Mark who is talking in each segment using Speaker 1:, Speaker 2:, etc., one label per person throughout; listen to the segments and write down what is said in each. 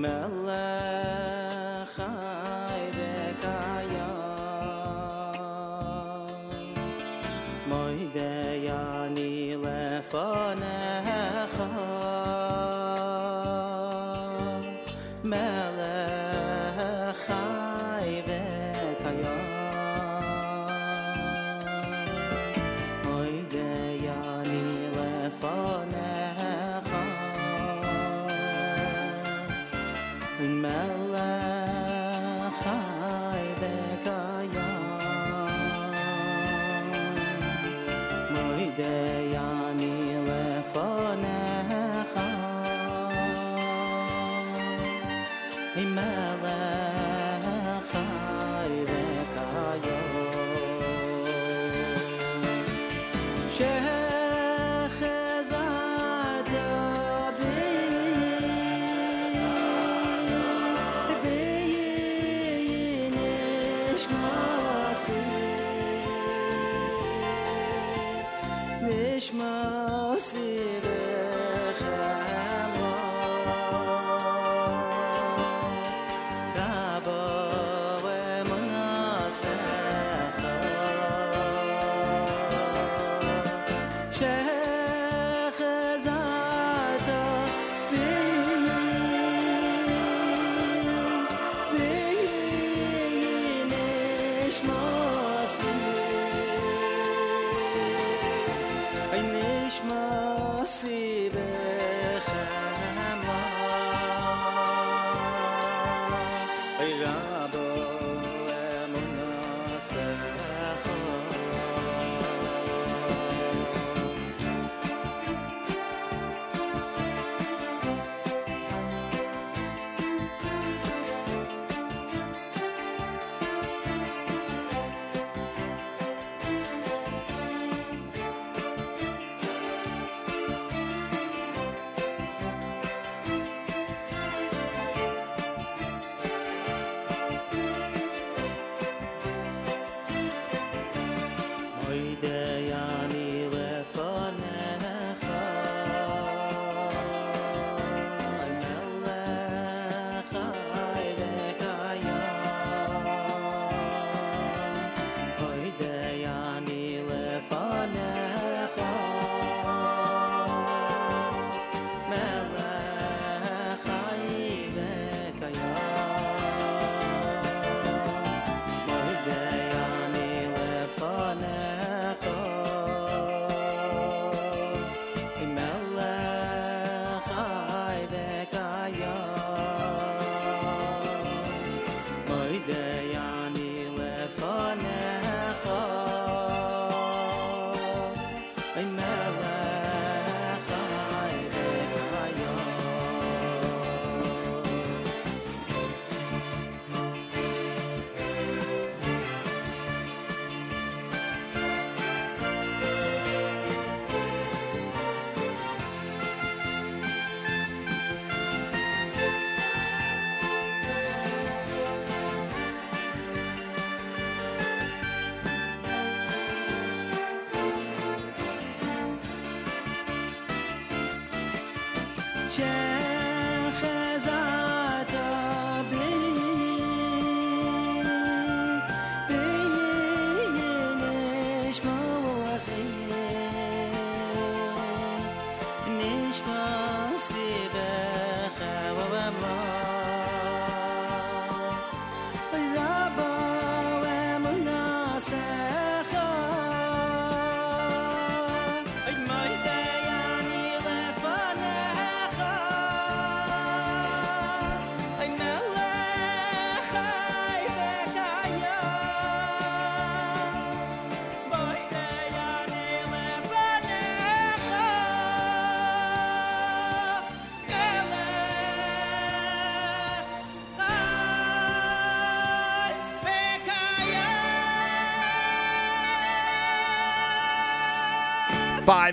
Speaker 1: melody.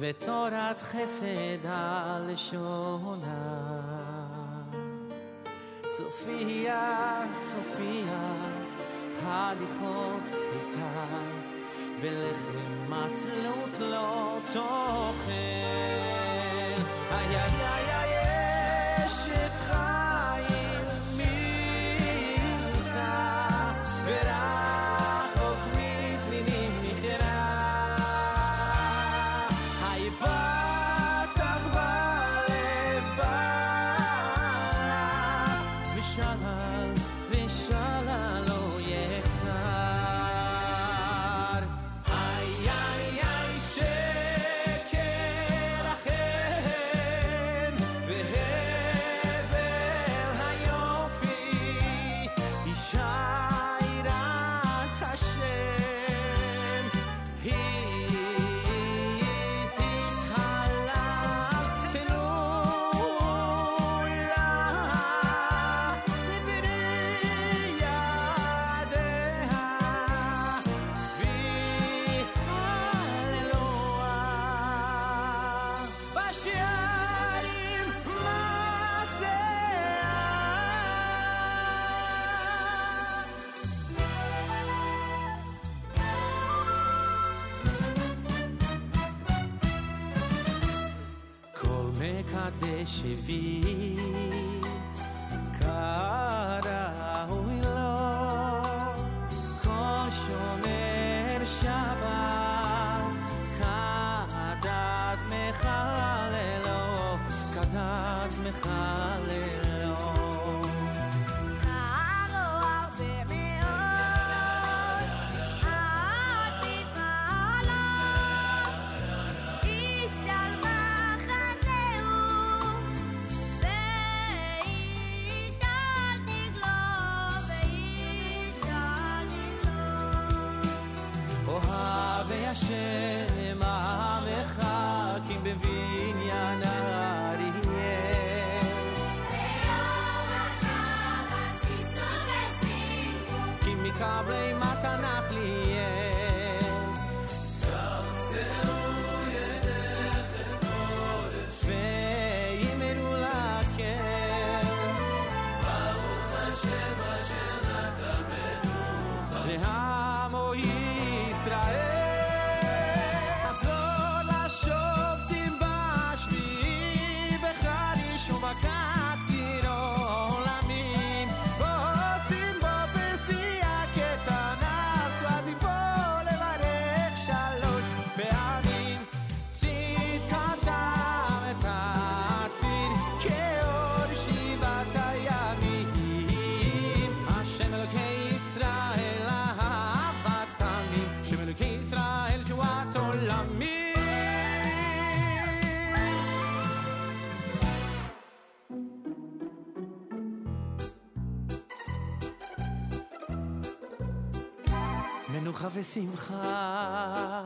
Speaker 2: ותורת חסד על שונה. צופיה, צופיה, הליכות ביתה, ולחם עצלות לא תוכל. איי איי איי איי, אשת Bolchevique. ושמחה,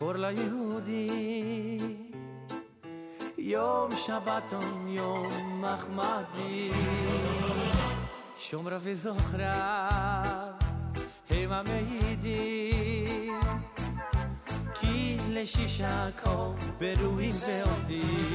Speaker 2: אור ליהודי. יום שבתון, יום מחמדי. שומרה וזוכרה, הם המעידים, כי לשישה כה ברואים ועומדים.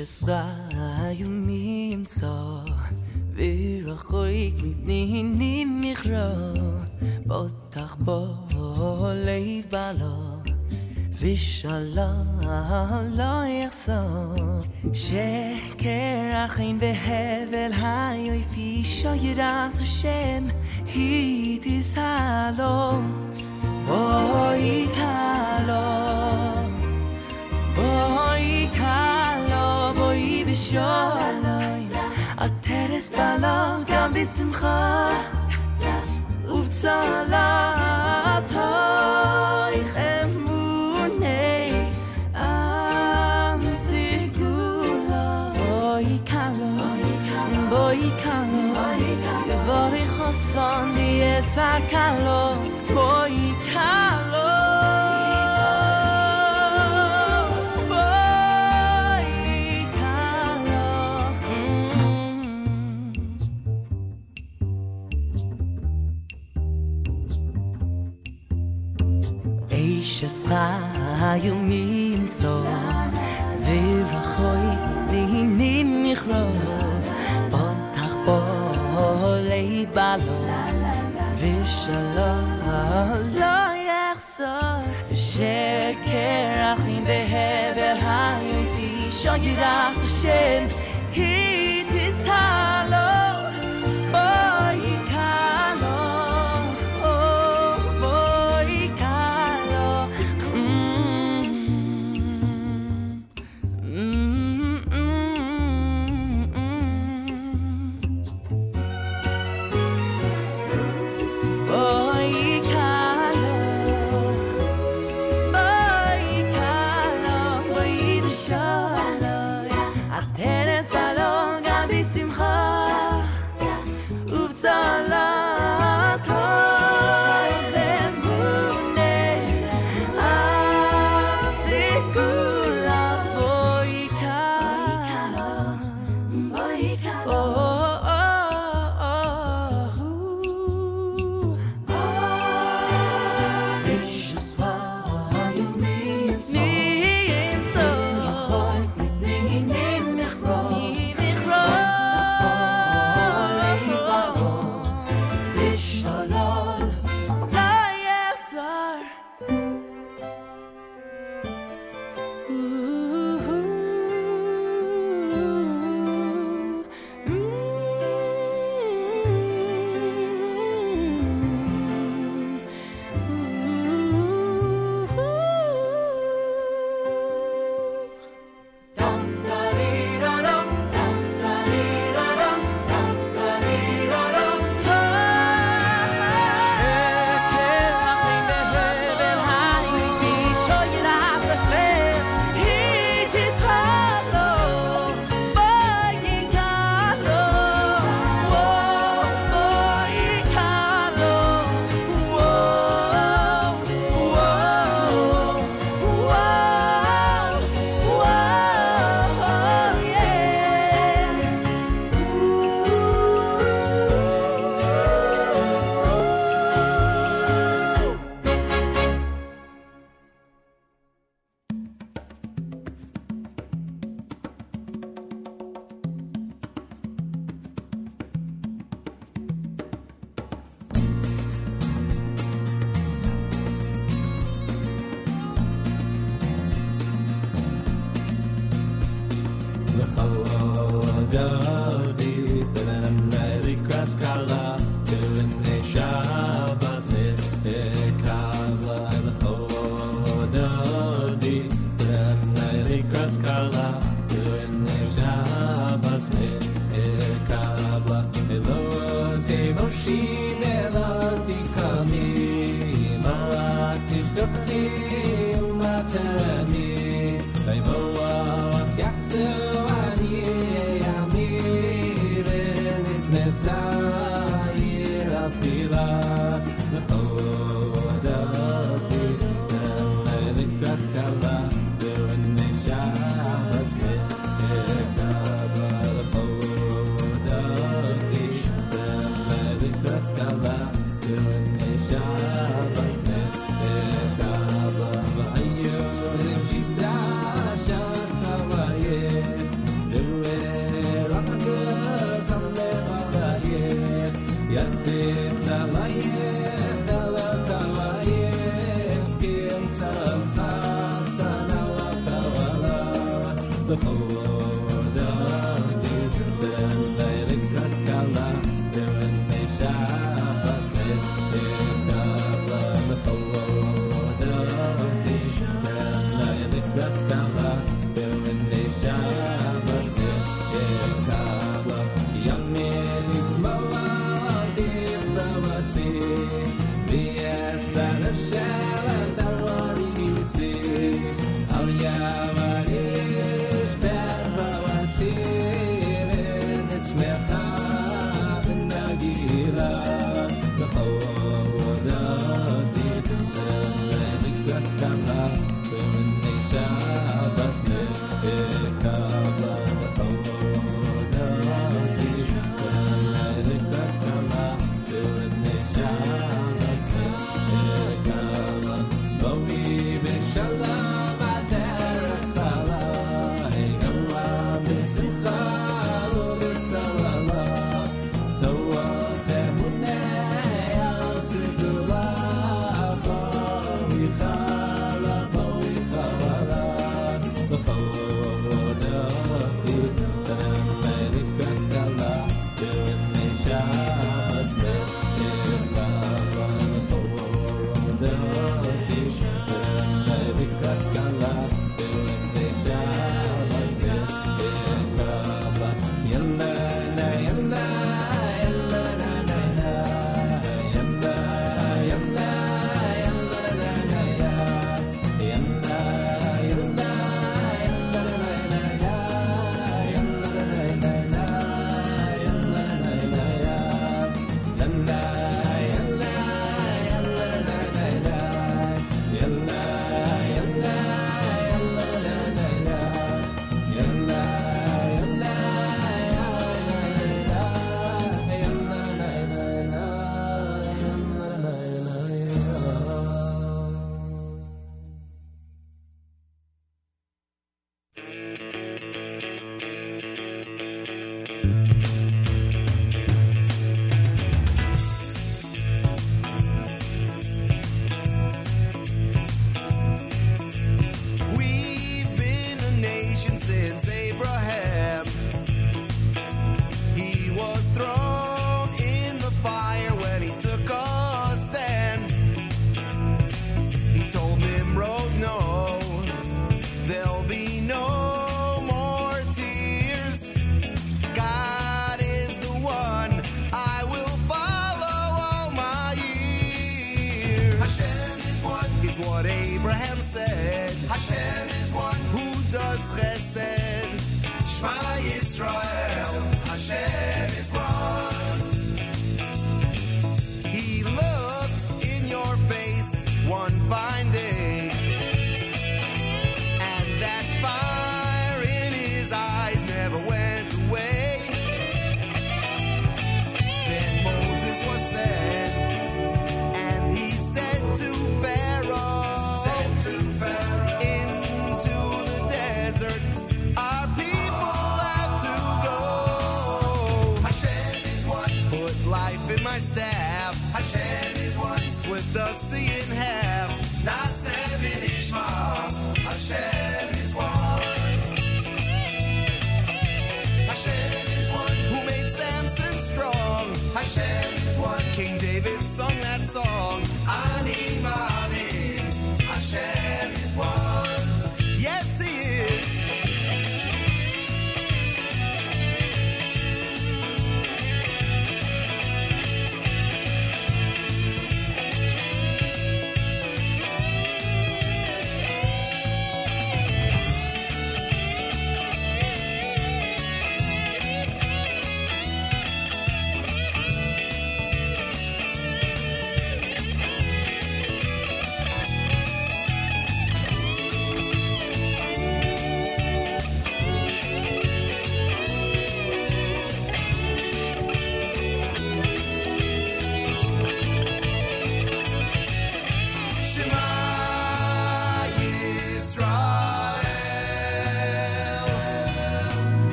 Speaker 3: איש ישראל מי ימצא ורחוק מפני מכרע בוטח בו לב בעלה ושלום לא יחסור שקר אחים בהבל היופי שירס השם היא ובצלתך אמוני עם סגולה. בואי קלו, בואי קלו, יבורך חסון ויעשה קלו, בואי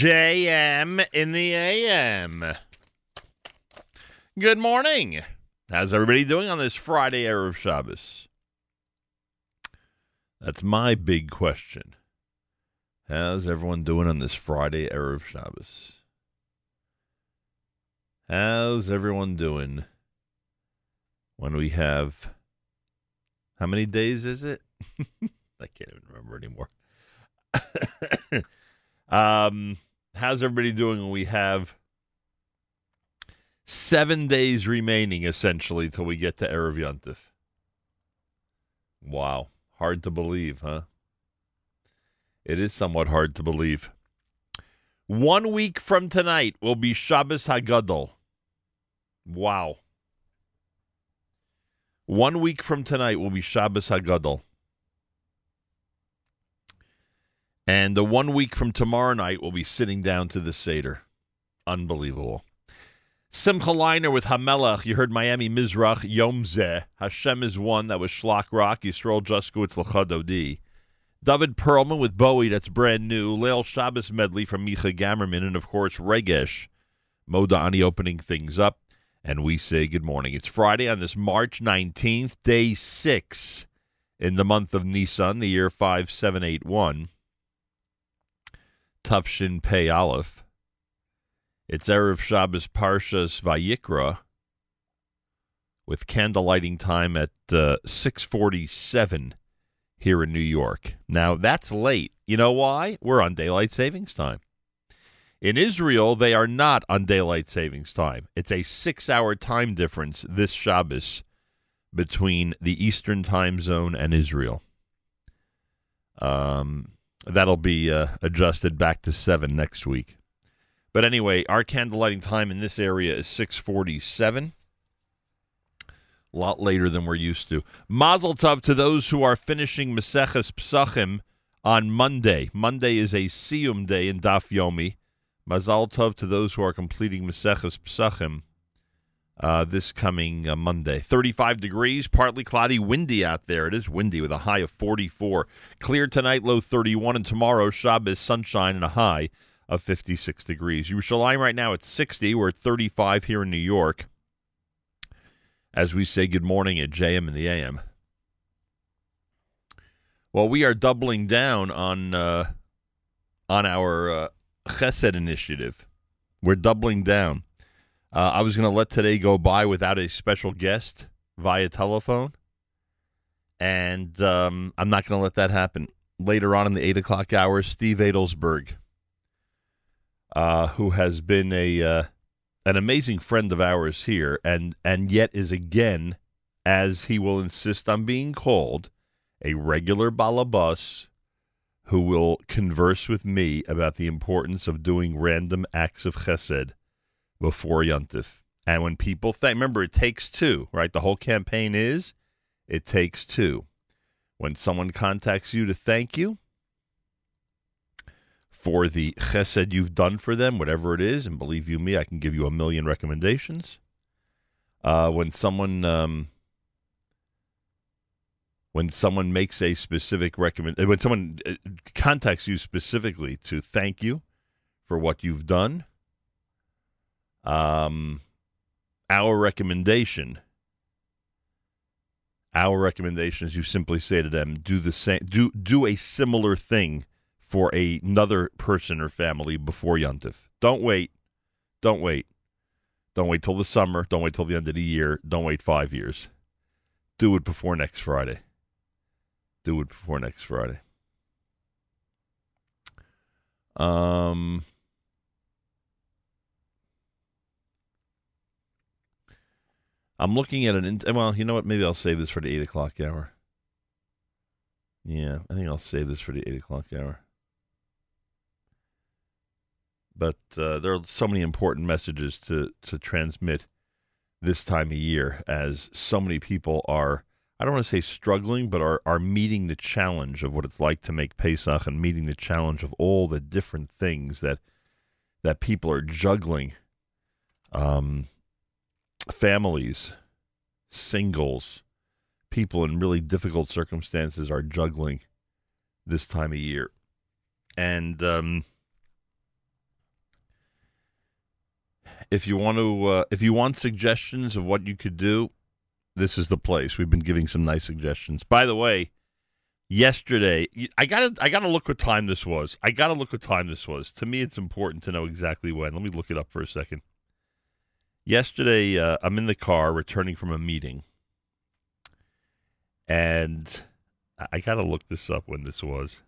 Speaker 4: JM in the AM. Good morning. How's everybody doing on this Friday Erev Shabbos? That's my big question. How's everyone doing on this Friday Erev Shabbos? How's everyone doing when we have how many days is it? I can't even remember anymore. um, how's everybody doing we have seven days remaining, essentially, till we get to Erev? Wow, hard to believe, huh? It is somewhat hard to believe. One week from tonight will be Shabbos Hagadol. Wow. One week from tonight will be Shabbos Hagadol. And the one week from tomorrow night, we'll be sitting down to the Seder. Unbelievable. Simcha Leiner with Hamelach. You heard Miami Mizrach, Yom Zeh. Hashem is one. That was Schlock Rock. Yisrael Juskowitz Lachadodi. David Perlman with Bowie. That's brand new. Leil Shabbos medley from Micha Gamerman. And, of course, Regesh. Modani opening things up. And we say good morning. It's Friday on this March 19th, day six in the month of Nisan, the year 5781. Tufshin Pei Aleph. It's Erev Shabbos Parshas Vayikra with candle lighting time at uh, 647 here in New York. Now, that's late. You know why? We're on daylight savings time. In Israel, they are not on daylight savings time. It's a six hour time difference this Shabbos between the Eastern time zone and Israel. Um, that'll be uh, adjusted back to 7 next week. But anyway, our candlelighting time in this area is 647. A lot later than we're used to. Mazel tov to those who are finishing Maseches Psachim on Monday. Monday is a Siyum day in Daf Yomi. Mazel tov to those who are completing Maseches Psachim uh, this coming uh, Monday. 35 degrees, partly cloudy, windy out there. It is windy with a high of 44. Clear tonight, low 31, and tomorrow, Shabbos, sunshine and a high of 56 degrees. Yerushalayim right now at 60. We're at 35 here in New York. As we say good morning at JM and the AM. Well, we are doubling down on uh, on our uh, Chesed initiative. We're doubling down. Uh, I was going to let today go by without a special guest via telephone, and um, I'm not going to let that happen. Later on in the eight o'clock hour, Steve Adelsberg, uh, who has been a uh, an amazing friend of ours here, and and yet is again, as he will insist on being called, a regular balabus who will converse with me about the importance of doing random acts of chesed before Yontif. And when people think, remember, it takes two, right? The whole campaign is it takes two. When someone contacts you to thank you for the chesed you've done for them, whatever it is, and believe you me, I can give you a million recommendations. Uh, when someone um, when someone makes a specific recommend uh, when someone uh, contacts you specifically to thank you for what you've done um our recommendation our recommendation is you simply say to them do the same do do a similar thing for a, another person or family before yontif. Don't wait. Don't wait. Don't wait till the summer. Don't wait till the end of the year. Don't wait 5 years. Do it before next friday. Do it before next Friday. Um, I'm looking at an. Well, you know what? Maybe I'll save this for the eight o'clock hour. Yeah, I think I'll save this for the eight o'clock hour. But uh, there are so many important messages to to transmit this time of year, as so many people are. I don't want to say struggling, but are, are meeting the challenge of what it's like to make Pesach and meeting the challenge of all the different things that that people are juggling. Um, families, singles, people in really difficult circumstances are juggling this time of year. And um, if you want to, uh, if you want suggestions of what you could do, this is the place. We've been giving some nice suggestions. By the way, yesterday I gotta I gotta look what time this was. I gotta look what time this was. To me, it's important to know exactly when. Let me look it up for a second. Yesterday, uh, I'm in the car returning from a meeting, and I- gotta look this up when this was.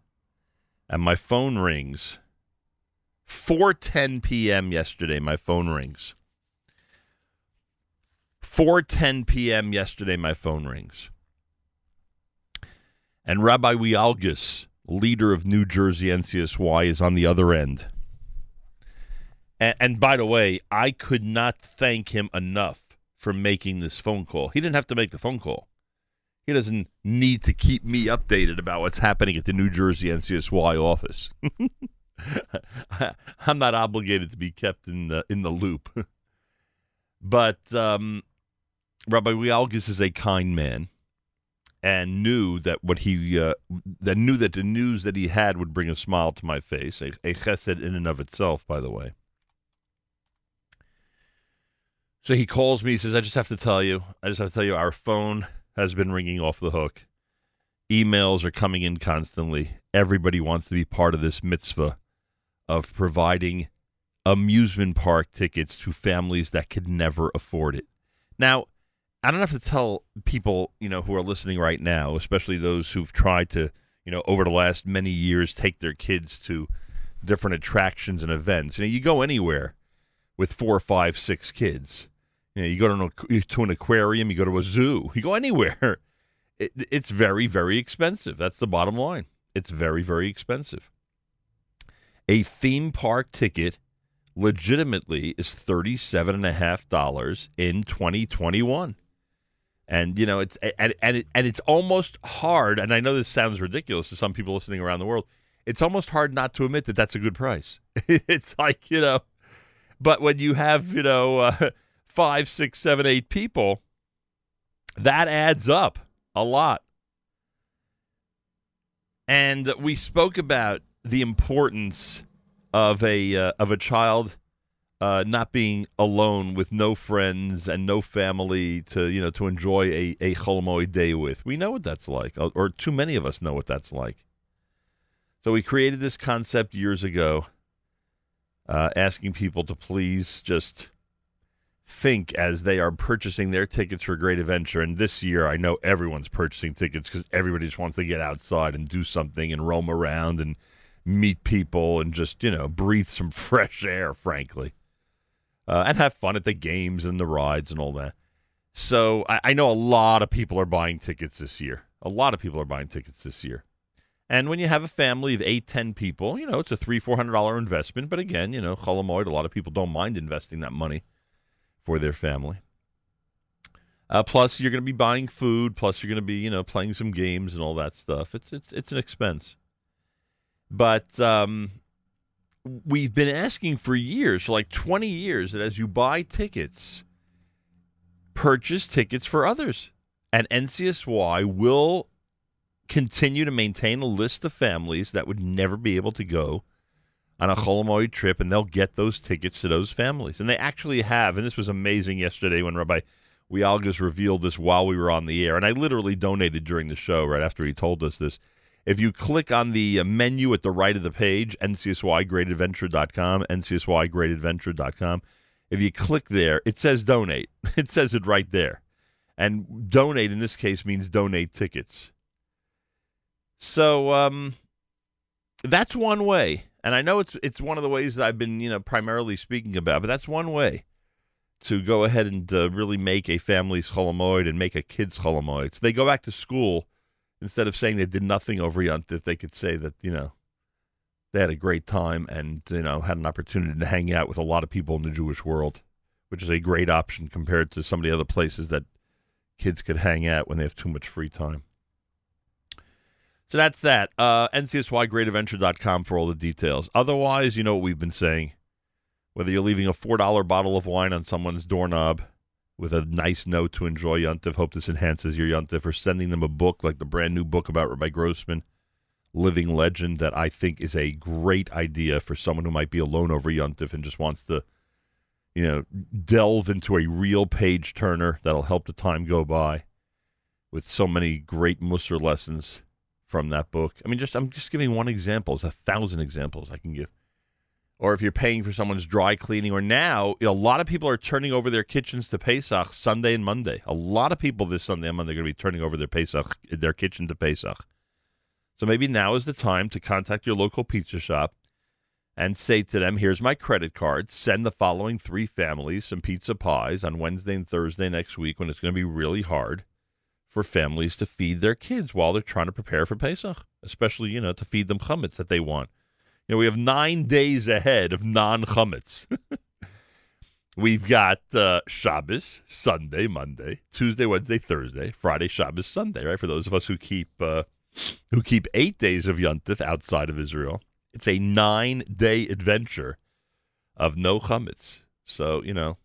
Speaker 4: And my phone rings. 4:10 p.m. yesterday, my phone rings. 4:10 p.m. yesterday, my phone rings, and Rabbi Wialgis, leader of New Jersey NCSY, is on the other end. And, and by the way, I could not thank him enough for making this phone call. He didn't have to make the phone call. He doesn't need to keep me updated about what's happening at the New Jersey NCSY office. I'm not obligated to be kept in the in the loop. but um, Rabbi Wialgis is a kind man, and knew that what he uh, that knew that the news that he had would bring a smile to my face. A, a chesed in and of itself, by the way. So he calls me. He says, "I just have to tell you. I just have to tell you, our phone has been ringing off the hook. Emails are coming in constantly. Everybody wants to be part of this mitzvah of providing amusement park tickets to families that could never afford it. Now, I don't have to tell people, you know, who are listening right now, especially those who've tried to, you know, over the last many years take their kids to different attractions and events. You know, you go anywhere with four, five, six kids. You know, you go to an, to an aquarium, you go to a zoo, you go anywhere. It, it's very, very expensive. That's the bottom line. It's very, very expensive. A theme park ticket legitimately is $37.5 in 2021. And you know it's and and, it, and it's almost hard. And I know this sounds ridiculous to some people listening around the world. It's almost hard not to admit that that's a good price. it's like you know, but when you have you know uh, five, six, seven, eight people, that adds up a lot. And we spoke about the importance of a uh, of a child uh, not being alone with no friends and no family to you know to enjoy a a Cholomoid day with. We know what that's like, or- or too many of us know what that's like. So we created this concept years ago, uh, asking people to please just think as they are purchasing their tickets for Great Adventure. And this year, I know everyone's purchasing tickets because everybody just wants to get outside and do something and roam around and meet people and just you know breathe some fresh air, frankly uh, and have fun at the games and the rides and all that. So I, I know a lot of people are buying tickets this year. A lot of people are buying tickets this year. And when you have a family of eight, ten people, you know, it's a three, four hundred dollar investment. But again, you know, Cholomoid, a lot of people don't mind investing that money for their family. Uh, plus, you're going to be buying food. Plus, you're going to be, you know, playing some games and all that stuff. It's it's it's an expense. But um, we've been asking for years, for like 20 years, that as you buy tickets, purchase tickets for others. And NCSY will continue to maintain a list of families that would never be able to go on a Cholomoid trip, and they'll get those tickets to those families. And they actually have, and this was amazing yesterday when Rabbi Wialgas revealed this while we were on the air. And I literally donated during the show right after he told us this. If you click on the uh, menu at the right of the page, ncsygreatadventure.com, ncsygreatadventure.com, if you click there, it says donate. It says it right there. And donate in this case means donate tickets. So um, that's one way. And I know it's it's one of the ways that I've been, you know, primarily speaking about, but that's one way to go ahead and uh, really make a family's cholomoid and make a kid's cholomoid. So they go back to school instead of saying they did nothing over Yontif, they could say that, you know, they had a great time and, you know, had an opportunity to hang out with a lot of people in the Jewish world, which is a great option compared to some of the other places that kids could hang out when they have too much free time. So that's that. Uh, NCSYGreatAdventure.com for all the details. Otherwise, you know what we've been saying. Whether you're leaving a $4 bottle of wine on someone's doorknob with a nice note to enjoy Yontif, hope this enhances your Yontif, or sending them a book like the brand new book about Rabbi Grossman, Living Legend, that I think is a great idea for someone who might be alone over Yontif and just wants to, you know, delve into a real page turner that'll help the time go by with so many great Musser lessons from that book. I mean, just I'm just giving one example. There's a thousand examples I can give. Or if you're paying for someone's dry cleaning, or now you know, a lot of people are turning over their kitchens to Pesach Sunday and Monday. A lot of people this Sunday and Monday are going to be turning over their Pesach, their kitchen to Pesach. So maybe now is the time to contact your local pizza shop and say to them, "Here's my credit card. Send the following three families some pizza pies on Wednesday and Thursday next week when it's going to be really hard." For families to feed their kids while they're trying to prepare for Pesach, especially, you know, to feed them chametz that they want. You know, we have nine days ahead of non chametz. We've got uh, Shabbos, Sunday, Monday, Tuesday, Wednesday, Thursday, Friday, Shabbos, Sunday, right? For those of us who keep uh, who keep eight days of Yontif outside of Israel, it's a nine day adventure of no chametz. So, you know,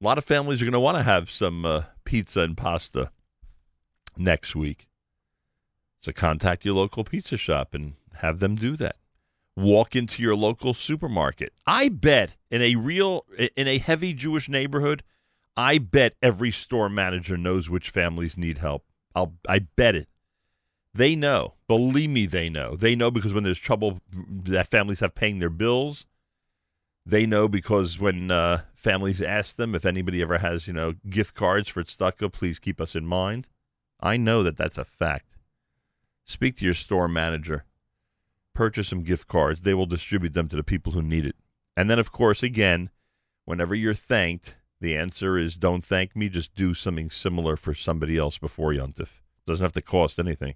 Speaker 4: a lot of families are going to want to have some uh, pizza and pasta next week. So contact your local pizza shop and have them do that. Walk into your local supermarket. I bet in a real in a heavy Jewish neighborhood, I bet every store manager knows which families need help. I'll I bet it. They know. Believe me, they know. They know because when there's trouble that families have paying their bills, they know because when uh, families ask them if anybody ever has, you know, gift cards for Tzedakah, please keep us in mind. I know that that's a fact. Speak to your store manager. Purchase some gift cards. They will distribute them to the people who need it. And then, of course, again, whenever you're thanked, The answer is don't thank me, just do something similar for somebody else before Yontif. Doesn't have to cost anything.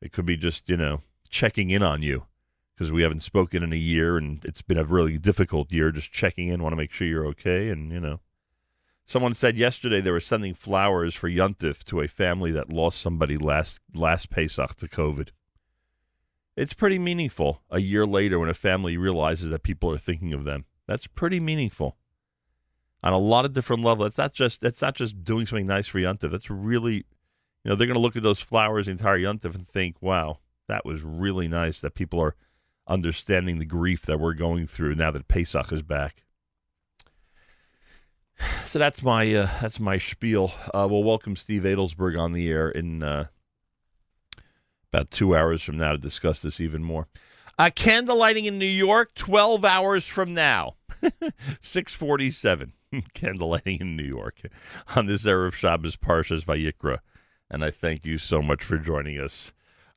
Speaker 4: It could be just, you know, checking in on you because we haven't spoken in a year and it's been a really difficult year just checking in, want to make sure you're okay and, you know. Someone said yesterday they were sending flowers for Yuntif to a family that lost somebody last last Pesach to COVID. It's pretty meaningful a year later when a family realizes that people are thinking of them. That's pretty meaningful on a lot of different levels. It's not just it's not just doing something nice for Yuntif. That's really, you know, they're going to look at those flowers the entire Yuntif, and think, "Wow, that was really nice that people are understanding the grief that we're going through now that Pesach is back." So that's my uh, that's my spiel. Uh, we'll welcome Steve Adelsberg on the air in uh, about two hours from now to discuss this even more. Uh, candle lighting in New York, twelve hours from now, six forty-seven. candle lighting in New York on this Erev of Shabbos Parshas Vayikra, and I thank you so much for joining us.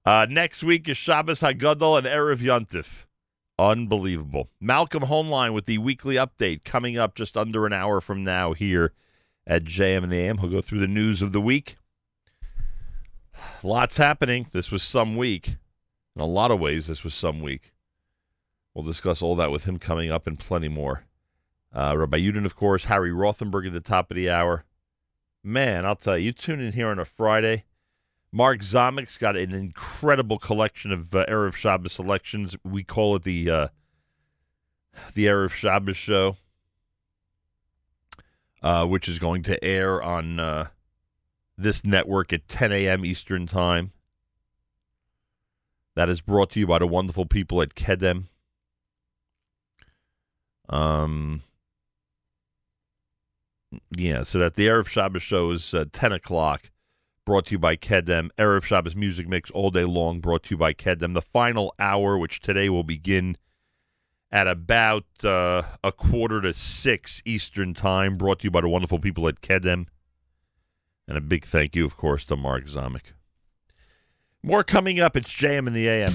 Speaker 4: Uh, next week is Shabbos Hagadol and Erev Yontif. Unbelievable. Malcolm Hoenlein with the weekly update coming up just under an hour from now here at JM and the AM. He'll go through the news of the week. Lots happening. This was some week. In a lot of ways, this was some week. We'll discuss all that with him coming up and plenty more. Uh, Rabbi Yudin, of course, Harry Rothenberg at the top of the hour. Man, I'll tell you, you tune in here on a Friday. Mark Zamek's got an incredible collection of uh, Erev Shabbos selections. We call it the uh, the Erev Shabbos show, uh, which is going to air on uh, this network at 10 a.m. Eastern Time. That is brought to you by the wonderful people at Kedem. Um, yeah, so that the Erev Shabbos show is uh, 10 o'clock brought to you by Kedem. Erev Shabbos Music Mix all day long, brought to you by Kedem. The final hour, which today will begin at about uh, a quarter to six Eastern Time, brought to you by the wonderful people at Kedem. And a big thank you, of course, to Mark Zamek. More coming up. It's JM in the AM.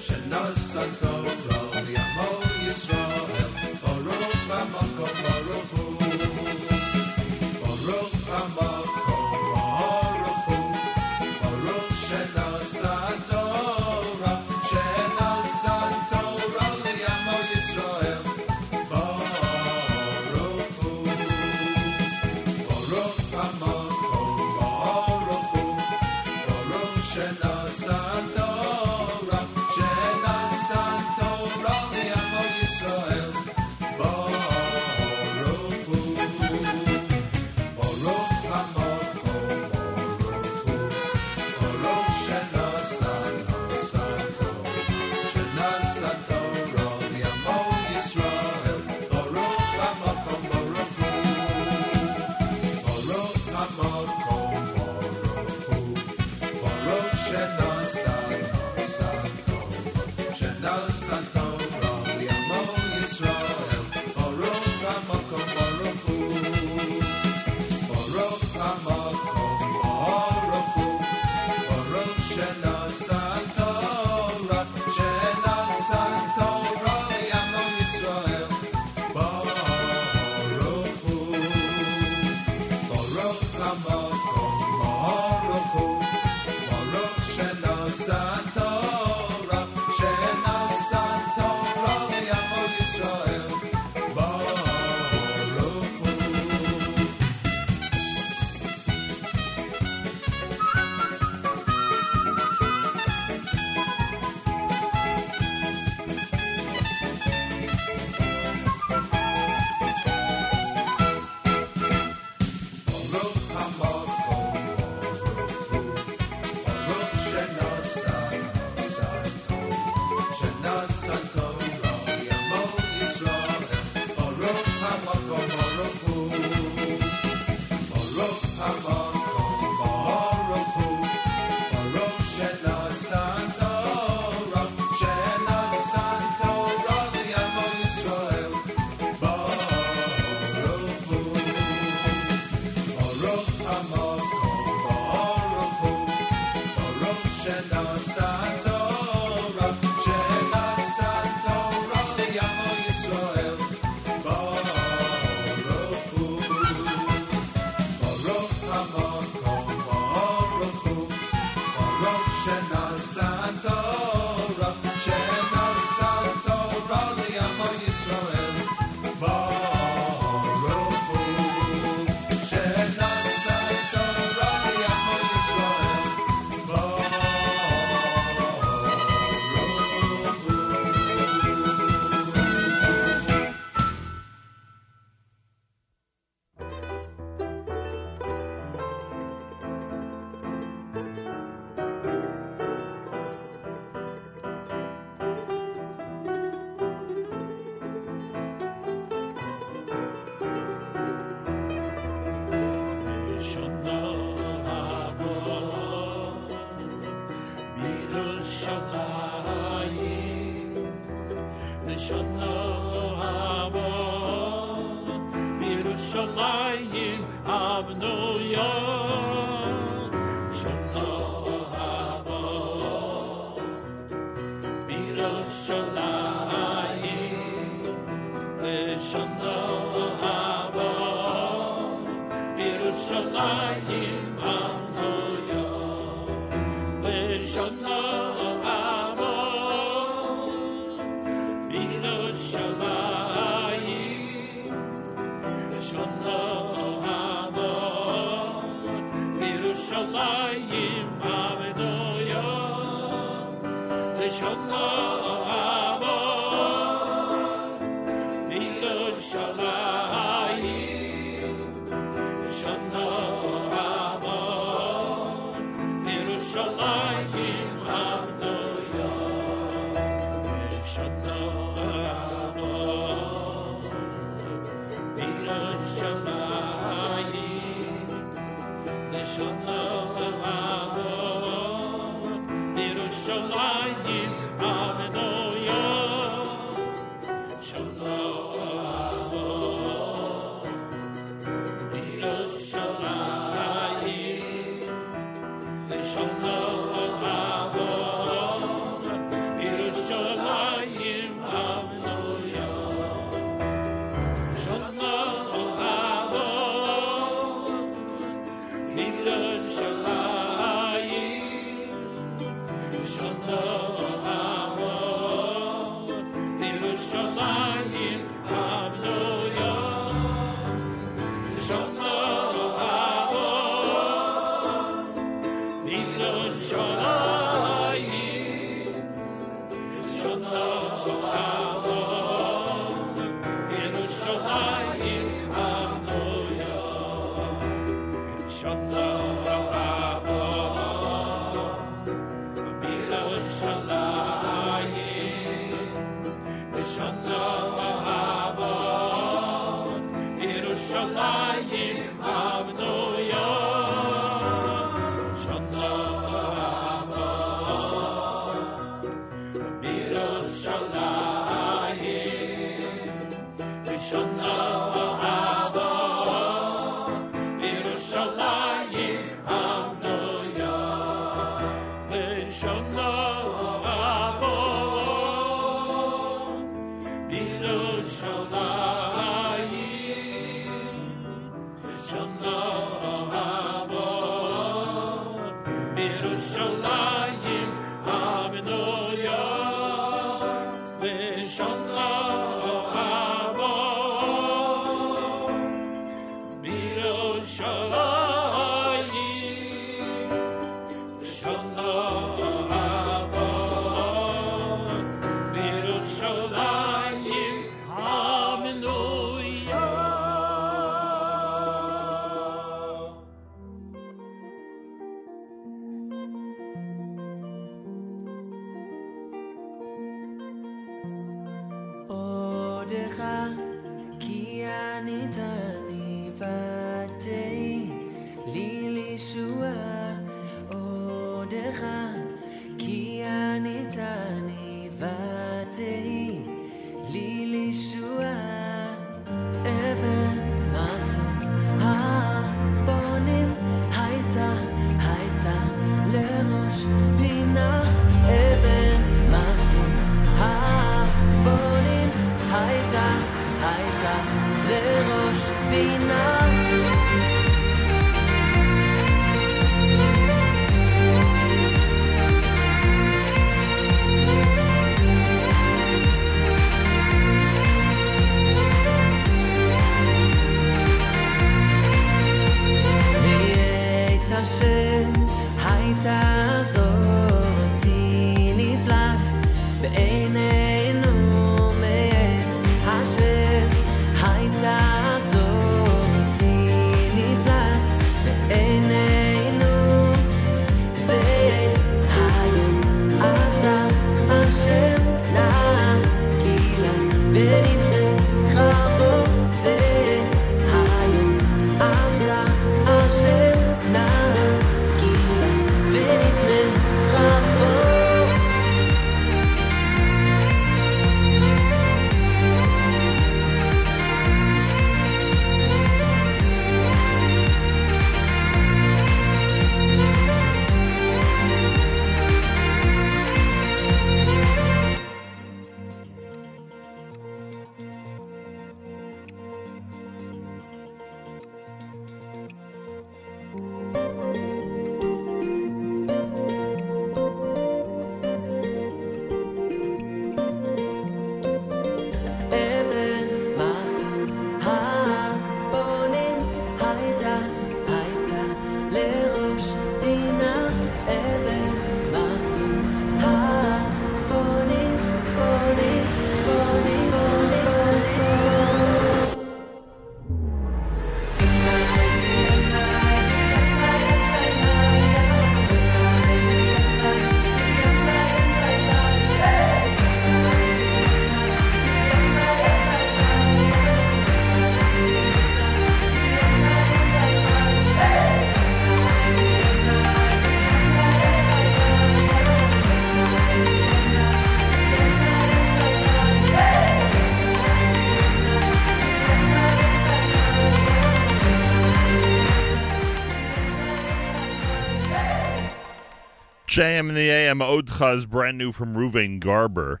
Speaker 4: JM in the AM, Odcha is brand new from Ruvain Garber.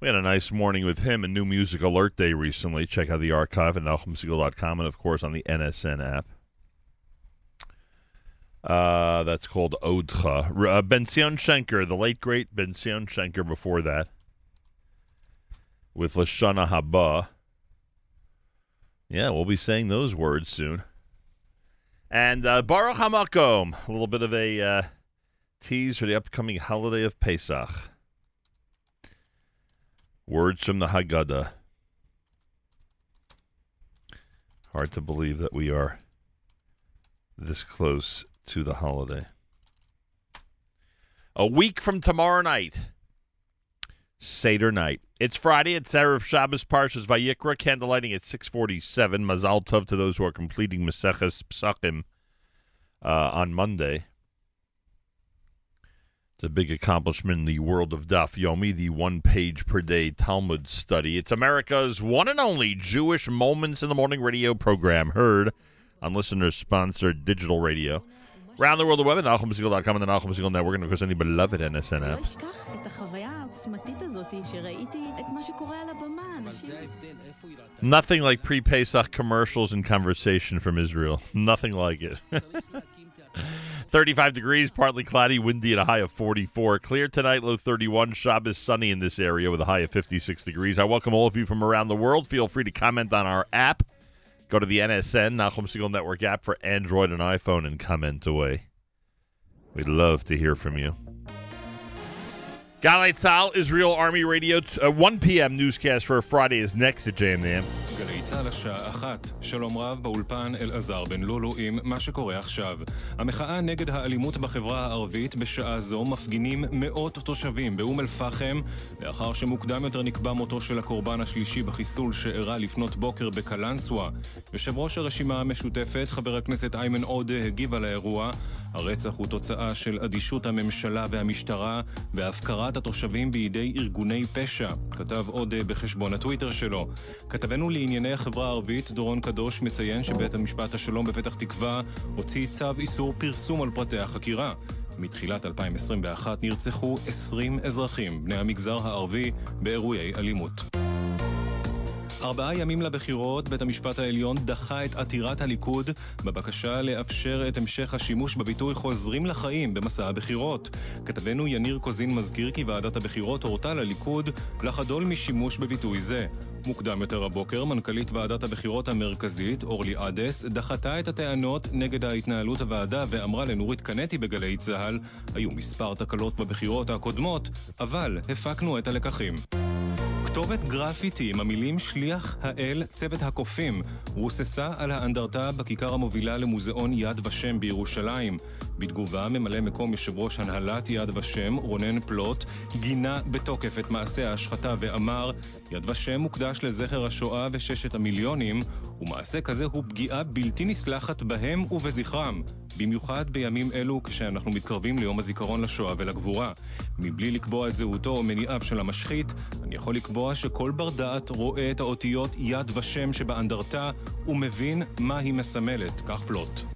Speaker 4: We had a nice morning with him, a new music alert day recently. Check out the archive at NachumSegal.com and, of course, on the NSN app. Uh, that's called Odcha. Uh, Benzion Shenker, the late, great Benzion Shenker before that, with Lashana Haba. Yeah, we'll be saying those words soon. And uh, Baruch Hamakom, a little bit of a uh, tease for the upcoming holiday of Pesach. Words from the Haggadah. Hard to believe that we are this close to the holiday. A week from tomorrow night, Seder night. It's Friday. It's Erev Shabbos Parshas Vayikra. Candlelighting at 647. Mazal Tov to those who are completing Maseches Psachim uh, on Monday. It's a big accomplishment in the world of Daf Yomi, the one page per day Talmud study. It's America's one and only Jewish Moments in the Morning radio program, heard on listener sponsored digital radio. Around the world, the web at NachumSegal.com and the Nachum Segal Network, and of course, any beloved NSN. Nothing like pre Pesach commercials and conversation from Israel. Nothing like it. 35 degrees, partly cloudy, windy, at a high of 44. Clear tonight, low 31. Shabbos sunny in this area with a high of 56 degrees. I welcome all of you from around the world. Feel free to comment on our app. Go to the NSN, Nachum Segal Network app for Android and iPhone and comment away. We'd love to hear from you. Galay Tzal, Israel Army Radio, uh, 1 p.m. newscast for Friday is next at JMN.
Speaker 5: גלי צה"ל השעה אחת, שלום רב באולפן אלעזר בן לולו עם מה שקורה עכשיו. המחאה נגד האלימות בחברה הערבית בשעה זו מפגינים מאות תושבים באום אל-פחם לאחר שמוקדם יותר נקבע מותו של הקורבן השלישי בחיסול שאירע לפנות בוקר בקלנסווה. יושב ראש הרשימה המשותפת, חבר הכנסת איימן עודה, הגיב על האירוע. הרצח הוא תוצאה של אדישות הממשלה והמשטרה והפקרת התושבים בידי ארגוני פשע, כתב עודה בחשבון הטוויטר שלו. כתבנו לענייני החברה הערבית, דורון קדוש, מציין שבית המשפט השלום בפתח תקווה הוציא צו איסור פרסום על פרטי החקירה. מתחילת 2021 נרצחו 20 אזרחים בני המגזר הערבי באירועי אלימות. ארבעה ימים לבחירות, בית המשפט העליון דחה את עתירת הליכוד בבקשה לאפשר את המשך השימוש בביטוי חוזרים לחיים במסע הבחירות. כתבנו יניר קוזין מזכיר כי ועדת הבחירות הורתה לליכוד לחדול משימוש בביטוי זה. מוקדם יותר הבוקר, מנכ"לית ועדת הבחירות המרכזית, אורלי עדס, דחתה את הטענות נגד ההתנהלות הוועדה ואמרה לנורית קנטי בגלי צה"ל, היו מספר תקלות בבחירות הקודמות, אבל הפקנו את הלקחים. כתובת גרפיטי עם המילים שליח האל צוות הקופים רוססה על האנדרטה בכיכר המובילה למוזיאון יד ושם בירושלים. בתגובה, ממלא מקום יושב ראש הנהלת יד ושם, רונן פלוט, גינה בתוקף את מעשה ההשחתה ואמר יד ושם מוקדש לזכר השואה וששת המיליונים, ומעשה כזה הוא פגיעה בלתי נסלחת בהם ובזכרם. במיוחד בימים אלו כשאנחנו מתקרבים ליום הזיכרון לשואה ולגבורה. מבלי לקבוע את זהותו או מניעיו של המשחית, אני יכול לקבוע שכל בר דעת רואה את האותיות יד ושם שבאנדרטה ומבין מה היא מסמלת, כך פלוט.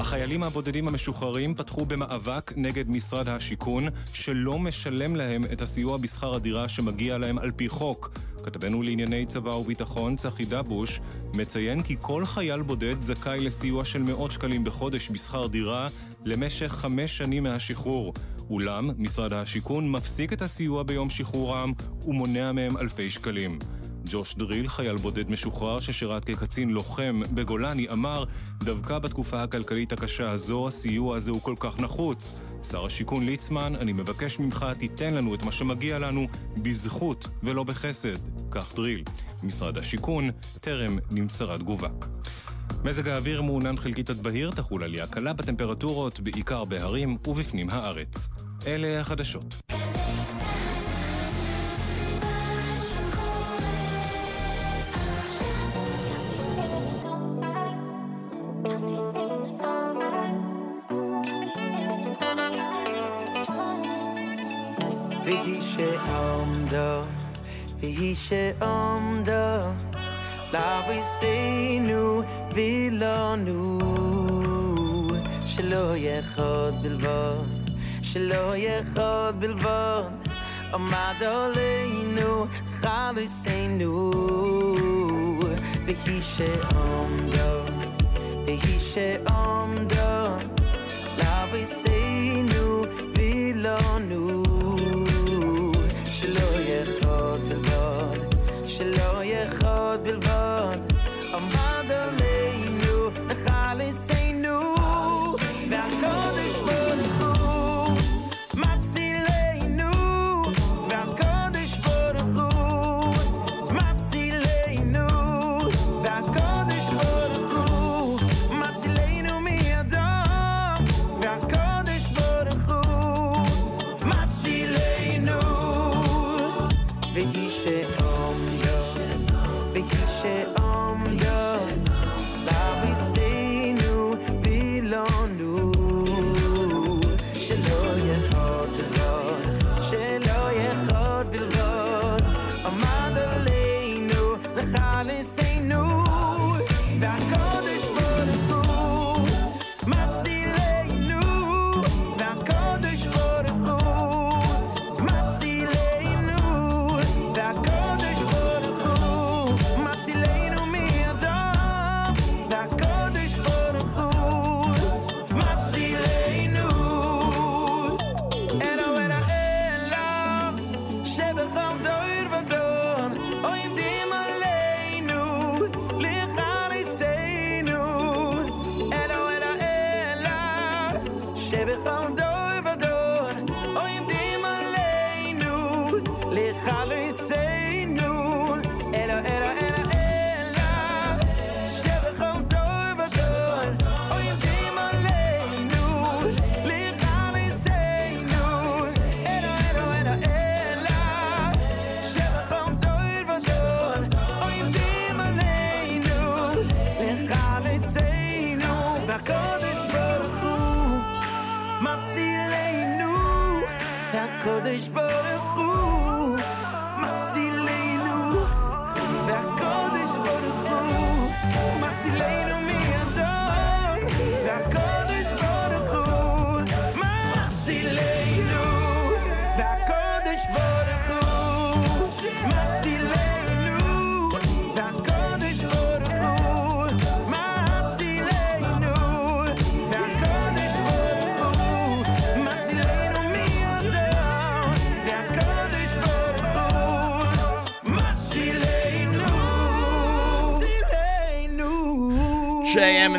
Speaker 5: החיילים הבודדים המשוחררים פתחו במאבק נגד משרד השיכון, שלא משלם להם את הסיוע בשכר הדירה שמגיע להם על פי חוק. כתבנו לענייני צבא וביטחון, צחי דבוש, מציין כי כל חייל בודד זכאי לסיוע של מאות שקלים בחודש בשכר דירה למשך חמש שנים מהשחרור. אולם, משרד השיכון מפסיק את הסיוע ביום שחרורם ומונע מהם אלפי שקלים. ג'וש דריל, חייל בודד משוחרר ששירת כקצין לוחם בגולני, אמר דווקא בתקופה הכלכלית הקשה הזו, הסיוע הזה הוא כל כך נחוץ. שר השיכון ליצמן, אני מבקש ממך, תיתן לנו את מה שמגיע לנו בזכות ולא בחסד. כך דריל. משרד השיכון, טרם נמסרה תגובה. מזג האוויר מעונן חלקית עד בהיר, תחול עלייה קלה בטמפרטורות, בעיקר בהרים ובפנים הארץ. אלה החדשות.
Speaker 6: la vi se nu vi lo nu. Shlo yechod bilvad shlo yechod bilvad amad oleinu chalu se nu. Vehi she omdo vehi she omdo. La vi se nu vi lo nu. Shlo yechod bilvad shlo
Speaker 4: a mother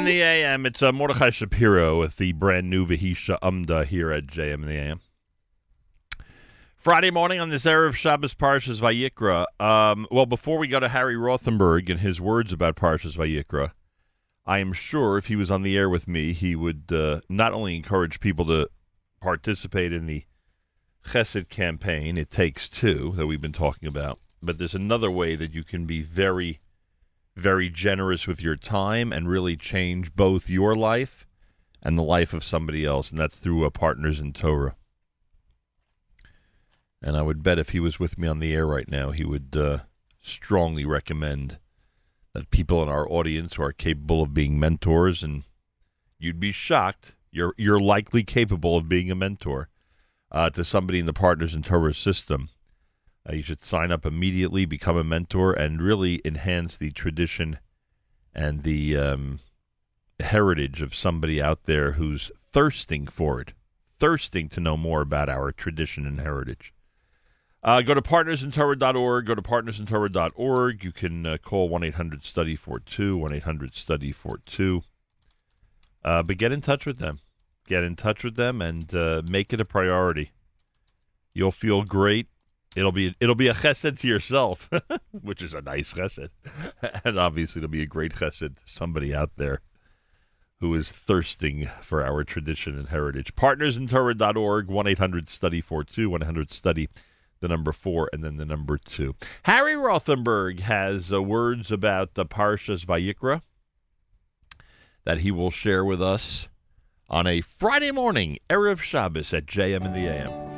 Speaker 4: the AM. It's uh, Mordechai Shapiro with the brand new Vahisha Umda here at JM in the AM. Friday morning on this of Shabbos Parshas Vayikra. Um, well, before we go to Harry Rothenberg and his words about Parshas Vayikra, I am sure if he was on the air with me, he would uh, not only encourage people to participate in the Chesed campaign, It Takes Two, that we've been talking about, but there's another way that you can be very very generous with your time and really change both your life and the life of somebody else, and that's through a Partners in Torah. And I would bet if he was with me on the air right now, he would uh, strongly recommend that people in our audience who are capable of being mentors, and you'd be shocked, you're you're likely capable of being a mentor uh, to somebody in the Partners in Torah system. Uh, you should sign up immediately, become a mentor, and really enhance the tradition and the um, heritage of somebody out there who's thirsting for it, thirsting to know more about our tradition and heritage. Uh, go to partnersintorah.org. Go to partnersintorah.org. You can uh, call 1 800 study 42, 1 800 study 42. Uh, but get in touch with them. Get in touch with them and uh, make it a priority. You'll feel great. It'll be it'll be a chesed to yourself, which is a nice chesed, and obviously it'll be a great chesed to somebody out there who is thirsting for our tradition and heritage. Partnersintorah.org, 1 800 study 42, 100 study the number four, and then the number two. Harry Rothenberg has uh, words about the Parshas Vayikra that he will share with us on a Friday morning, Erev Shabbos at JM in the AM.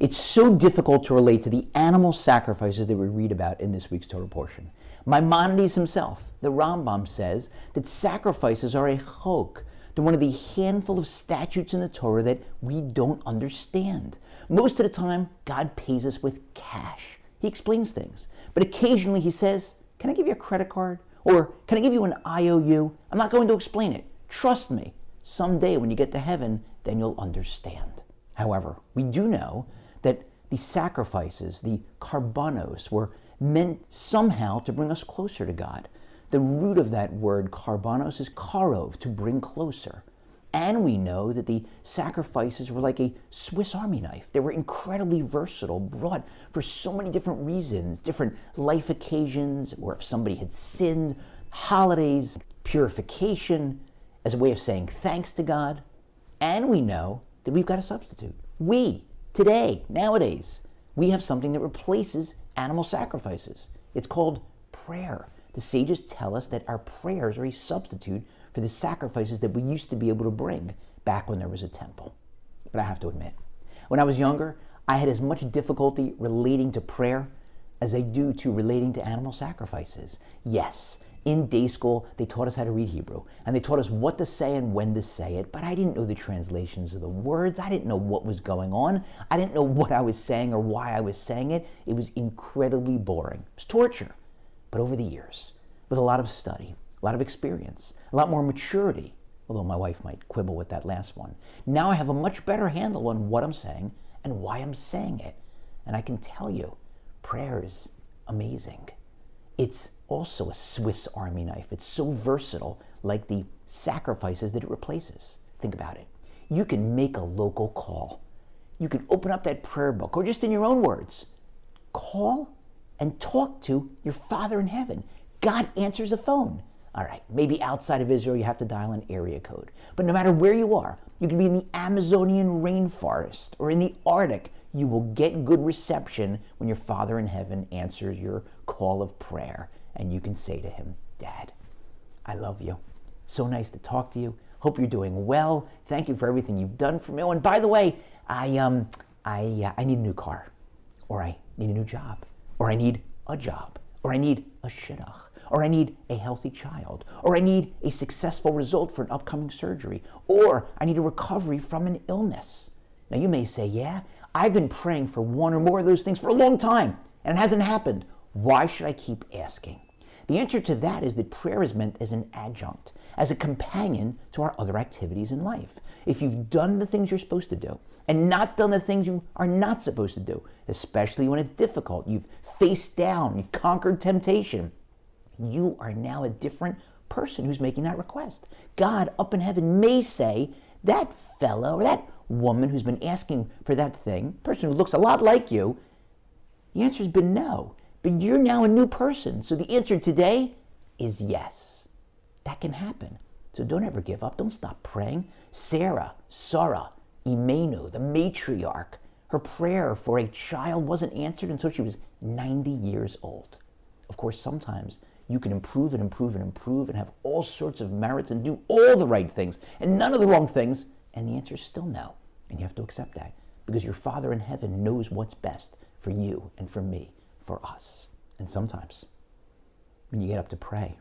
Speaker 7: It's so difficult to relate to the animal sacrifices that we read about in this week's Torah portion. Maimonides himself, the Rambam, says that sacrifices are a chok, They're one of the handful of statutes in the Torah that we don't understand. Most of the time, God pays us with cash. He explains things. But occasionally he says, Can I give you a credit card? Or can I give you an IOU? I'm not going to explain it. Trust me. Someday when you get to heaven, then you'll understand. However, we do know the sacrifices, the korbanos, were meant somehow to bring us closer to God. The root of that word korbanos is karov, to bring closer. And we know that the sacrifices were like a Swiss army knife. They were incredibly versatile, brought for so many different reasons, different life occasions, or if somebody had sinned, holidays, purification, as a way of saying thanks to God. And we know that we've got a substitute. We, today, nowadays, we have something that replaces animal sacrifices. It's called prayer. The sages tell us that our prayers are a substitute for the sacrifices that we used to be able to bring back when there was a temple. But I have to admit, when I was younger, I had as much difficulty relating to prayer as I do to relating to animal sacrifices. Yes, in day school, they taught us how to read Hebrew, and they taught us what to say and when to say it, but I didn't know the translations of the words. I didn't know what was going on. I didn't know what I was saying or why I was saying it. It was incredibly boring. It was torture. But over the years, with a lot of study, a lot of experience, a lot more maturity, although my wife might quibble with that last one, now I have a much better handle on what I'm saying and why I'm saying it. And I can tell you, prayer is amazing. It's also a Swiss army knife. It's so versatile, like the sacrifices that it replaces. Think about it. You can make a local call. You can open up that prayer book, or just in your own words, call and talk to your Father in heaven. God answers the phone. All right, maybe outside of Israel you have to dial an area code. But no matter where you are, you can be in the Amazonian rainforest or in the Arctic, you will get good reception when your Father in heaven answers your call of prayer. And you can say to him, Dad, I love you. So nice to talk to you. Hope you're doing well. Thank you for everything you've done for me. Oh, and by the way, I um I uh, I need a new car, or I need a new job, or I need a job, or I need a shidduch, or I need a healthy child, or I need a successful result for an upcoming surgery, or I need a recovery from an illness. Now you may say, yeah, I've been praying for one or more of those things for a long time, and it hasn't happened. Why should I keep asking? The answer to that is that prayer is meant as an adjunct, as a companion to our other activities in life. If you've done the things you're supposed to do and not done the things you are not supposed to do, especially when it's difficult, you've faced down, you've conquered temptation, you are now a different person who's making that request. God up in heaven may say, that fellow or that woman who's been asking for that thing, person who looks a lot like you, the answer's been no. But you're now a new person. So the answer today is yes. That can happen. So don't ever give up. Don't stop praying. Sarah, Sarah, Imenu, the matriarch, her prayer for a child wasn't answered until she was 90 years old. Of course, sometimes you can improve and improve and improve and have all sorts of merits and do all the right things and none of the wrong things, and the answer is still no. And you have to accept that because your Father in heaven knows what's best for you and for me, for us. And sometimes, when you get up to pray,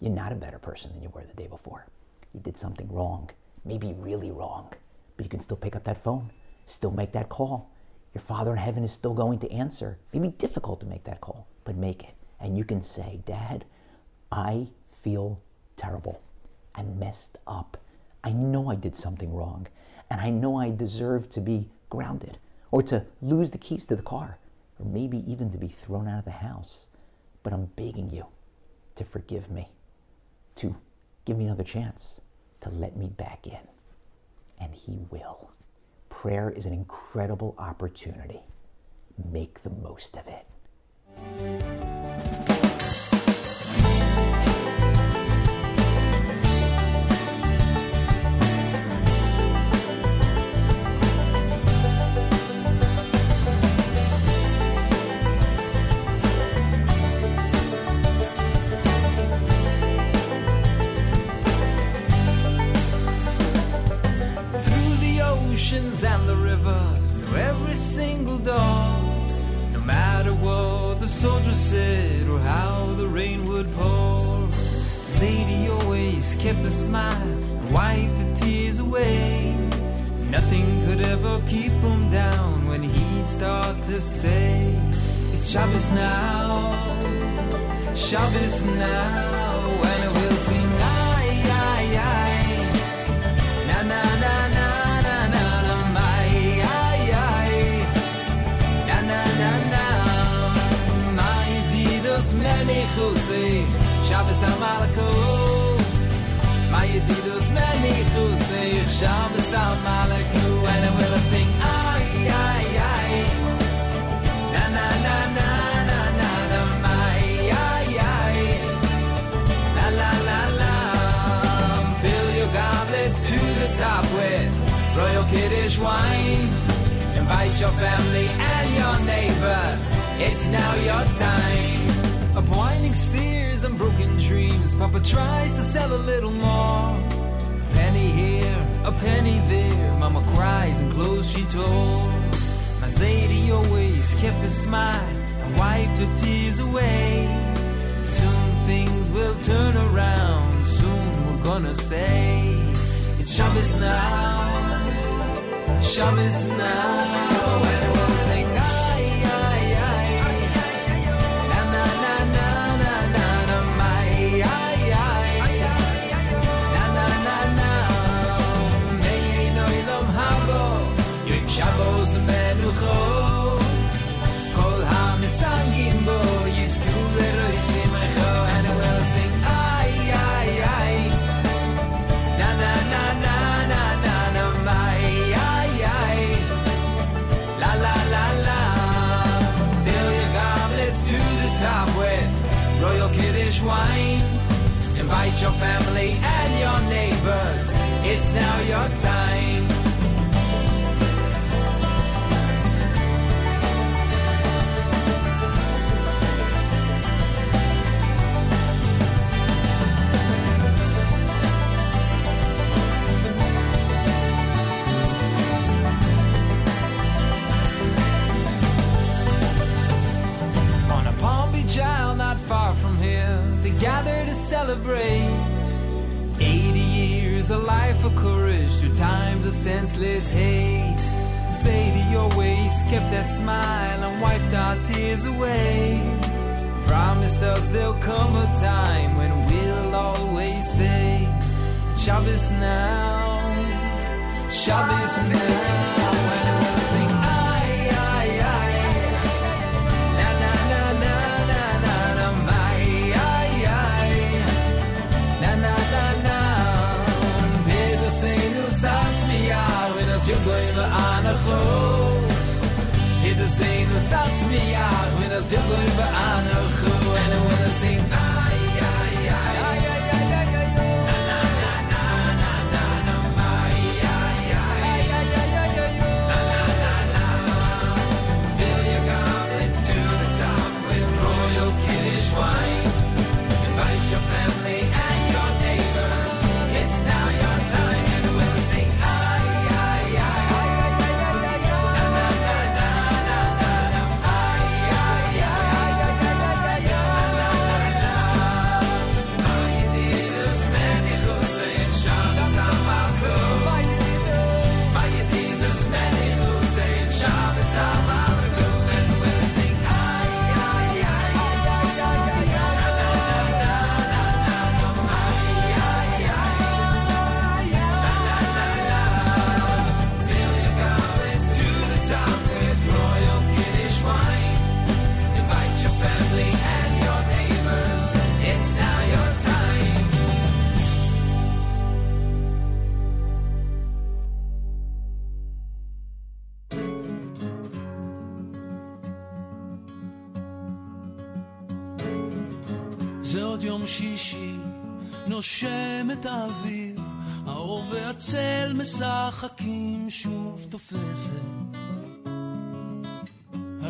Speaker 7: you're not a better person than you were the day before. You did something wrong, maybe really wrong, but you can still pick up that phone, still make that call. Your Father in heaven is still going to answer. It may be difficult to make that call, but make it. And you can say, Dad, I feel terrible. I messed up. I know I did something wrong. And I know I deserve to be grounded or to lose the keys to the car or maybe even to be thrown out of the house. But I'm begging you to forgive me, to give me another chance, to let me back in. And He will. Prayer is an incredible opportunity. Make the most of it.
Speaker 6: Single dawn. No matter what the soldiers said or how the rain would pour, Zadie always
Speaker 2: kept a smile and wiped the tears away. Nothing could ever keep him down when he'd start to say, It's Shabbos now, Shabbos now, and we'll sing, ay, ay, ay, didos menichusei, Shabbos amalako. My Yedidus many chusei Shabbos al-Malaku And I will sing ay, ay, ay Na, na, na, na, na, na, na My, ay, ay La, la, la, la. Fill your goblets to the top with Royal Kiddish wine. Invite your family and your neighbors. It's now your time of winding steers and broken dreams. Papa tries to sell a little more. Penny here, a penny there. Mama cries and clothes she tore. My Zadie always kept a smile and wiped her tears away. Soon things will turn around. Soon we're gonna say it's Shabbos now. Shabbos now.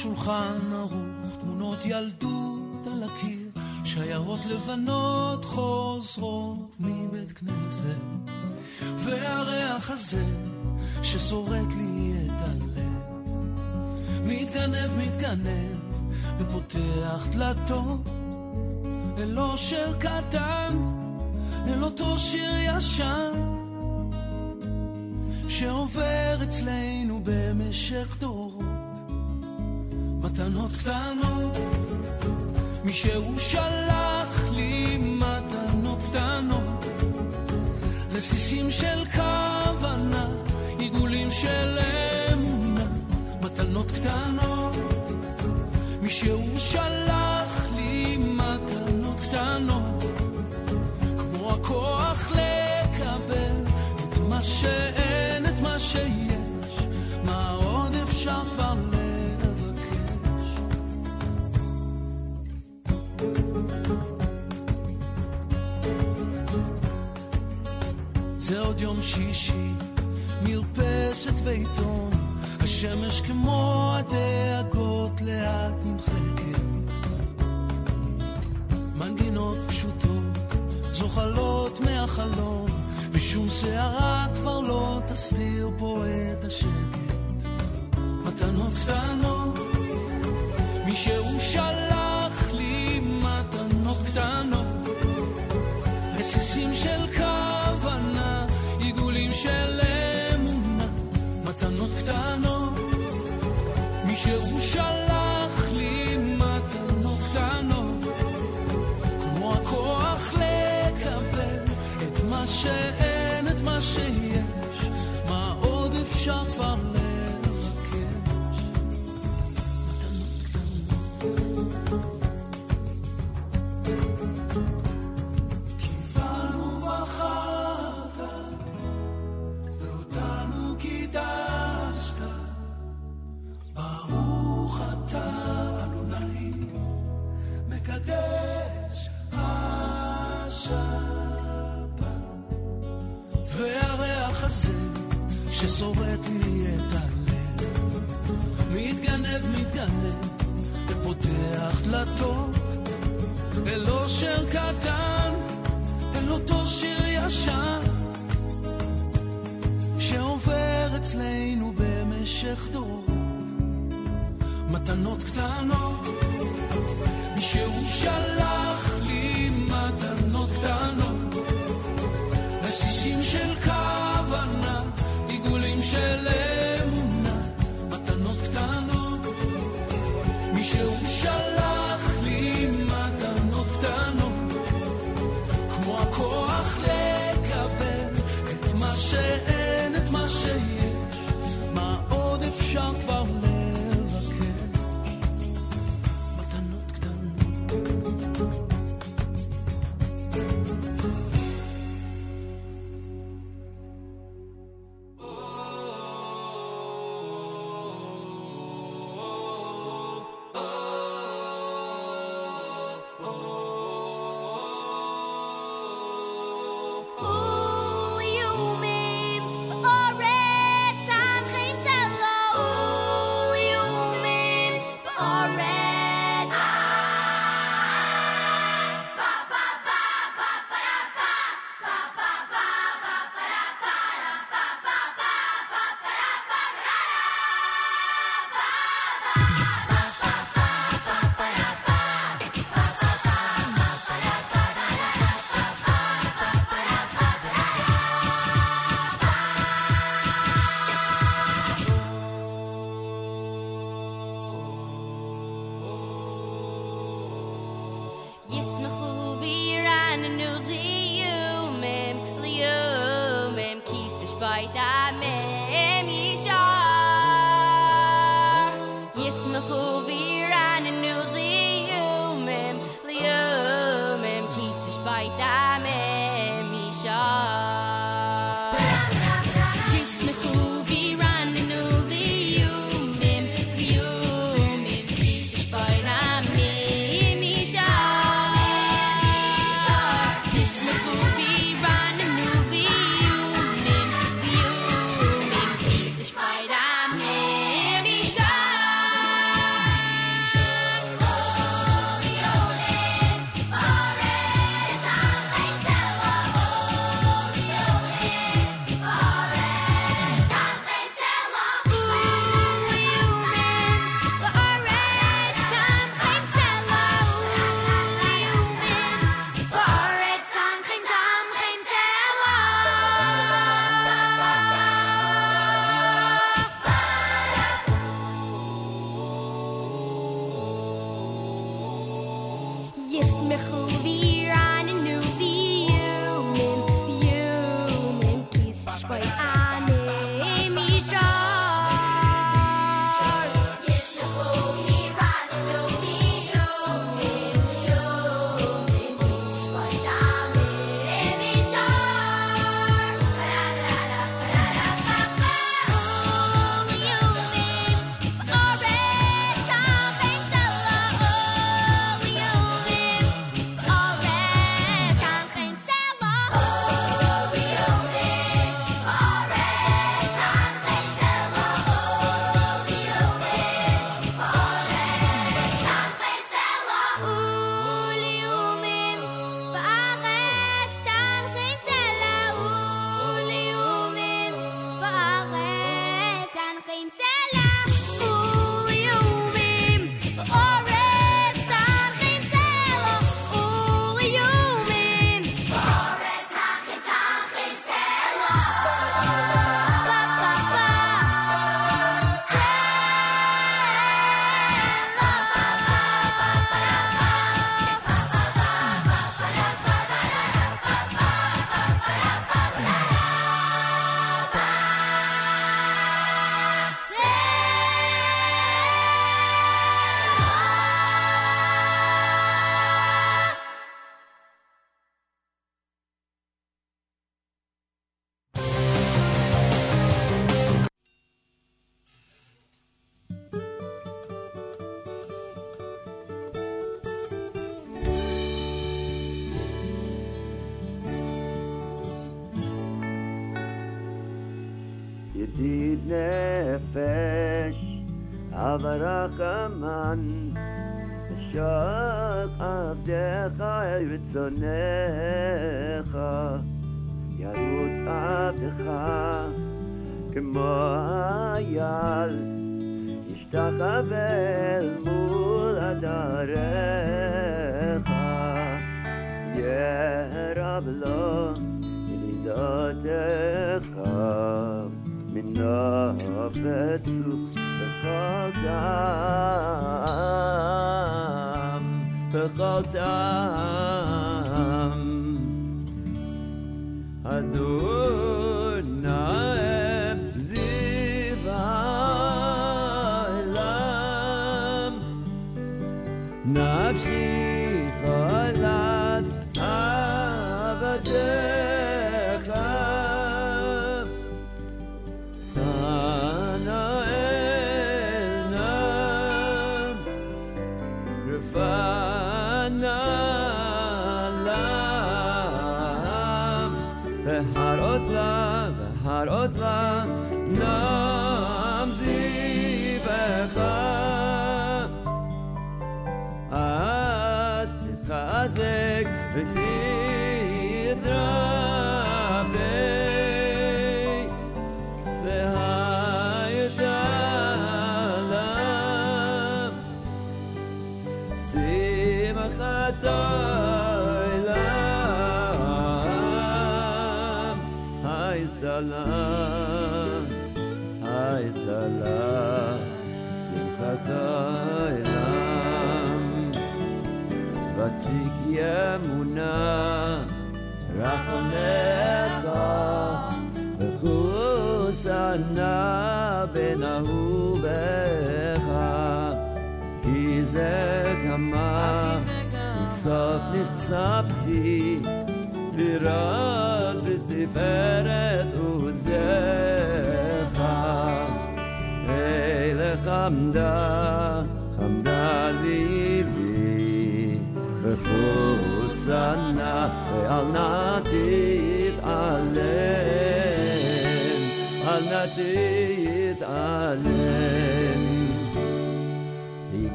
Speaker 8: השולחן ערוך, תמונות ילדות על הקיר, שיירות לבנות חוזרות מבית כנסת. והריח הזה ששורט לי את הלב, מתגנב, מתגנב, ופותח דלתות אל אושר קטן, אל אותו שיר ישן שעובר אצלנו במשך דורות מתנות קטנות. מישהו שלח לי מתנות קטנות. רסיסים של כוונה עיגולים של אמונה. מתנות קטנות. מישהו שלח זה עוד יום שישי, מרפסת ועיתון, השמש כמו הדאגות לאט נמחקת. מנגינות פשוטות, זוחלות מהחלום, ושום שערה כבר לא תסתיר פה את השקט. מתנות קטנות, מישהו שלח לי מתנות קטנות. רסיסים של של אמונה, מתנות קטנות, מי ששורט לי את הלב, מתגנב, מתגנב, ופותח דלתות. אל אושר קטן, אל אותו שיר ישן, שעובר אצלנו במשך דורות. מתנות קטנות, מישהו שלח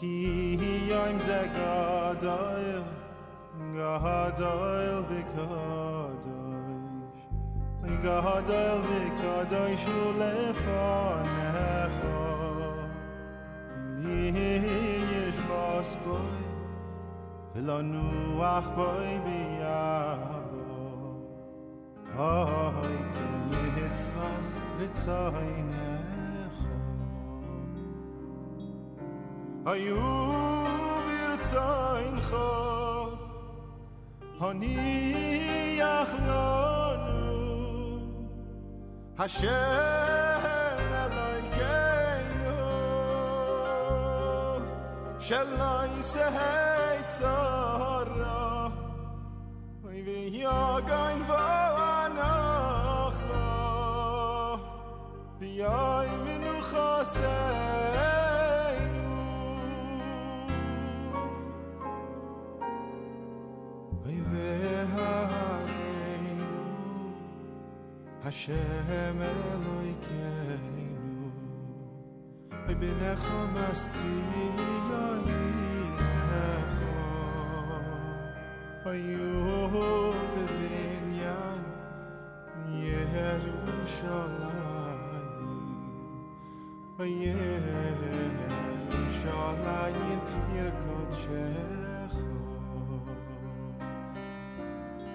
Speaker 9: כי
Speaker 10: יום זה גדול גדול וקדוש אי גדול וקדוש הוא לפניך יש בוס בוי ולא נוח בוי ביעבו אוי כמצווס רצוינך היו ברצוינך הניח לנו. השם אלוהינו שלא יסהי צרה. אוי ויגן ואנחה ביי מנוחסנו השם אלוהיכנו אוי בנחו מסתי יוי נחו אוי ובין ין ירושלים אוי ירושלים ירקוד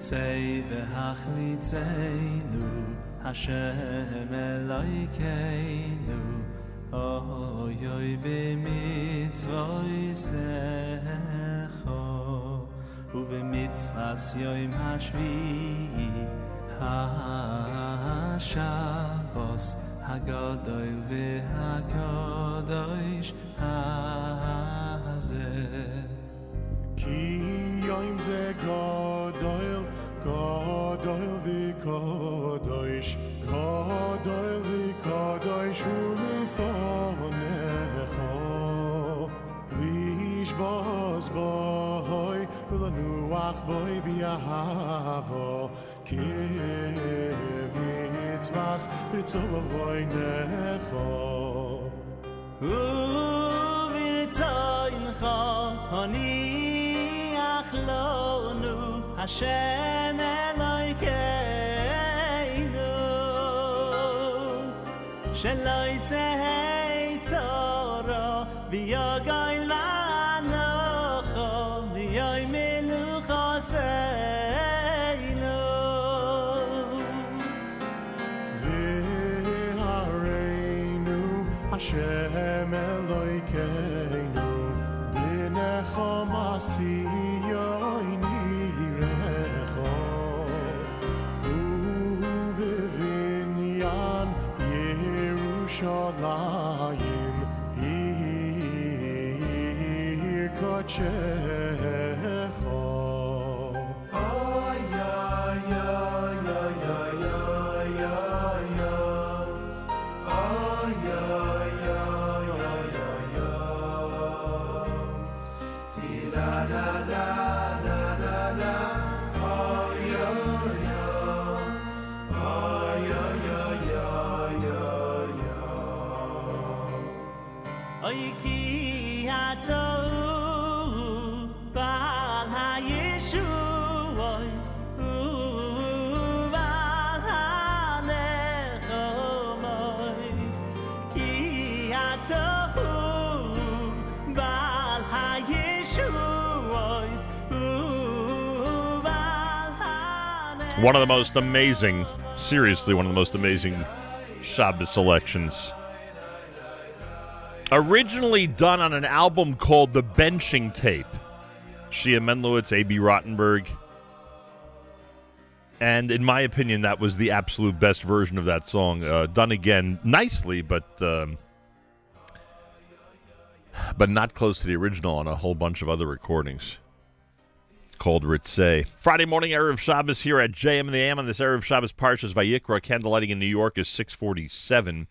Speaker 10: Zei ve hach ni
Speaker 11: Hashem elai kei nu Oy oy be mit zwei sech o be mit was
Speaker 10: yo im hasch wie ha sha bos ha god ki yo im ze kine
Speaker 11: vas was mit so weine kho u wir zayn kho ani achlonu hashem eloikeinu שלא יסה
Speaker 4: One of the most amazing, seriously, one of the most amazing Shabbos selections. Originally done on an album called The Benching Tape. Shia Menlowitz, A.B. Rottenberg. And in my opinion, that was the absolute best version of that song. Uh, done again nicely, but um, but not close to the original on a whole bunch of other recordings called Ritzay. Friday morning, Erev Shabbos here at JM in the AM on this Erev Shabbos Parshas Vayikra. Candlelighting in New York is 647.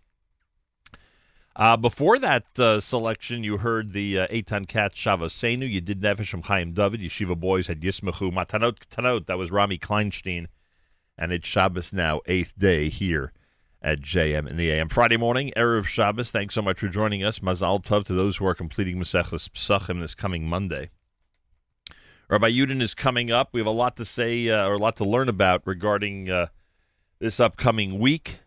Speaker 4: Uh, before that uh, selection, you heard the uh, Eitan Katz Shavasenu. You did Nefesh Chaim David. Yeshiva Boys had Yismachu Matanot Tanot. That was Rami Kleinstein. And it's Shabbos now, eighth day here at JM in the AM. Friday morning, Erev Shabbos. Thanks so much for joining us. Mazal Tov to those who are completing Maseches Psachim this coming Monday. Rabbi Yudin is coming up. We have a lot to say uh, or a lot to learn about regarding uh, this upcoming week.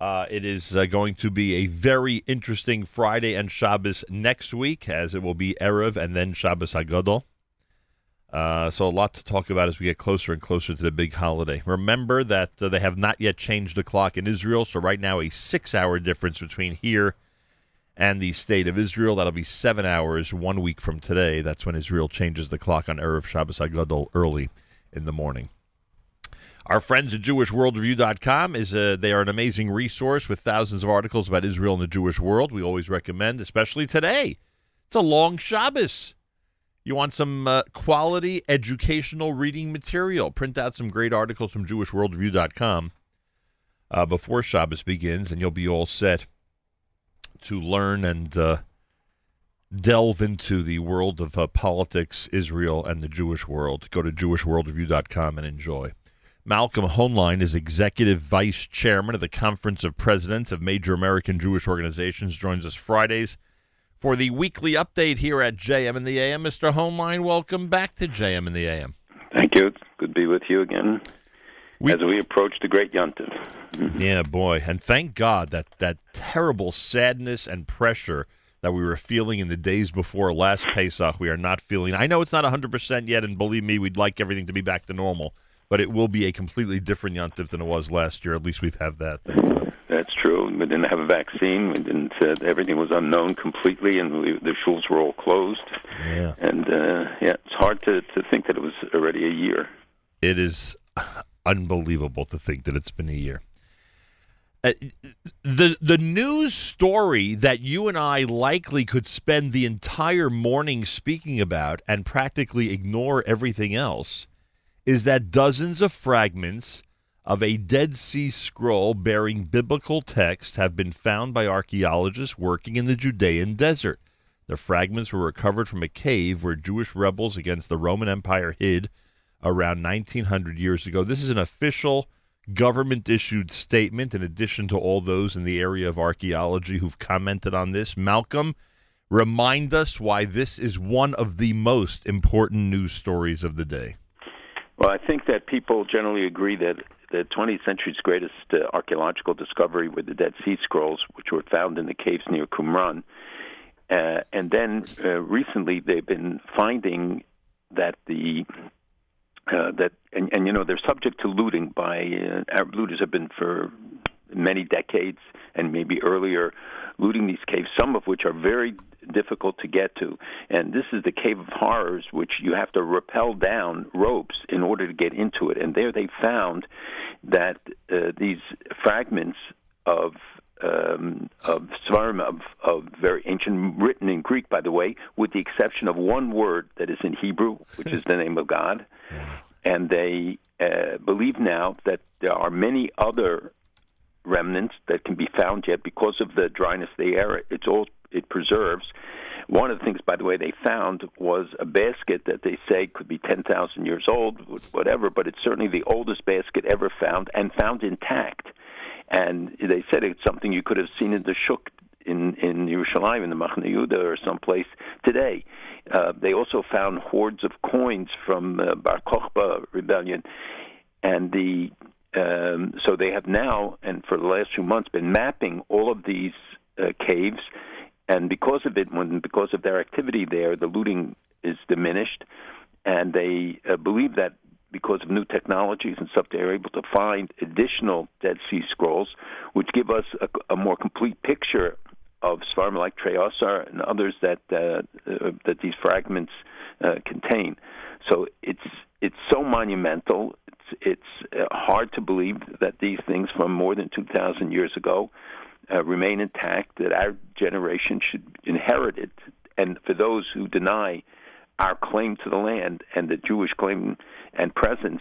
Speaker 4: Uh, it is uh, going to be a very interesting Friday and Shabbos next week, as it will be Erev and then Shabbos Hagadol. Uh, so a lot to talk about as we get closer and closer to the big holiday. Remember that uh, they have not yet changed the clock in Israel, so right now a six-hour difference between here and the state of Israel. That'll be seven hours one week from today. That's when Israel changes the clock on Erev Shabbos Hagadol early in the morning. Our friends at JewishWorldReview.com is a, they are an amazing resource with thousands of articles about Israel and the Jewish world. We always recommend, especially today. It's a long Shabbos. You want some uh, quality educational reading material? Print out some great articles from JewishWorldReview.com uh, before Shabbos begins, and you'll be all set to learn and uh, delve into the world of uh, politics, Israel, and the Jewish world. Go to JewishWorldReview.com and enjoy. Malcolm Hoenlein is executive vice chairman of the Conference of Presidents of Major American Jewish Organizations. Joins us Fridays for the weekly update here at JM in the AM. Mr. Hoenlein, welcome back to JM in the AM.
Speaker 12: Thank you. It's good to be with you again as we approach the great Yontif.
Speaker 4: Yeah, boy, and thank God that that terrible sadness and pressure that we were feeling in the days before last Pesach, we are not feeling. I know it's not 100% yet, and believe me, we'd like everything to be back to normal, but it will be a completely different Yontif than it was last year. At least we've had that.
Speaker 12: That's true. We didn't have a vaccine. We didn't. Uh, everything was unknown completely, and we, the schools were all closed.
Speaker 4: Yeah.
Speaker 12: And uh, yeah, it's hard to to think that it was already a year.
Speaker 4: It is unbelievable to think that it's been a year. Uh, the the news story that you and I likely could spend the entire morning speaking about and practically ignore everything else is that dozens of fragments of a Dead Sea Scroll bearing biblical text have been found by archaeologists working in the Judean desert. The fragments were recovered from a cave where Jewish rebels against the Roman Empire hid around 1900 years ago. This is an official government issued statement in addition to all those in the area of archaeology who've commented on this. Malcolm, remind us why this is one of the most important news stories of the day.
Speaker 12: Well, I think that people generally agree that the 20th century's greatest uh, archaeological discovery were the Dead Sea Scrolls, which were found in the caves near Qumran. Uh, and then uh, recently they've been finding that the uh, that and, and you know they're subject to looting by uh, Arab looters have been for many decades and maybe earlier looting these caves, some of which are very difficult to get to. And this is the Cave of Horrors, which you have to rappel down ropes in order to get into it. And there they found that uh, these fragments of um, of Svarim of, of very ancient, written in Greek, by the way, with the exception of one word that is in Hebrew, which is the name of God. And they uh, believe now that there are many other remnants that can be found yet because of the dryness of the air. It's all it preserves. One of the things, by the way, they found was a basket that they say could be 10,000 years old, whatever, but it's certainly the oldest basket ever found and found intact. And they said it's something you could have seen in the Shuk in in Yerushalayim, in the Machne Yehuda or someplace today. Uh, they also found hoards of coins from uh, Bar Kokhba rebellion, and the um, so they have now and for the last few months been mapping all of these uh, caves, and because of it, when because of their activity there, the looting is diminished, and they uh, believe that because of new technologies and stuff, they're able to find additional Dead Sea Scrolls, which give us a, a more complete picture of Svarim like Trei Asar and others that uh, uh, that these fragments uh, contain. So it's it's so monumental. It's it's uh, hard to believe that these things from more than two thousand years ago uh, remain intact. That our generation should inherit it. And for those who deny our claim to the land and the Jewish claim and presence,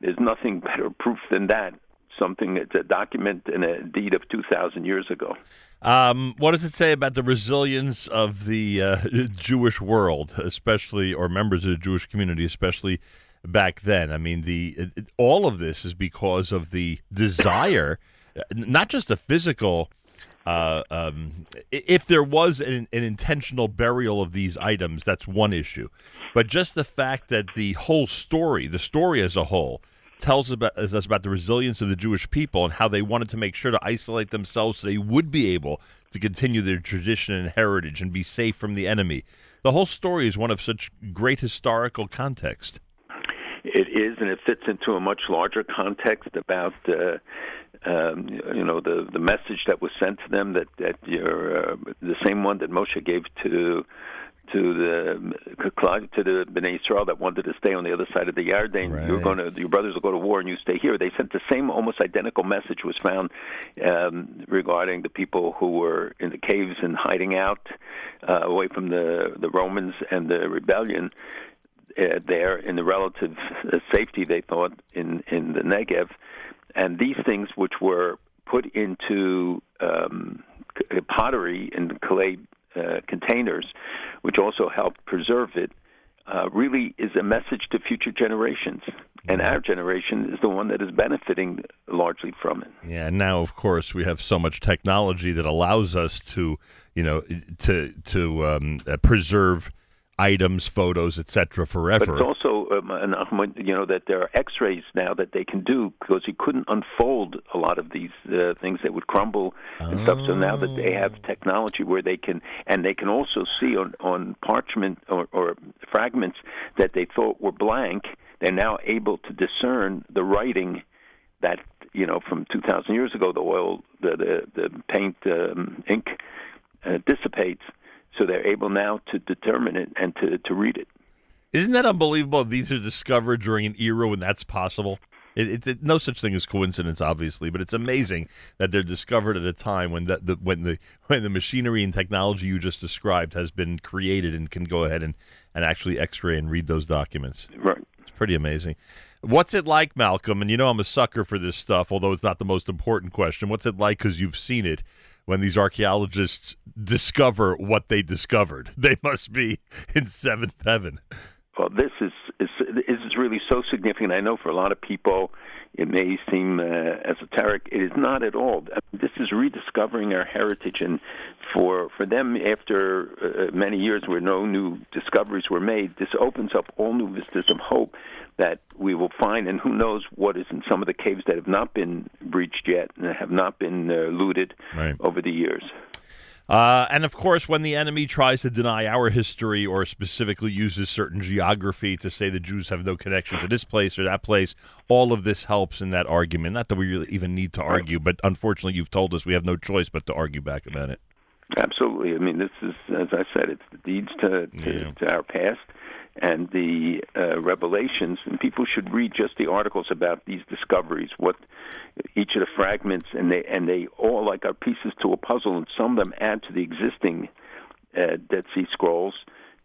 Speaker 12: there's nothing better proof than that. Something that's a document and a deed of 2,000 years ago.
Speaker 4: Um, what does it say about the resilience of the uh, Jewish world, especially, or members of the Jewish community, especially back then? I mean, the all of this is because of the desire, not just the physical. Uh, um, if there was an, an intentional burial of these items, that's one issue. But just the fact that the whole story, the story as a whole, tells about, us about the resilience of the Jewish people and how they wanted to make sure to isolate themselves so they would be able to continue their tradition and heritage and be safe from the enemy. The whole story is one of such great historical context.
Speaker 12: It is, and it fits into a much larger context about, uh, um, you know, the the message that was sent to them that that you're uh, the same one that Moshe gave to to the to the Bnei Israel that wanted to stay on the other side of the Yarden.
Speaker 4: Right.
Speaker 12: You're going to your brothers will go to war and you stay here. They sent the same almost identical message was found um, regarding the people who were in the caves and hiding out uh, away from the the Romans and the rebellion. Uh, there in the relative uh, safety they thought in in the Negev, and these things which were put into um, pottery and clay uh, containers, which also helped preserve it, uh, really is a message to future generations. And our generation is the one that is benefiting largely from it.
Speaker 4: Yeah, and now of course we have so much technology that allows us to, you know, to to um, uh, preserve items, photos, etc. forever.
Speaker 12: But it's also, um, an, you know, that there are X-rays now that they can do because you couldn't unfold a lot of these uh, things that would crumble and stuff. So now that they have technology where they can, and they can also see on on parchment or, or fragments that they thought were blank, they're now able to discern the writing that you know from 2,000 years ago. The oil, the the, the paint, um, ink uh, dissipates so they're able now to determine it and to, to read it.
Speaker 4: Isn't that unbelievable? These are discovered during an era when that's possible. It, it, it, no such thing as coincidence, obviously, but it's amazing that they're discovered at a time when the, the when the when the machinery and technology you just described has been created and can go ahead and, and actually X-ray and read those documents.
Speaker 12: Right,
Speaker 4: it's pretty amazing. What's it like, Malcolm? And you know I'm a sucker for this stuff, although it's not the most important question. What's it like because you've seen it? when these archaeologists discover what they discovered. They must be in seventh heaven.
Speaker 12: Well, this is is this is really so significant. I know for a lot of people, it may seem uh, esoteric. It is not at all. This is rediscovering our heritage, and for for them, after uh, many years where no new discoveries were made, this opens up all new vistas of hope that we will find, and who knows what is in some of the caves that have not been breached yet and have not been uh, looted
Speaker 4: right.
Speaker 12: over the years.
Speaker 4: Uh, and of course, when the enemy tries to deny our history or specifically uses certain geography to say the Jews have no connection to this place or that place, all of this helps in that argument. Not that we really even need to argue, but unfortunately, you've told us we have no choice but to argue back about it.
Speaker 12: Absolutely. I mean, this is, as I said, it's the deeds to, to,
Speaker 4: Yeah.
Speaker 12: to our past and the uh, revelations. And people should read just the articles about these discoveries, what each of the fragments, and they and they all like are pieces to a puzzle, and some of them add to the existing uh, Dead Sea Scrolls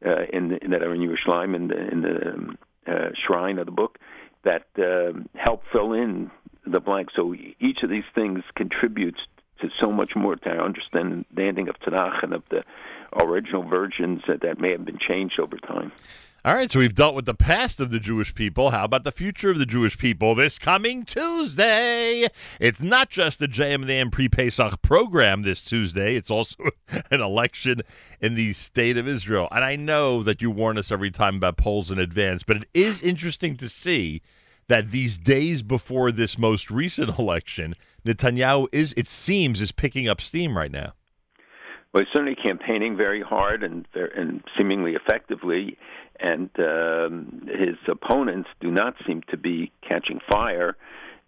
Speaker 12: uh, in, the, that are in Yerushalayim in the, in the um, uh, shrine of the book that um help fill in the blanks. So each of these things contributes to so much more to our understanding of Tanakh and of the original versions that, that may have been changed over time.
Speaker 4: All right, so we've dealt with the past of the Jewish people. How about the future of the Jewish people this coming Tuesday? It's not just the JM and the pre Pesach program this Tuesday, it's also an election in the state of Israel. And I know that you warn us every time about polls in advance, but it is interesting to see that these days before this most recent election, Netanyahu is, it seems, is picking up steam right now.
Speaker 12: Well, he's certainly campaigning very hard and and seemingly effectively, and um, his opponents do not seem to be catching fire.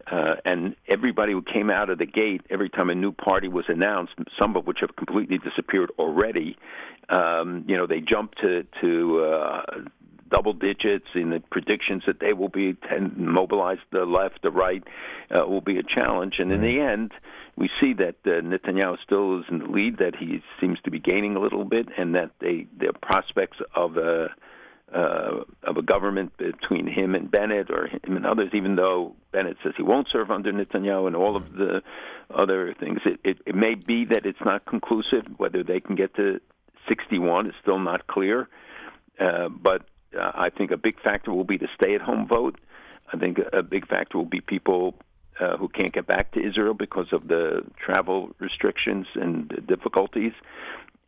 Speaker 12: Uh, and everybody who came out of the gate, every time a new party was announced, some of which have completely disappeared already, um, you know, they jumped to to uh, double digits in the predictions that they will be ten, mobilize the left, the right, uh, will be a challenge. And in the end, we see that uh, Netanyahu still is in the lead, that he seems to be gaining a little bit, and that they the prospects of a uh, of a government between him and Bennett or him and others, even though Bennett says he won't serve under Netanyahu and all of the other things, it, it, it may be that it's not conclusive. Whether they can get to 61 is still not clear. Uh, but uh, I think a big factor will be the stay-at-home vote. I think a big factor will be people uh, who can't get back to Israel because of the travel restrictions and difficulties,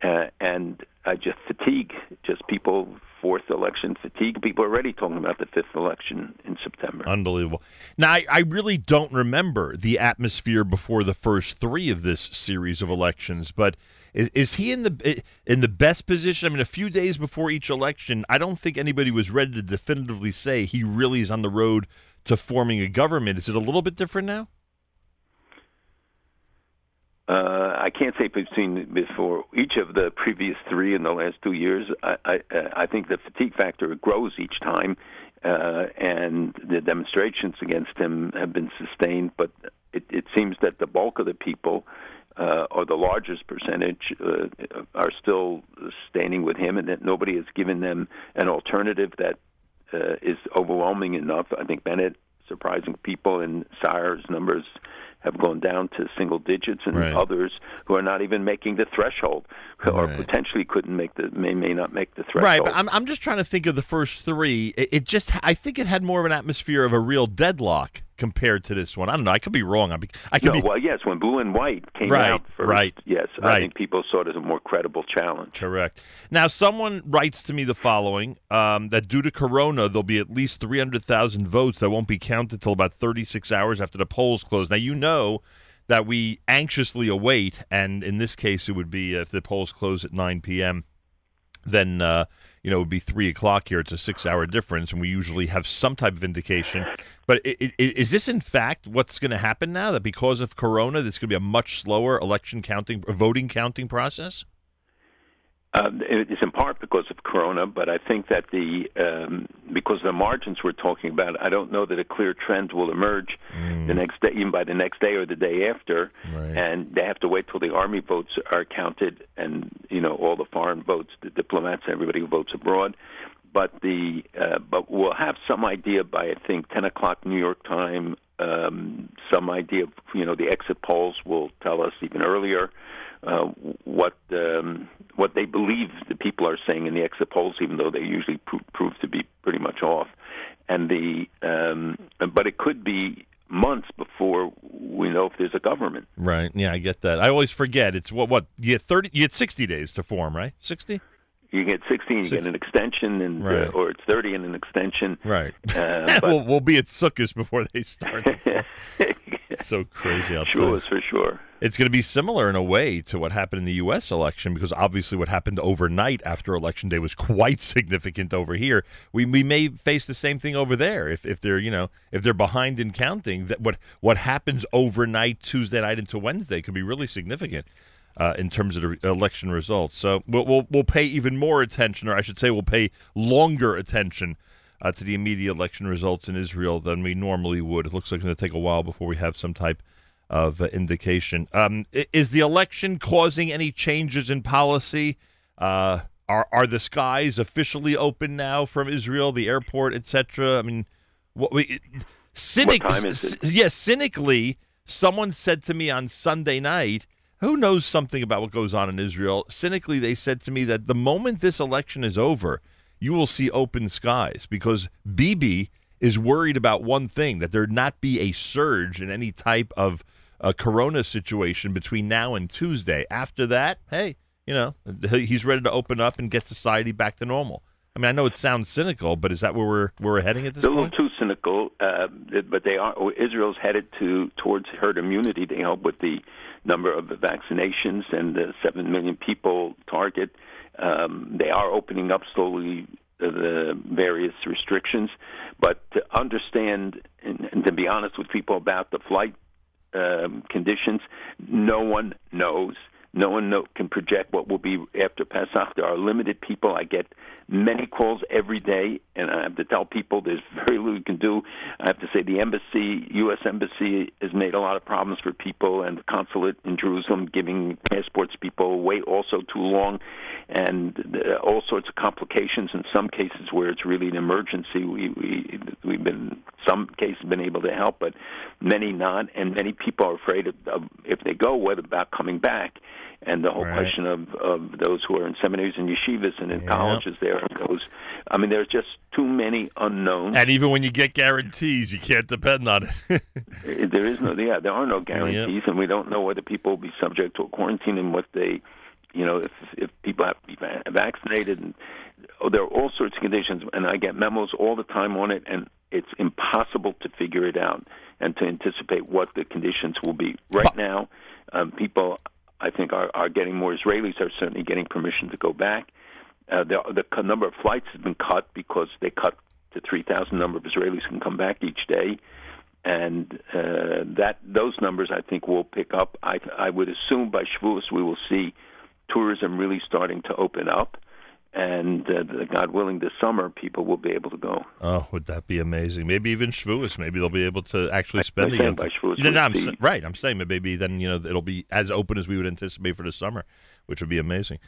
Speaker 12: uh, and just fatigue. Just people fourth election fatigue. People are already talking about the fifth election in September.
Speaker 4: Unbelievable. Now, I, I really don't remember the atmosphere before the first three of this series of elections, but is, is he in the in the best position? I mean, a few days before each election, I don't think anybody was ready to definitively say he really is on the road to forming a government. Is it a little bit different now?
Speaker 12: Uh, I can't say between before each of the previous three in the last two years. I, I, I think the fatigue factor grows each time, uh, and the demonstrations against him have been sustained. But it, it seems that the bulk of the people, uh, or the largest percentage, uh, are still standing with him, and that nobody has given them an alternative that uh, is overwhelming enough. I think Bennett surprising people, and Sa'ar's numbers have gone down to single digits, and
Speaker 4: Right.
Speaker 12: others who are not even making the threshold, or
Speaker 4: Right.
Speaker 12: potentially couldn't make the may may not make the threshold.
Speaker 4: Right, but I'm I'm just trying to think of the first three. It, it just I think it had more of an atmosphere of a real deadlock compared to this one. I don't know. I could be wrong. I, be, I could
Speaker 12: no,
Speaker 4: be
Speaker 12: well, yes, when Blue and White came
Speaker 4: Right,
Speaker 12: out first,
Speaker 4: right,
Speaker 12: yes, I think people saw it as a more credible challenge.
Speaker 4: Correct. Now, someone writes to me the following um, that due to Corona, there'll be at least 300,000 votes that won't be counted till about 36 hours after the polls close. Now, you know that we anxiously await, and in this case, it would be if the polls close at 9 p.m., then, uh, you know, it would be 3 o'clock here. It's a six hour difference, and we usually have some type of indication. But i i is this, in fact, what's going to happen now? That because of Corona, there's going to be a much slower election counting, voting counting process?
Speaker 12: Um, it's in part because of Corona, but I think that the um, because of the margins we're talking about, I don't know that a clear trend will emerge the next day, even by the next day or the day after. And they have to wait till the army votes are counted, and you know all the foreign votes, the diplomats, everybody who votes abroad. But the uh, but we'll have some idea by I think 10 o'clock New York time. Um, some idea of you know the exit polls will tell us even earlier uh, what um, what they believe the people are saying in the exit polls, even though they usually pro- prove to be pretty much off. And the um, but it could be months before we know if there's a government.
Speaker 4: Right. Yeah, I get that. I always forget. It's what what you get thirty. You get sixty days to form, right? Sixty.
Speaker 12: You get 16, you
Speaker 4: Six-
Speaker 12: get an extension, and
Speaker 4: Right.
Speaker 12: uh, or it's 30 and an extension.
Speaker 4: Right.
Speaker 12: Uh,
Speaker 4: we'll, we'll be at Sukkot before they start. it's so crazy out
Speaker 12: sure,
Speaker 4: there.
Speaker 12: for sure.
Speaker 4: It's going to be similar in a way to what happened in the U.S. election because obviously what happened overnight after election day was quite significant over here. We we may face the same thing over there if, if they're you know if they're behind in counting that what what happens overnight Tuesday night into Wednesday could be really significant. Uh, in terms of the election results, so we'll, we'll we'll pay even more attention, or I should say, we'll pay longer attention uh, to the immediate election results in Israel than we normally would. It looks like it's going to take a while before we have some type of uh, indication. Um, is the election causing any changes in policy? Uh, are are the skies officially open now from Israel, the airport, etc.? I mean, what we cynic,
Speaker 12: What time is it?
Speaker 4: c- yeah, cynically, someone said to me on Sunday night. Who knows something about what goes on in Israel? Cynically, they said to me that the moment this election is over, you will see open skies because Bibi is worried about one thing that there not be a surge in any type of a corona situation between now and Tuesday. After that, hey, you know, he's ready to open up and get society back to normal. I mean, I know it sounds cynical, but is that where we're where we're heading at this
Speaker 12: It's a little
Speaker 4: point?
Speaker 12: too cynical, uh, but they are. Israel's headed to towards herd immunity. They hope with the number of the vaccinations and the seven million people target. Um, they are opening up slowly the, the various restrictions, but to understand and, and to be honest with people about the flight um, conditions, no one knows. No one know, can project what will be after Pesach. There are limited people. I get many calls every day, and I have to tell people there's very little you can do. I have to say the embassy, U.S. embassy, has made a lot of problems for people, and the consulate in Jerusalem giving passports people wait also too long, and all sorts of complications. In some cases where it's really an emergency, we we we've been some cases been able to help, but many not, and many people are afraid of, of if they go, what about coming back? And the whole
Speaker 4: Right.
Speaker 12: question of of those who are in seminaries and yeshivas and in
Speaker 4: Yeah.
Speaker 12: colleges there and those I mean there's just too many unknowns.
Speaker 4: And even when you get guarantees, you can't depend on it.
Speaker 12: Uh, there is no yeah there are no guarantees and we don't know whether people will be subject to a quarantine and what they you know if if people have to be vaccinated and oh, there are all sorts of conditions and I get memos all the time on it and it's impossible to figure it out and to anticipate what the conditions will be right now um, people I think are, are getting more Israelis are certainly getting permission to go back. Uh, the, the number of flights has been cut because they cut to 3,000 number of Israelis can come back each day, and uh, that those numbers I think will pick up. I, I would assume by Shavuos we will see tourism really starting to open up, and uh, God willing, this summer people will be able to go.
Speaker 4: Oh, would that be amazing? Maybe even Shavuos. Maybe they'll be able to actually spend the
Speaker 12: by Shavuos
Speaker 4: No, no, I'm sa- right. I'm saying maybe then you know it'll be as open as we would anticipate for the summer, which would be amazing.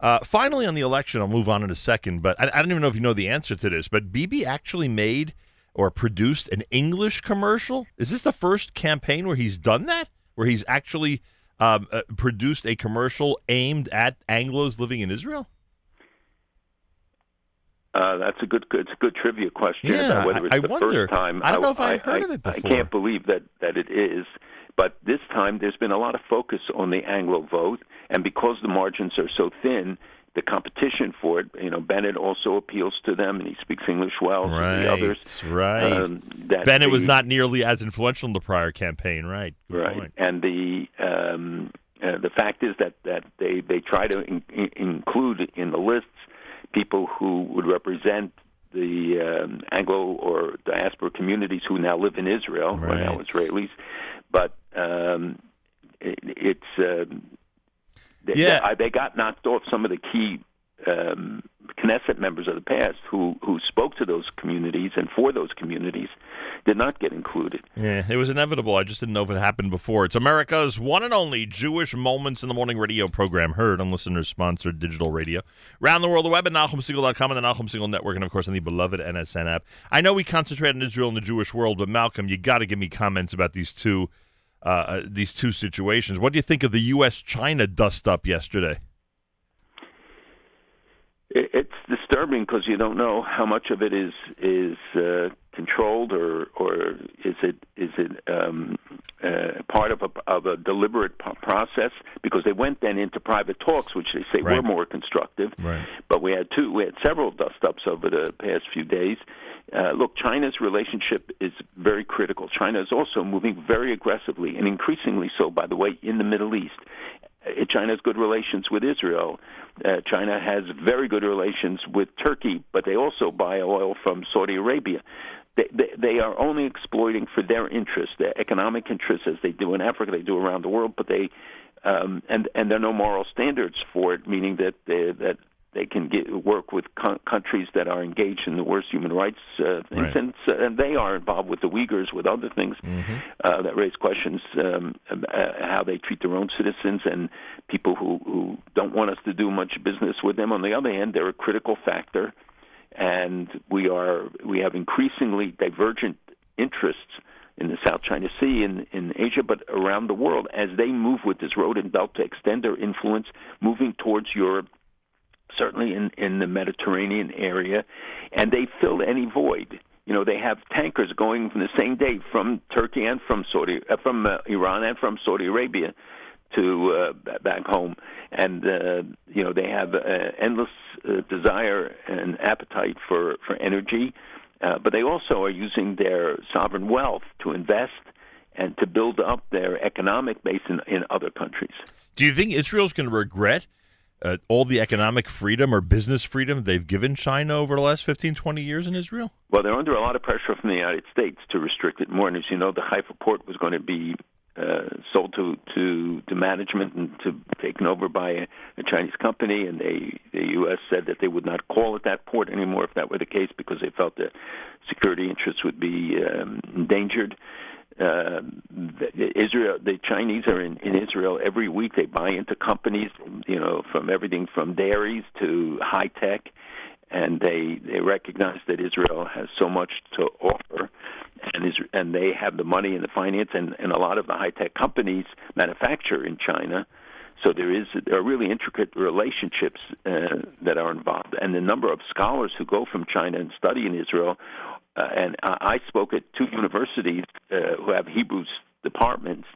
Speaker 4: Uh, finally, on the election, I'll move on in a second, but I, I don't even know if you know the answer to this. But BB actually made or produced an English commercial. Is this the first campaign where he's done that? Where he's actually um, uh, produced a commercial aimed at Anglo's living in Israel?
Speaker 12: Uh, that's a good, it's a good trivia question
Speaker 4: Yeah,
Speaker 12: about whether it's
Speaker 4: I-
Speaker 12: the
Speaker 4: wonder.
Speaker 12: first time.
Speaker 4: I don't know if I'd heard
Speaker 12: I,
Speaker 4: of it before.
Speaker 12: I can't believe that that it is, but this time there's been a lot of focus on the Anglo vote, and because the margins are so thin, the competition for it. You know, Bennett also appeals to them, and he speaks English well.
Speaker 4: Right,
Speaker 12: the others,
Speaker 4: right.
Speaker 12: um, that
Speaker 4: Bennett was not nearly as influential in the prior campaign, right? Good
Speaker 12: right
Speaker 4: point.
Speaker 12: and the um uh, the fact is that that they they try to in, in, include in the lists people who would represent the um, Anglo or diaspora communities who now live in Israel, or now Israelis, but um, it, it's um, they,
Speaker 4: Yeah.
Speaker 12: they, they got knocked off some of the key um, Knesset members of the past who who spoke to those communities and for those communities did not get included.
Speaker 4: Yeah, it was inevitable. I just didn't know if it happened before. It's America's one and only Jewish Moments in the Morning radio program, heard on listeners sponsored digital radio. Around the world, the web at NachumSegal.com and the Nachum Segal Network, and of course on the beloved NSN app. I know we concentrate on Israel and the Jewish world, but Malcolm, you got to give me comments about these two, uh, uh, these two situations. What do you think of the U.S.-China dust-up yesterday?
Speaker 12: It- It's disturbing because you don't know how much of it is is uh, controlled or or is it is it um, uh, part of a of a deliberate p- process because they went then into private talks, which they say were more constructive.
Speaker 4: Right.
Speaker 12: But we had two, we had several dust ups over the past few days. Uh, look, China's relationship is very critical. China is also moving very aggressively and increasingly so, by the way, in the Middle East. Uh, China has good relations with Israel. Uh, China has very good relations with Turkey, but they also buy oil from Saudi Arabia. They, they, they are only exploiting for their interests, their economic interests, as they do in Africa, they do around the world. But they um, and and there are no moral standards for it, meaning that they, that they can get, work with co- countries that are engaged in the worst human rights uh,
Speaker 4: Right.
Speaker 12: incidents, uh, and they are involved with the Uyghurs, with other things uh, that raise questions um, uh, how they treat their own citizens and people who, who don't want us to do much business with them. On the other hand, they're a critical factor, and we are we have increasingly divergent interests in the South China Sea, in, in Asia, but around the world as they move with this road and belt to extend their influence, moving towards Europe, certainly in in the Mediterranean area, and they fill any void. You know, they have tankers going from the same day from Turkey and from Saudi, uh, from uh, Iran and from Saudi Arabia to uh, back home, and uh, you know they have uh, endless uh, desire and appetite for for energy, uh, but they also are using their sovereign wealth to invest and to build up their economic base in, in other countries.
Speaker 4: Do you think Israel's going to regret uh, all the economic freedom or business freedom they've given China over the last 15, 20 years in Israel?
Speaker 12: Well, they're under a lot of pressure from the United States to restrict it more. And as you know, the Haifa port was going to be uh, sold to, to to management and to taken over by a, a Chinese company, and they the U.S. said that they would not call it that port anymore if that were the case because they felt that security interests would be um, endangered. Uh, the, Israel, the Chinese are in, in Israel every week. They buy into companies, you know, from everything from dairies to high tech, and they they recognize that Israel has so much to offer, and is and they have the money and the finance, and and a lot of the high tech companies manufacture in China. So there is there are really intricate relationships uh, that are involved, and the number of scholars who go from China and study in Israel. Uh, and I, I spoke at two universities uh, who have Hebrew departments,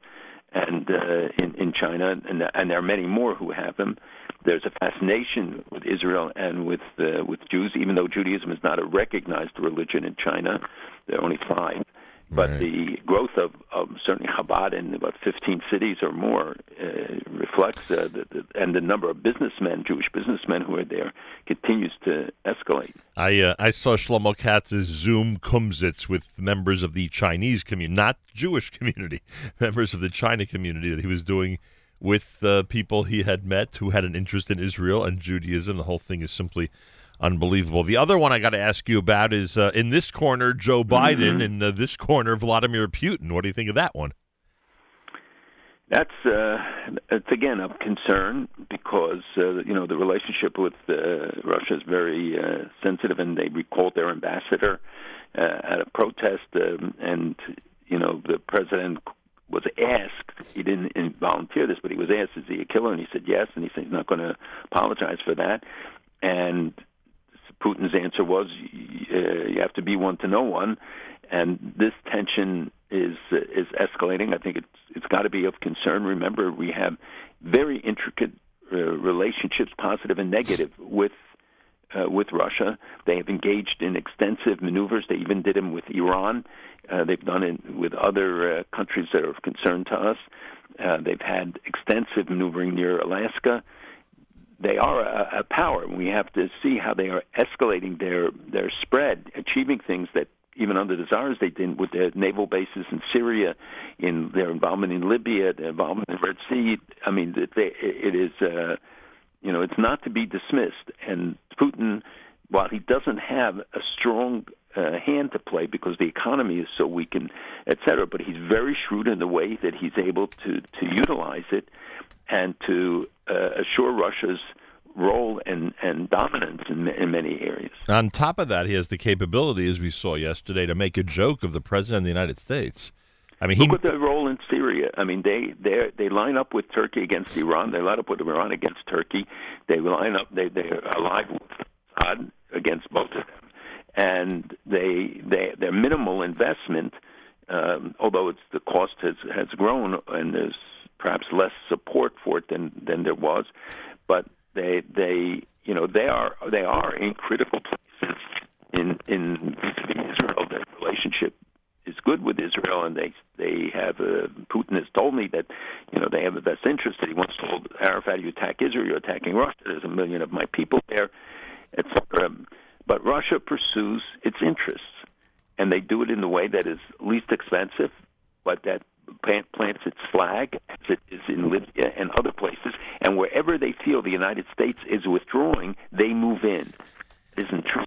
Speaker 12: and uh, in in China, and and there are many more who have them. There's a fascination with Israel and with uh, with Jews, even though Judaism is not a recognized religion in China. There are only five. But the growth of, of certainly Chabad in about 15 cities or more uh, reflects, uh, the, the, and the number of businessmen, Jewish businessmen who are there, continues to escalate.
Speaker 4: I uh, I saw Shlomo Katz's Zoom kumsitz with members of the Chinese community, not Jewish community, members of the China community that he was doing with uh, people he had met who had an interest in Israel and Judaism. The whole thing is simply unbelievable. The other one I got to ask you about is uh, in this corner, Joe Biden,
Speaker 12: Mm-hmm.
Speaker 4: in uh, this corner, Vladimir Putin. What do you think of that one?
Speaker 12: That's uh, it's again of concern because uh, you know the relationship with uh, Russia is very uh, sensitive, and they recalled their ambassador uh, at a protest, um, and you know the president was asked. He didn't volunteer this, but he was asked, "Is he a killer?" And he said yes, and he said he's not going to apologize for that. And Putin's answer was, uh, "You have to be one to know one," and this tension is is escalating. I think it's it's got to be of concern. Remember, we have very intricate uh, relationships, positive and negative, with uh, with Russia. They have engaged in extensive maneuvers. They even did them with Iran. Uh, they've done it with other uh, countries that are of concern to us. Uh, they've had extensive maneuvering near Alaska. They are a, a power, and we have to see how they are escalating their their spread, achieving things that even under the czars they didn't with their naval bases in Syria, in their involvement in Libya, their involvement in the Red Sea. I mean, they, it is. Uh, you know, it's not to be dismissed. And Putin, while he doesn't have a strong uh, hand to play because the economy is so weak and et cetera, but he's very shrewd in the way that he's able to to utilize it and to uh, assure Russia's role and, and dominance in, in many areas.
Speaker 4: On top of that, he has the capability, as we saw yesterday, to make a joke of the president of the United States. I mean,
Speaker 12: Look
Speaker 4: he
Speaker 12: at their role in Syria. I mean, they they they line up with Turkey against Iran. They line up with Iran against Turkey. They line up. They they are allied with Assad against both of them, and they they their minimal investment, um, although it's the cost has has grown and there's perhaps less support for it than than there was, but they they you know they are they are in critical places in in Israel. Their relationship is good with Israel, and they they have. Uh, Putin has told me that you know they have the best interest. That he once told Arafat, "You attack Israel, you're attacking Russia. There's a million of my people there, etc." But Russia pursues its interests, and they do it in the way that is least expensive, but that plants its flag, as it is in Libya and other places. And wherever they feel the United States is withdrawing, they move in. Isn't true.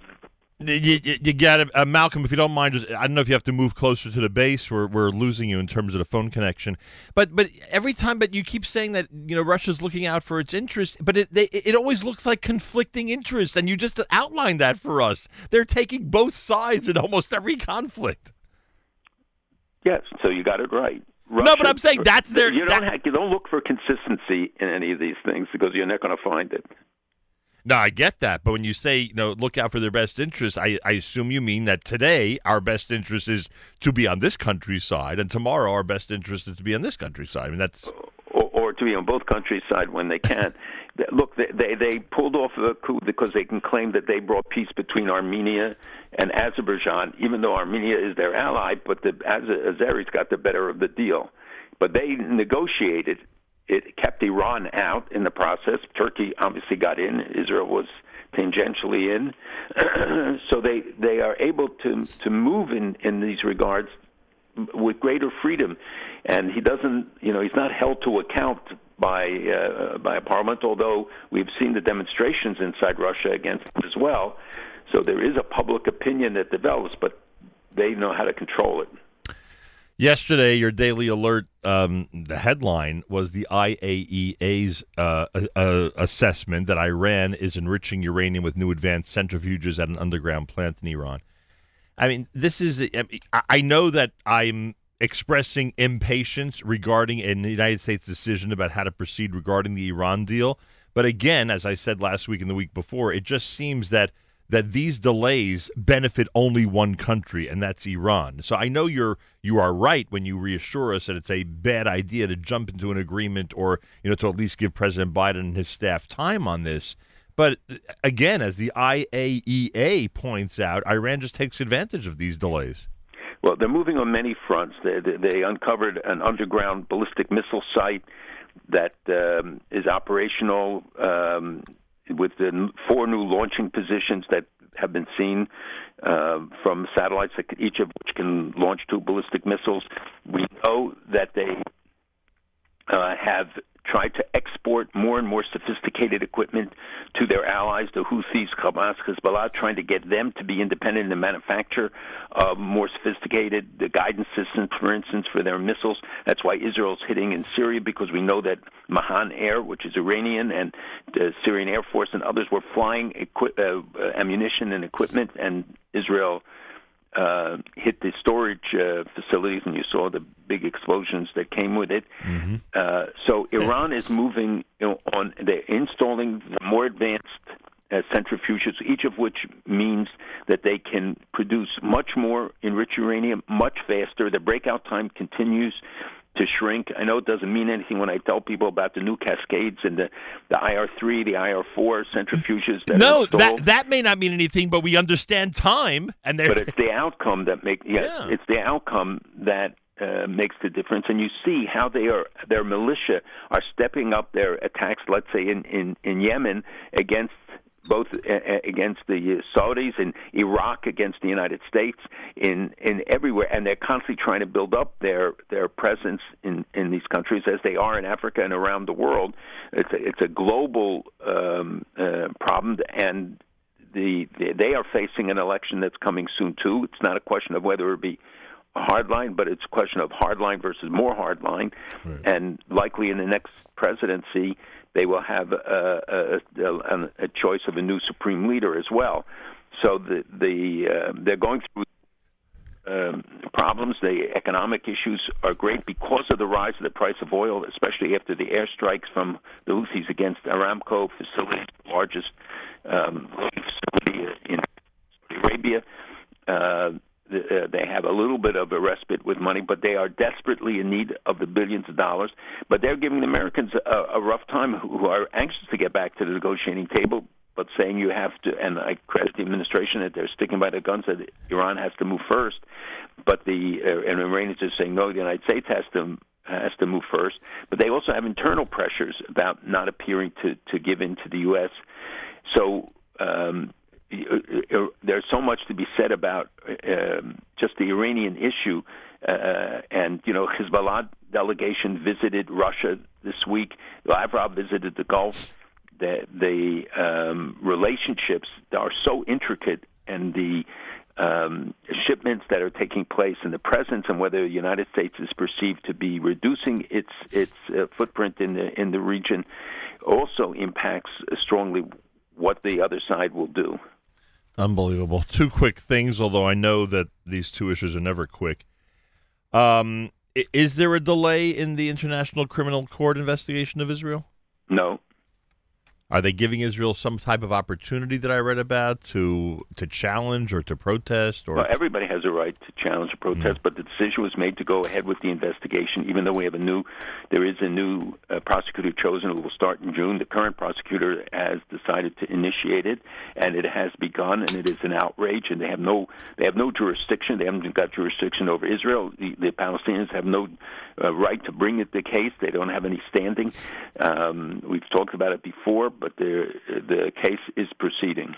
Speaker 4: You, you, you got it, uh, Malcolm. If you don't mind, just I don't know if you have to move closer to the base. We're we're losing you in terms of the phone connection. But but every time, but you keep saying that you know Russia's looking out for its interests, but it they, it always looks like conflicting interests, and you just outlined that for us. They're taking both sides in almost every conflict.
Speaker 12: Yes, so you got it right.
Speaker 4: No, but I'm saying that's their-
Speaker 12: You don't
Speaker 4: that-
Speaker 12: have, you don't look for consistency in any of these things because you're not going to find it.
Speaker 4: No, I get that, but when you say you know look out for their best interests, I, I assume you mean that today our best interest is to be on this country's side, and tomorrow our best interest is to be on this country's side. I mean that's
Speaker 12: or, or to be on both countries' side when they can. Look, they, they they pulled off the coup because they can claim that they brought peace between Armenia and Azerbaijan, even though Armenia is their ally, but the Az- Azeris got the better of the deal. But they negotiated. It kept Iran out in the process. Turkey obviously got in. Israel was tangentially in. so they they are able to to move in in these regards with greater freedom, and he doesn't, you know, he's not held to account by uh, by a parliament. Although we've seen the demonstrations inside Russia against him as well, so there is a public opinion that develops, but they know how to control it.
Speaker 4: Yesterday, your daily alert, um, the headline was the IAEA's uh, uh, assessment that Iran is enriching uranium with new advanced centrifuges at an underground plant in Iran. I mean, this is, I I- know that I'm expressing impatience regarding a United States decision about how to proceed regarding the Iran deal. But again, as I said last week and the week before, it just seems that that these delays benefit only one country, and that's Iran. So I know you're you are right when you reassure us that it's a bad idea to jump into an agreement or you know to at least give President Biden and his staff time on this. But uh, again, as the IAEA points out, Iran just takes advantage of these delays.
Speaker 12: Well, they're moving on many fronts. They, they, they uncovered an underground ballistic missile site that um, is operational um, with the four new launching positions that have been seen uh, from satellites, that, each of which can launch two ballistic missiles. We know that they uh, have tried to export more and more sophisticated equipment to their allies, the Houthis, Hamas, Hezbollah, trying to get them to be independent in the manufacture of more sophisticated the guidance systems, for instance, for their missiles. That's why Israel's hitting in Syria because we know that Mahan Air, which is Iranian, and the Syrian Air Force and others were flying equi- uh, uh, ammunition and equipment, and Israel uh, hit the storage uh, facilities, and you saw the big explosions that came with it. Uh, so Iran is moving you know, on. They're installing the more advanced uh, centrifuges, each of which means that they can produce much more enriched uranium much faster. The breakout time continues to shrink. I know it doesn't mean anything when I tell people about the new cascades and the, the IR3, the IR4 centrifuges that
Speaker 4: No, that that may not mean anything, but we understand time, and they're
Speaker 12: but it's the outcome that make yes,
Speaker 4: Yeah.
Speaker 12: it's the outcome that uh, makes the difference. And you see how they are their militia are stepping up their attacks. Let's say in in, in Yemen against both uh, uh, against the Saudis and Iraq against the United States in in everywhere, and they're constantly trying to build up their their presence in in these countries as they are in Africa and around the world. It's a, it's a global um, uh, problem, and the, the they are facing an election that's coming soon too. It's not a question of whether it be a hard line, but it's a question of hard line versus more hard line, and likely in the next presidency they will have a, a, a, a choice of a new supreme leader as well. So the the uh, they're going through um, problems. The economic issues are great because of the rise of the price of oil, especially after the airstrikes from the Houthis against Aramco facilities, the largest um, facility in Saudi Arabia. Uh, uh, they have a little bit of a respite with money, but they are desperately in need of the billions of dollars. But they're giving the Americans a, a rough time who are anxious to get back to the negotiating table, but saying you have to, and I credit the administration that they're sticking by their guns that Iran has to move first. But the uh, and Iranians are saying no, the United States has to has to move first. But they also have internal pressures about not appearing to to give in to the U.S. So um, there's so much to be said about um, just the Iranian issue. Uh, and, you know, Hezbollah delegation visited Russia this week. Lavrov visited the Gulf. The, the um, relationships are so intricate, and the um, shipments that are taking place, in the presence, and whether the United States is perceived to be reducing its its uh, footprint in the in the region, also impacts strongly what the other side will do.
Speaker 4: Unbelievable. Two quick things, although I know that these two issues are never quick. Um, is there a delay in the International Criminal Court investigation of Israel?
Speaker 12: No.
Speaker 4: Are they giving Israel some type of opportunity that I read about to to challenge or to protest? Or
Speaker 12: Well, everybody has a right to challenge or protest, but the decision was made to go ahead with the investigation, even though we have a new, there is a new uh, prosecutor chosen who will start in June. The current prosecutor has decided to initiate it, and it has begun, and it is an outrage, and they have no, they have no jurisdiction. They haven't got jurisdiction over Israel. The, the Palestinians have no uh, right to bring it the case. They don't have any standing. Um, we've talked about it before, but the the case is proceeding.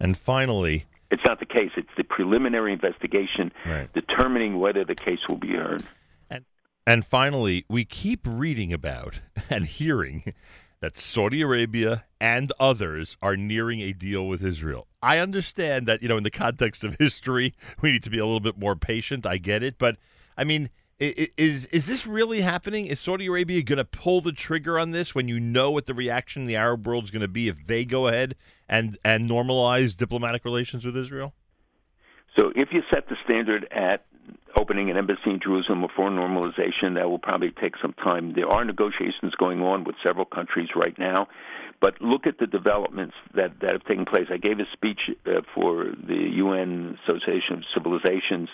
Speaker 4: and finally,
Speaker 12: It's not the case. It's the preliminary investigation
Speaker 4: Right.
Speaker 12: determining whether the case will be heard.
Speaker 4: And finally, we keep reading about and hearing that Saudi Arabia and others are nearing a deal with Israel. I understand that, you know, in the context of history, we need to be a little bit more patient. I get it. But, I mean, is is this really happening? Is Saudi Arabia going to pull the trigger on this when you know what the reaction in the Arab world is going to be if they go ahead and, and normalize diplomatic relations with Israel?
Speaker 12: So if you set the standard at opening an embassy in Jerusalem or for normalization, that will probably take some time. There are negotiations going on with several countries right now, but look at the developments that, that have taken place. I gave a speech uh, for the UN Association of Civilizations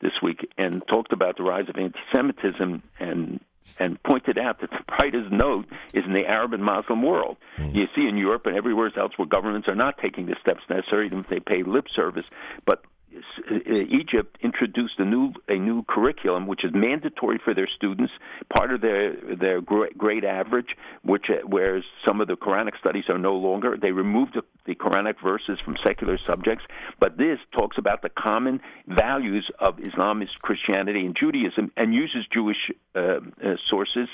Speaker 12: this week and talked about the rise of anti-Semitism and and pointed out that the brightest note is in the Arab and Muslim world. You see in Europe and everywhere else where governments are not taking the steps necessary, even if they pay lip service, but Egypt introduced a new a new curriculum which is mandatory for their students, part of their their gra- grade average, which uh, whereas some of the Quranic studies are no longer. They removed the, the Quranic verses from secular subjects, but this talks about the common values of Islamist Christianity and Judaism and uses Jewish uh, uh, sources.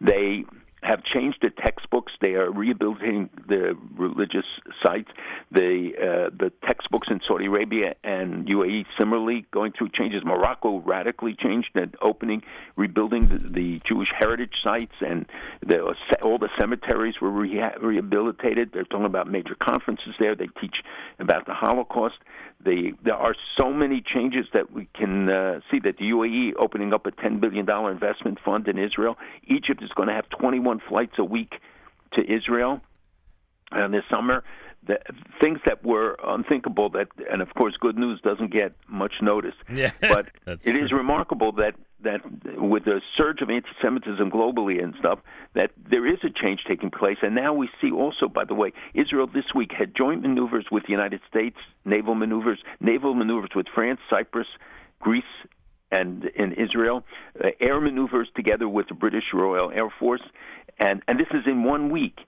Speaker 12: They have changed the textbooks. They are rehabilitating the religious sites. The uh, the textbooks in Saudi Arabia and UAE similarly going through changes. Morocco radically changed and opening, rebuilding the, the Jewish heritage sites, and the, all the cemeteries were reha- rehabilitated. They're talking about major conferences there. They teach about the Holocaust. They, there are so many changes that we can uh, see that the UAE opening up a $10 billion investment fund in Israel. Egypt is going to have 21 flights a week to Israel uh, this summer. The, things that were unthinkable that, and of course, good news doesn't get much notice.
Speaker 4: Yeah,
Speaker 12: but it is remarkable that that with the surge of anti-Semitism globally and stuff, that there is a change taking place. And now we see also, by the way, Israel this week had joint maneuvers with the United States, naval maneuvers, naval maneuvers with France, Cyprus, Greece, and in Israel, uh, air maneuvers together with the British Royal Air Force, and and this is in one week.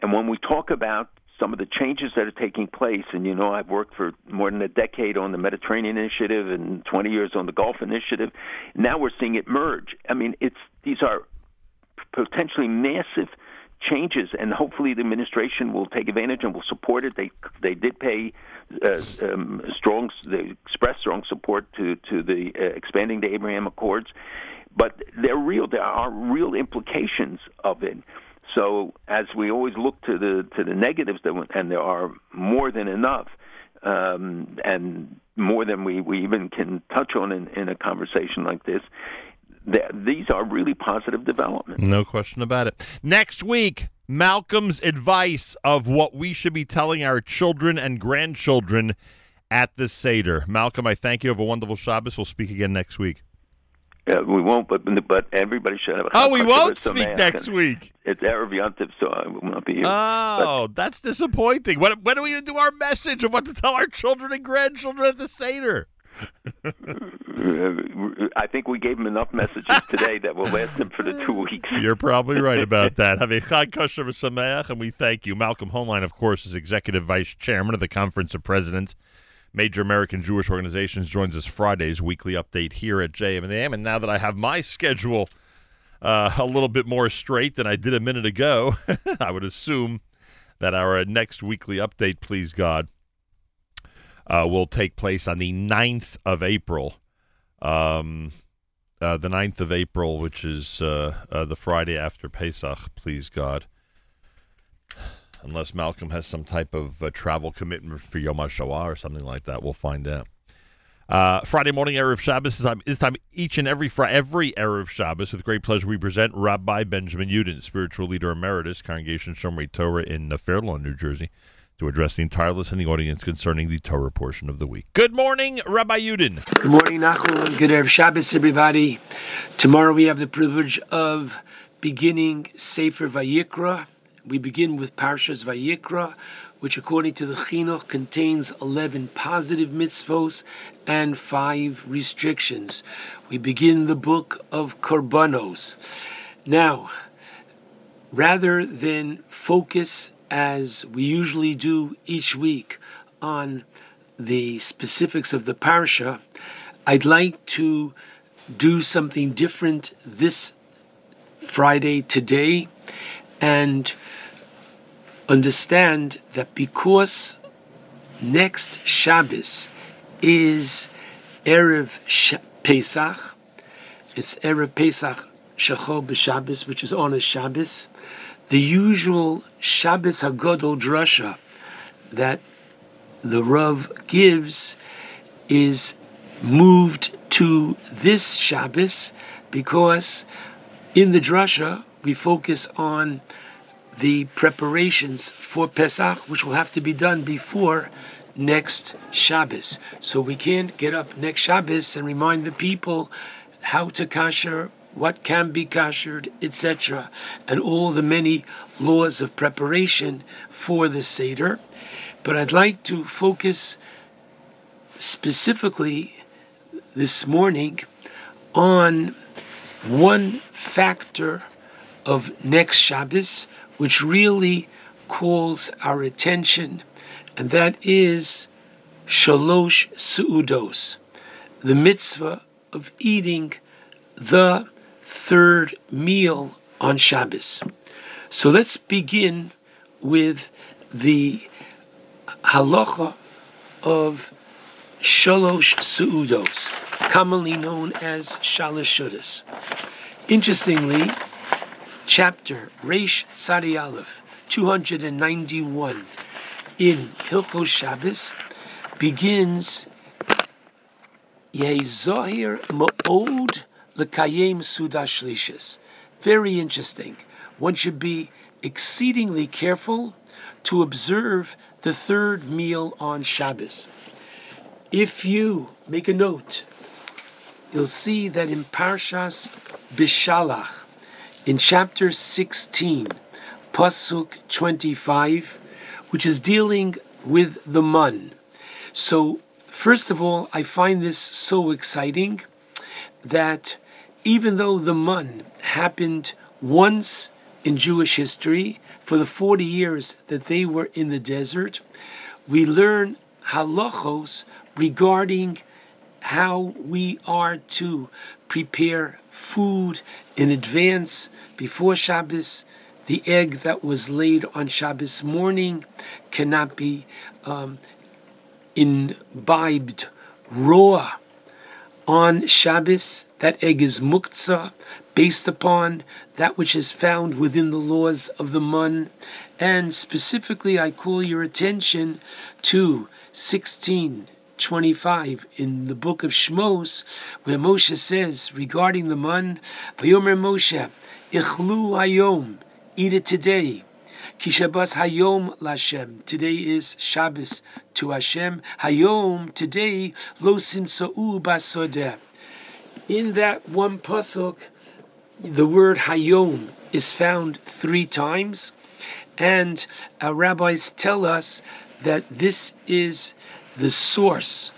Speaker 12: And when we talk about some of the changes that are taking place, and you know, I've worked for more than a decade on the Mediterranean Initiative and 20 years on the Gulf Initiative. Now we're seeing it merge. I mean, it's these are potentially massive changes, and hopefully the administration will take advantage and will support it. They they did pay uh, um, strong, they expressed strong support to to the uh, expanding the Abraham Accords, but they're real. There are real implications of it. So as we always look to the to the negatives, that and there are more than enough, um, and more than we, we even can touch on in, in a conversation like this. th- These are really positive developments.
Speaker 4: No question about it. Next week, Malcolm's advice of what we should be telling our children and grandchildren at the Seder. Malcolm, I thank you. Have a wonderful Shabbos. We'll speak again next week.
Speaker 12: Uh, we won't, but but everybody should have. A
Speaker 4: Oh, we won't
Speaker 12: Sameach,
Speaker 4: speak next week.
Speaker 12: It's Erev Yontif, so I will not be here.
Speaker 4: Oh, that's disappointing. When, when are we going to do our message of what to tell our children and grandchildren at the Seder?
Speaker 12: I think we gave them enough messages today that will last them for the two weeks.
Speaker 4: You're probably right about that. Have a Chag Kosher V'Sameach, and we thank you. Malcolm Hoenlein, of course, is Executive Vice Chairman of the Conference of Presidents. Major American Jewish Organizations joins us Friday's weekly update here at JM in the AM. And now that I have my schedule uh, a little bit more straight than I did a minute ago, I would assume that our next weekly update, please God, uh, will take place on the 9th of April. Um, uh, the 9th of April, which is uh, uh, the Friday after Pesach, please God. Unless Malcolm has some type of uh, travel commitment for Yom HaShoah or something like that, we'll find out. Uh, Friday morning, Erev Shabbos is time, is time each and every Friday, every Erev Shabbos. With great pleasure, we present Rabbi Benjamin Yudin, spiritual leader emeritus, Congregation Shomrei Torah in Fair Lawn, New Jersey, to address the entire listening audience concerning the Torah portion of the week. Good morning, Rabbi Yudin.
Speaker 13: Good morning, Nachum. Good Erev Shabbos, everybody. Tomorrow we have the privilege of beginning Sefer Vayikra. We begin with Parshas Vayikra, which according to the Chinuch contains 11 positive mitzvos and 5 restrictions. We begin the book of Korbanos. Now, rather than focus as we usually do each week on the specifics of the parsha, I'd like to do something different this Friday today and understand that because next Shabbos is Erev Pesach, it's Erev Pesach Shachol b'Shabbos, which is on a Shabbos, the usual Shabbos Hagodol drasha that the Rav gives is moved to this Shabbos because in the drasha we focus on the preparations for Pesach, which will have to be done before next Shabbos. So we can't get up next Shabbos and remind the people how to kasher, what can be kashered, etc., and all the many laws of preparation for the Seder. But I'd like to focus specifically this morning on one factor of next Shabbos, which really calls our attention, and that is Shalosh Su'udos, the mitzvah of eating the third meal on Shabbos. So let's begin with the halacha of Shalosh Su'udos, commonly known as Shalosh Shalashudas. Interestingly, chapter Reish Tzadi Aleph 291 in Hilchos Shabbos begins Yezohir Ma'od Lekayem Seudah Shlishis. Very interesting. One should be exceedingly careful to observe the third meal on Shabbos. If you make a note, you'll see that in Parshas Beshalach, in chapter 16, Pasuk 25, which is dealing with the mun. So, first of all, I find this so exciting that even though the mun happened once in Jewish history, for the 40 years that they were in the desert, we learn halachos regarding how we are to prepare food in advance before Shabbos. The egg that was laid on Shabbos morning cannot be um, imbibed raw on Shabbos. That egg is muktzah, based upon that which is found within the laws of the mun. And specifically, I call your attention to 1625 in the book of Shmos, where Moshe says regarding the Vayomer Moshe, Ichlu Hayom, eat it today. Kishabas Hayom Lashem. Today is Shabbos to Hashem. Hayom, today, Lo Simsa'u Basodeh. In that one pasuk, the word Hayom is found three times, and our rabbis tell us that this is the source,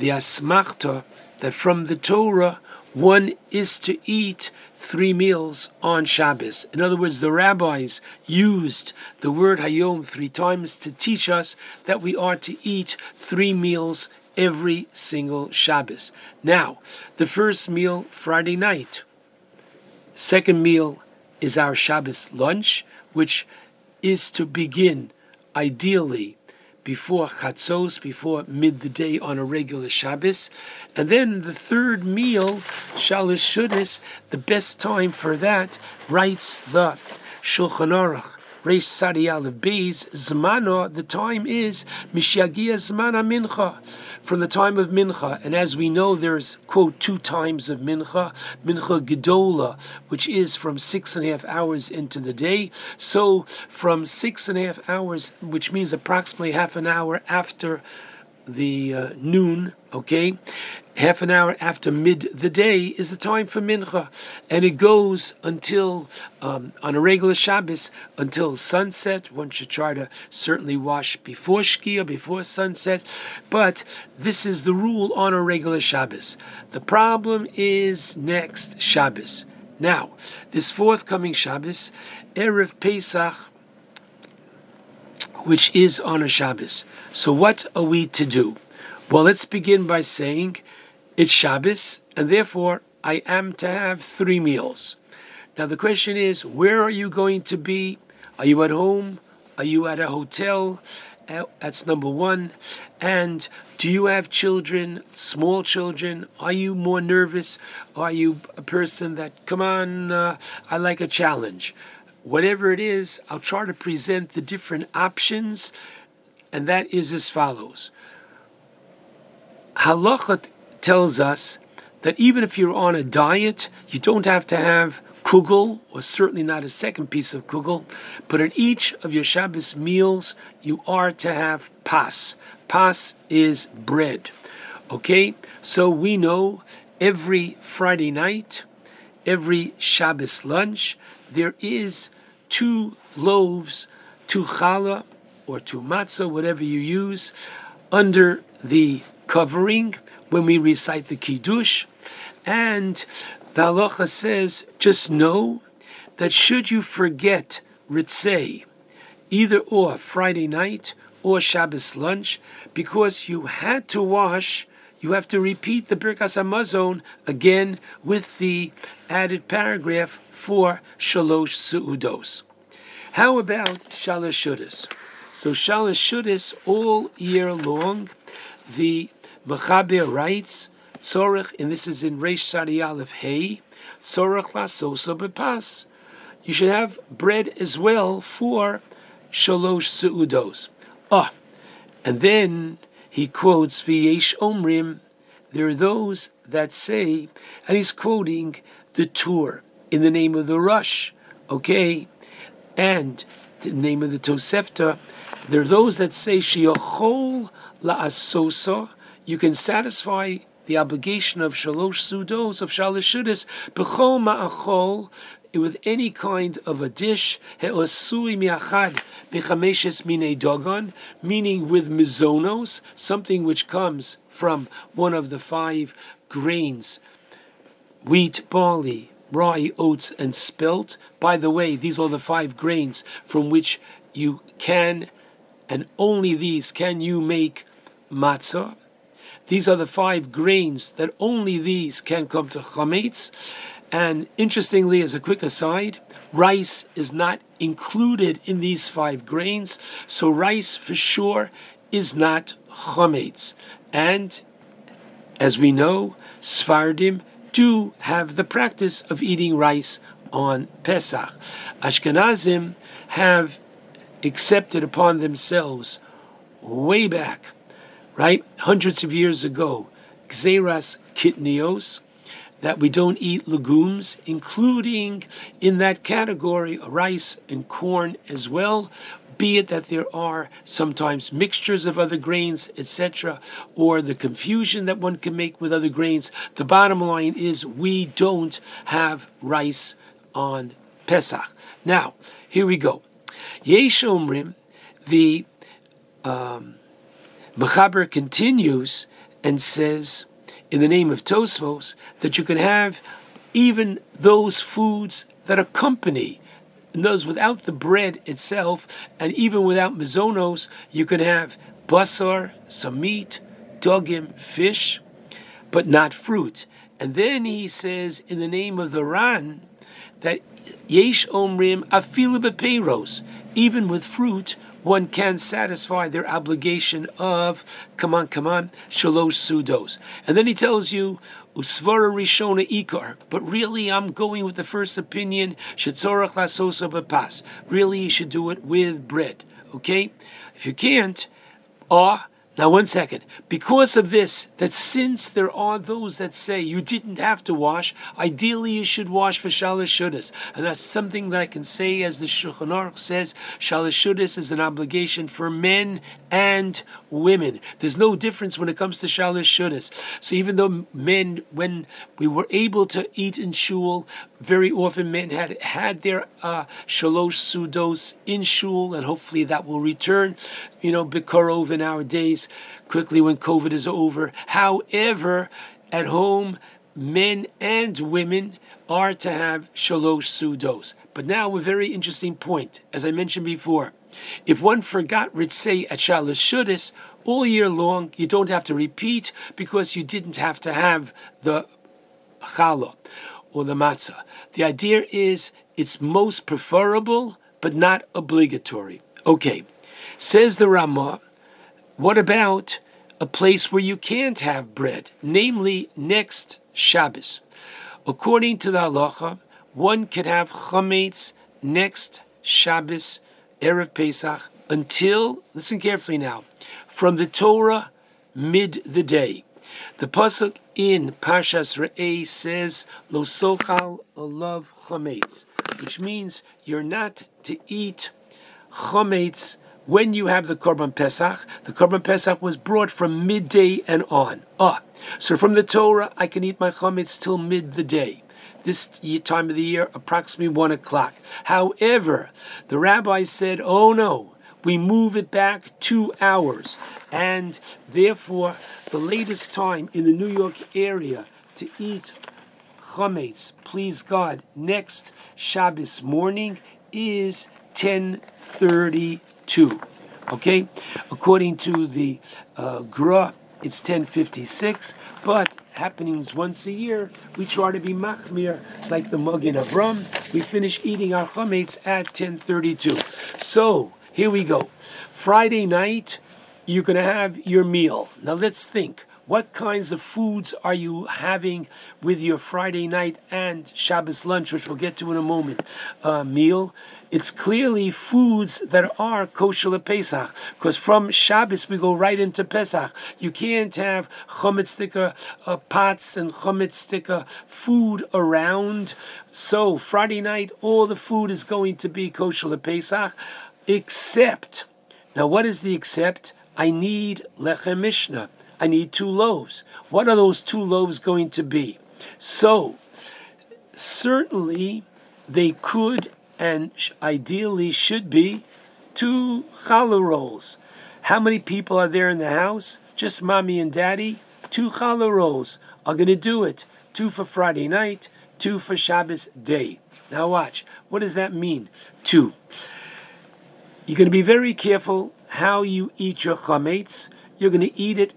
Speaker 13: the asmachta, that from the Torah one is to eat three meals on Shabbos. In other words, the rabbis used the word Hayom three times to teach us that we are to eat three meals every single Shabbos. Now, the first meal Friday night. Second meal is our Shabbos lunch, which is to begin ideally before Chatzos, before mid the day on a regular Shabbos. And then the third meal, Shalish Shuddis, the best time for that, writes the Shulchan Aruch, Reish Sadi Aleph Beis, Zmano, the time is Mishagia Zmana Mincha, from the time of Mincha. And as we know, there's, quote, two times of Mincha, Mincha Gedola, which is from six and a half hours into the day. So from six and a half hours, which means approximately half an hour after the uh, noon, okay, half an hour after mid the day is the time for mincha, and it goes until um, on a regular Shabbos until sunset. One should try to certainly wash before Shkia, before sunset, but this is the rule on a regular Shabbos. The problem is next Shabbos. Now, this forthcoming Shabbos, erev Pesach, which is on a Shabbos. So what are we to do? Well, let's begin by saying it's Shabbos, and therefore I am to have three meals. Now the question is, where are you going to be? Are you at home? Are you at a hotel? Uh, That's number one. And do you have children, small children? Are you more nervous? Are you a person that, come on, uh, I like a challenge? Whatever it is, I'll try to present the different options, and that is as follows. Halacha tells us that even if you're on a diet, you don't have to have kugel, or certainly not a second piece of kugel, but at each of your Shabbos meals, you are to have pas. Pas is bread. Okay? So we know every Friday night, every Shabbos lunch, there is two loaves, two challah, or two matzah, whatever you use, under the covering when we recite the Kiddush. And the halacha says, just know that should you forget Ritzei, either or Friday night or Shabbos lunch, because you had to wash, you have to repeat the Birkas Hamazon again with the added paragraph for Shalosh Su'udos. How about Shalosh Shudas? So Shalosh Shudas all year long, the Mechaber writes, Tzorech, and this is in Reish Sadi Aleph Hey, Tzorech lasoso bepas. You should have bread as well for Shalosh Su'udos. Ah, and then he quotes V'yesh Omrim, there are those that say, and he's quoting the Tur in the name of the Rush, okay, and the name of the Tosefta. There are those that say Shiachol la'asosa, you can satisfy the obligation of shalosh sudos of shalosh shudas b'chol ma'achol with any kind of a dish he'osui miachad b'chameshes mine dogon, meaning with mizonos, something which comes from one of the five grains, wheat, barley, rye, oats, and spelt. By the way, these are the five grains from which you can, and only these can you make matzah. These are the five grains that only these can come to chametz. And interestingly, as a quick aside, rice is not included in these five grains, so rice for sure is not chametz. And as we know, Sfardim do have the practice of eating rice on Pesach. Ashkenazim have accepted upon themselves way back right? Hundreds of years ago, Gezeiras kitnios, that we don't eat legumes, including in that category rice and corn as well, be it that there are sometimes mixtures of other grains, etc., or the confusion that one can make with other grains. The bottom line is we don't have rice on Pesach. Now, here we go. Yesh Omrim, the um, Mechaber continues and says, in the name of Tosfos, that you can have even those foods that accompany those without the bread itself, and even without mizonos, you can have basar, some meat, dogim, fish, but not fruit. And then he says, in the name of the Ran, that yesh omrim afilu bepeiros, even with fruit, one can satisfy their obligation of, come on, come on, shalosh sudos. And then he tells you Usvara Rishona Ikar. But really, I'm going with the first opinion. Shetzorach lasosa bepas. Really, you should do it with bread. Okay? If you can't, or now, one second. Because of this, that since there are those that say you didn't have to wash, ideally you should wash for shalosh shudas, and that's something that I can say, as the Shulchan Aruch says, shalosh shudas is an obligation for men and women. There's no difference when it comes to shalosh shudas. So even though men, when we were able to eat in shul, very often men had had their uh, shalosh sudos in shul, and hopefully that will return. You know, bikorov in our days, quickly when COVID is over. However, at home, men and women are to have shalosh sudos. But now a very interesting point, as I mentioned before. If one forgot ritzei at shalosh shudis, all year long, you don't have to repeat because you didn't have to have the challah or the matzah. The idea is it's most preferable, but not obligatory. Okay, says the Ramah, what about a place where you can't have bread, namely next Shabbos? According to the halacha, one could have chametz next Shabbos, Erev Pesach, until, listen carefully now, from the Torah mid the day. The pasuk in Pashas Re'eh says, "Lo sochal olav chametz," which means you're not to eat chametz when you have the Korban Pesach. The Korban Pesach was brought from midday and on. Ah, so from the Torah, I can eat my chametz till mid the day. This time of the year, approximately one o'clock. However, the rabbi said, "Oh no." We move it back two hours. And therefore, the latest time in the New York area to eat chametz, please God, next Shabbos morning is 1032. Okay? According to the uh, Gra, it's 1056, but happenings once a year, we try to be machmir like the Magen Avraham. We finish eating our chametz at 1032. So, here we go. Friday night, you're going to have your meal. Now let's think. What kinds of foods are you having with your Friday night and Shabbos lunch, which we'll get to in a moment, uh, meal? It's clearly foods that are kosher Pesach, because from Shabbos we go right into Pesach. You can't have chometz sticker uh, pots and chometz sticker food around. So Friday night, all the food is going to be kosher Pesach except, now what is the except? I need lechem mishnah. I need two loaves. What are those two loaves going to be? So, certainly they could and ideally should be two challah rolls. How many people are there in the house? Just mommy and daddy? Two challah rolls are going to do it. Two for Friday night, two for Shabbos day. Now watch. What does that mean? Two. You're going to be very careful how you eat your chametz. You're going to eat it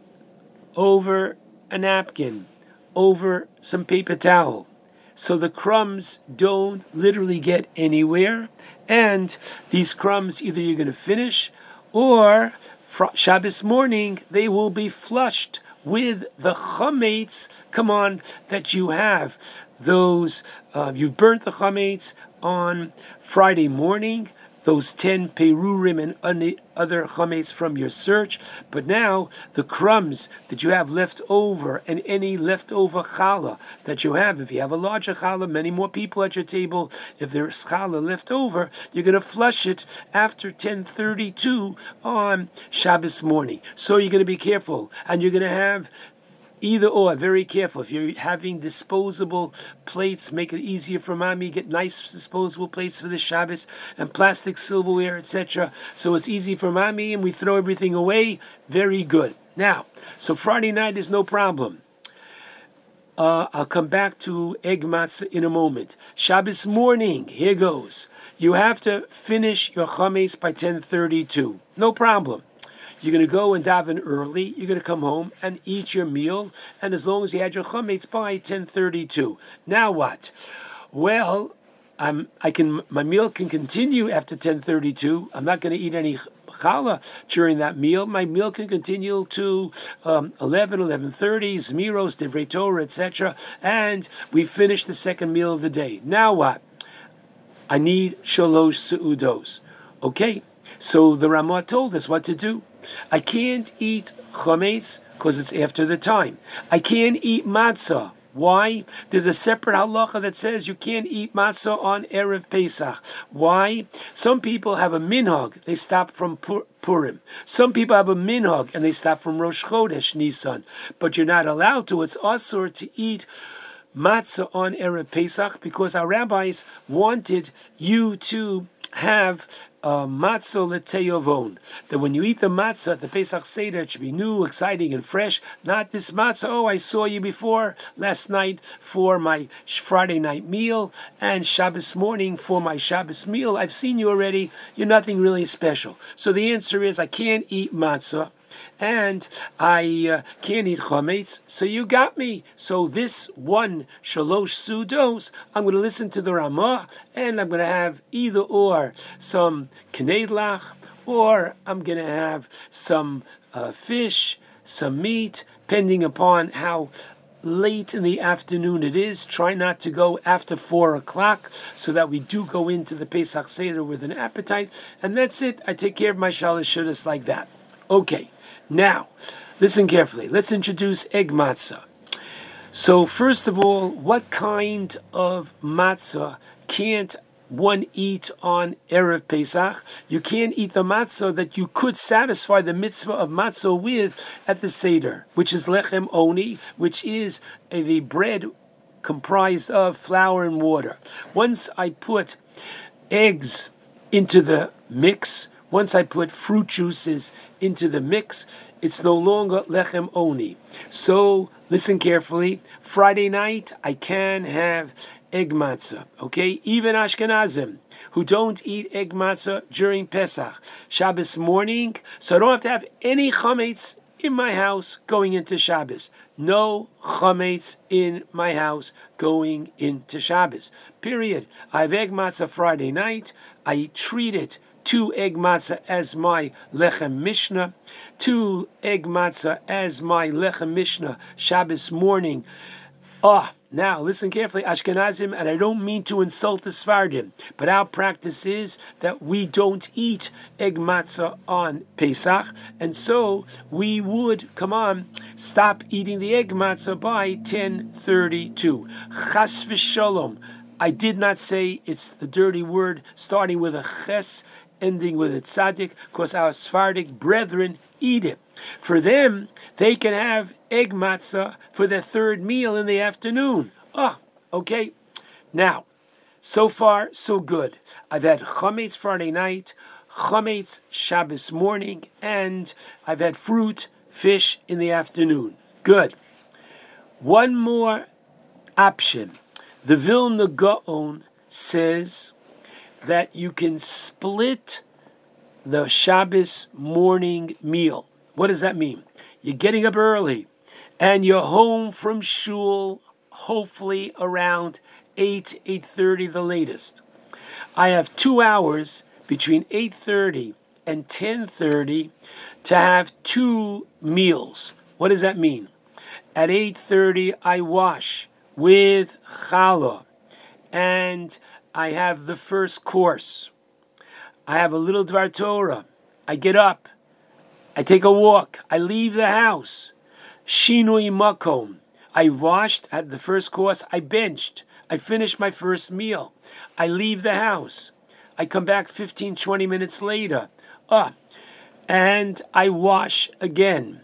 Speaker 13: over a napkin, over some paper towel, so the crumbs don't literally get anywhere. And these crumbs, either you're going to finish, or Shabbos morning they will be flushed with the chametz. Come on, that you have those. Uh, you've burnt the chametz on Friday morning those 10 perurim and other chametz from your search, but now the crumbs that you have left over and any leftover challah that you have, if you have a larger challah, many more people at your table, if there's challah left over, you're going to flush it after 1032 on Shabbos morning. So you're going to be careful, and you're going to have Either or, very careful. If you're having disposable plates, make it easier for mommy. Get nice disposable plates for the Shabbos and plastic silverware, etc. So it's easy for mommy and we throw everything away. Very good. Now, so Friday night is no problem. Uh, I'll come back to egg matzah in a moment. Shabbos morning, here goes. You have to finish your chametz by 10:32. No problem. You're going to go and daven early. You're going to come home and eat your meal. And as long as you had your chametz by 10:32. Now what? Well, I'm I can my meal can continue after 10:32. I'm not going to eat any challah during that meal. My meal can continue to um, 11, 11:30, zmiros, divrei Torah, etc. And we finish the second meal of the day. Now what? I need shalosh seudos. Okay, so the Ramah told us what to do. I can't eat chametz because it's after the time. I can't eat matzah. Why? There's a separate halacha that says you can't eat matzah on Erev Pesach. Why? Some people have a minhag, they stop from Pur- Purim. Some people have a minhag and they stop from Rosh Chodesh Nisan. But you're not allowed to. It's asur to eat matzah on Erev Pesach because our rabbis wanted you to have uh, matzah leteyovon. That when you eat the matzah at the Pesach Seder, it should be new, exciting, and fresh. Not this matzah, oh, I saw you before last night for my Friday night meal and Shabbos morning for my Shabbos meal. I've seen you already. You're nothing really special. So the answer is I can't eat matzah and I uh, can't eat chametz. So you got me. So this one shalosh sudos, I'm going to listen to the Ramah, and I'm going to have either or some knedlach, or I'm going to have some uh, fish, some meat, depending upon how late in the afternoon it is. Try not to go after four o'clock so that we do go into the Pesach Seder with an appetite. And that's it. I take care of my shalosh like that. Okay. Now, listen carefully. Let's introduce egg matzah. So, first of all, what kind of matzah can't one eat on Erev Pesach? You can't eat the matzah that you could satisfy the mitzvah of matzah with at the Seder, which is lechem oni, which is the bread comprised of flour and water. Once I put eggs into the mix, once I put fruit juices into the mix, it's no longer lechem oni. So listen carefully. Friday night, I can have egg matzah. Okay, even Ashkenazim who don't eat egg matzah during Pesach, Shabbos morning, so I don't have to have any chametz in my house going into Shabbos. No chametz in my house going into Shabbos. Period. I have egg matzah Friday night. I treat it two egg matzah as my lechem mishnah, two egg matzah as my lechem mishnah Shabbos morning. Ah, now listen carefully, Ashkenazim, and I don't mean to insult the Sfardim, but our practice is that we don't eat egg matzah on Pesach, and so we would, come on, stop eating the egg matzah by 1032. Chas v'shalom. I did not say it's the dirty word starting with a ches ending with a tzaddik, because our Sephardic brethren eat it. For them, they can have egg matzah for their third meal in the afternoon. Ah, okay. Now, so far, so good. I've had chametz Friday night, chametz Shabbos morning, and I've had fruit, fish in the afternoon. Good. One more option. The Vilna Gaon says that you can split the Shabbos morning meal. What does that mean? You're getting up early and you're home from shul hopefully around 8 8:30 the latest. I have 2 hours between 8:30 and 10:30 to have two meals. What does that mean? At 8:30 I wash with challah and I have the first course. I have a little Dvar Torah. I get up. I take a walk. I leave the house. Shinui Makom. I washed at the first course. I benched. I finished my first meal. I leave the house. I come back 15, 20 minutes later. Ah, and I wash again.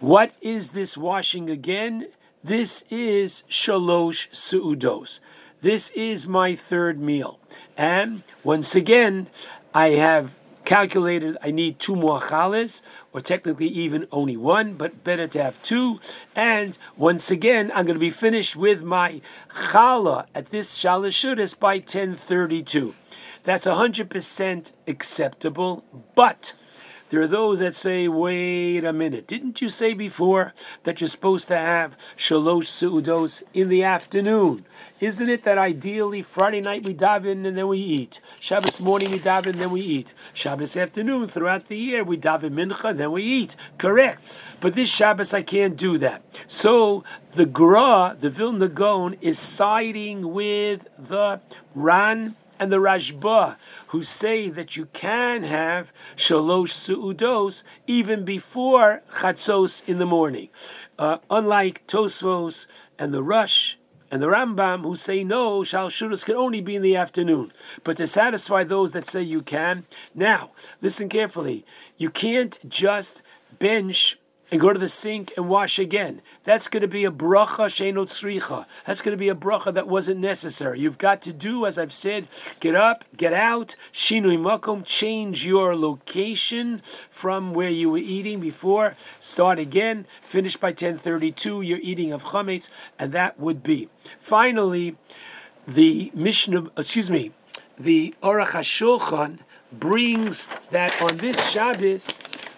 Speaker 13: What is this washing again? This is shalosh suudos. This is my third meal. And once again, I have calculated I need two more chales, or technically even only one, but better to have two. And once again, I'm going to be finished with my challah at this shalashudas by 1032. That's 100% acceptable, but There are those that say, wait a minute, didn't you say before that you're supposed to have shalosh su'udos in the afternoon? Isn't it that ideally Friday night we daven and then we eat? Shabbos morning we daven and then we eat. Shabbos afternoon throughout the year we daven mincha and then we eat. Correct. But this Shabbos I can't do that. So the Gra, the Vilna Gaon, is siding with the Ran and the Rashba, who say that you can have shalosh su'udos even before chatzos in the morning. Uh, unlike Tosfos and the Rosh and the Rambam, who say no, shal shuras can only be in the afternoon. But to satisfy those that say you can, now listen carefully. You can't just bench and go to the sink and wash again. That's going to be a bracha shenot sricha. That's going to be a bracha that wasn't necessary. You've got to do, as I've said, get up, get out, shinui makom, change your location from where you were eating before, start again, finish by 1032, you're eating of chametz, and that would be. Finally, the Mishnah, excuse me, the Aruch HaShulchan brings that on this Shabbos,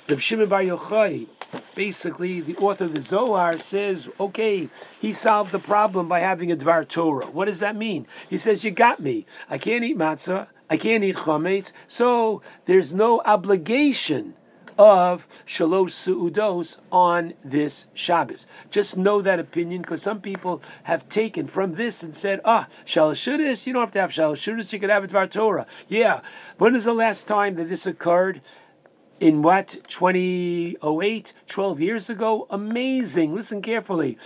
Speaker 13: the Shimon Bar Yochai, basically the author of the Zohar says, okay, he solved the problem by having a Dvar Torah. What does that mean? He says, you got me. I can't eat matzah. I can't eat chametz. So there's no obligation of shalosh su'udos on this Shabbos. Just know that opinion because some people have taken from this and said, ah, shalosh shudas, you don't have to have shalosh shudas, you could have a Dvar Torah. Yeah. When is the last time that this occurred? In what 2008 12 years ago? Amazing. Listen carefully.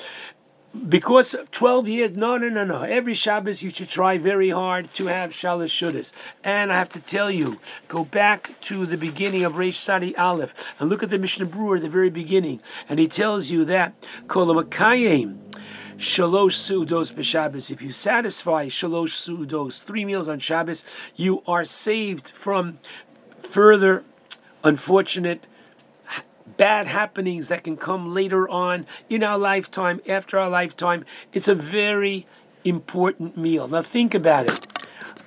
Speaker 13: Because 12 years no no no no. Every shabbos you should try very hard to have shalosh shudas and i have to tell you go back to the beginning of reish sadi aleph and look at the Mishnah Berurah at the very beginning. And he tells you that kolamakayim Shalosh sudos b'Shabbos. If you satisfy shalosh sudos, three meals on Shabbos, you are saved from further unfortunate bad happenings that can come later on in our lifetime, after our lifetime. It's a very important meal. Now think about it.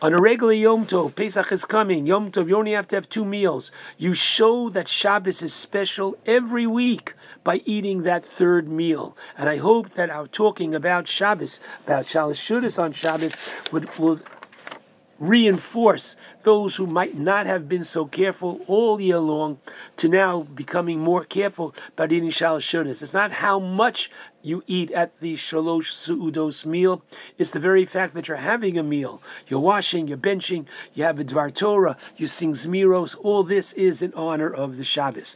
Speaker 13: On a regular Yom Tov, Pesach is coming. Yom Tov, you only have to have two meals. You show that Shabbos is special every week by eating that third meal. And I hope that our talking about Shabbos, about Shalosh Shudas on Shabbos, would, will reinforce those who might not have been so careful all year long to now becoming more careful about eating shalosh shudas. It's not how much you eat at the shalosh suudos meal. It's the very fact that you're having a meal. You're washing, you're benching, you have a dvar Torah, you sing zmiros. All this is in honor of the Shabbos.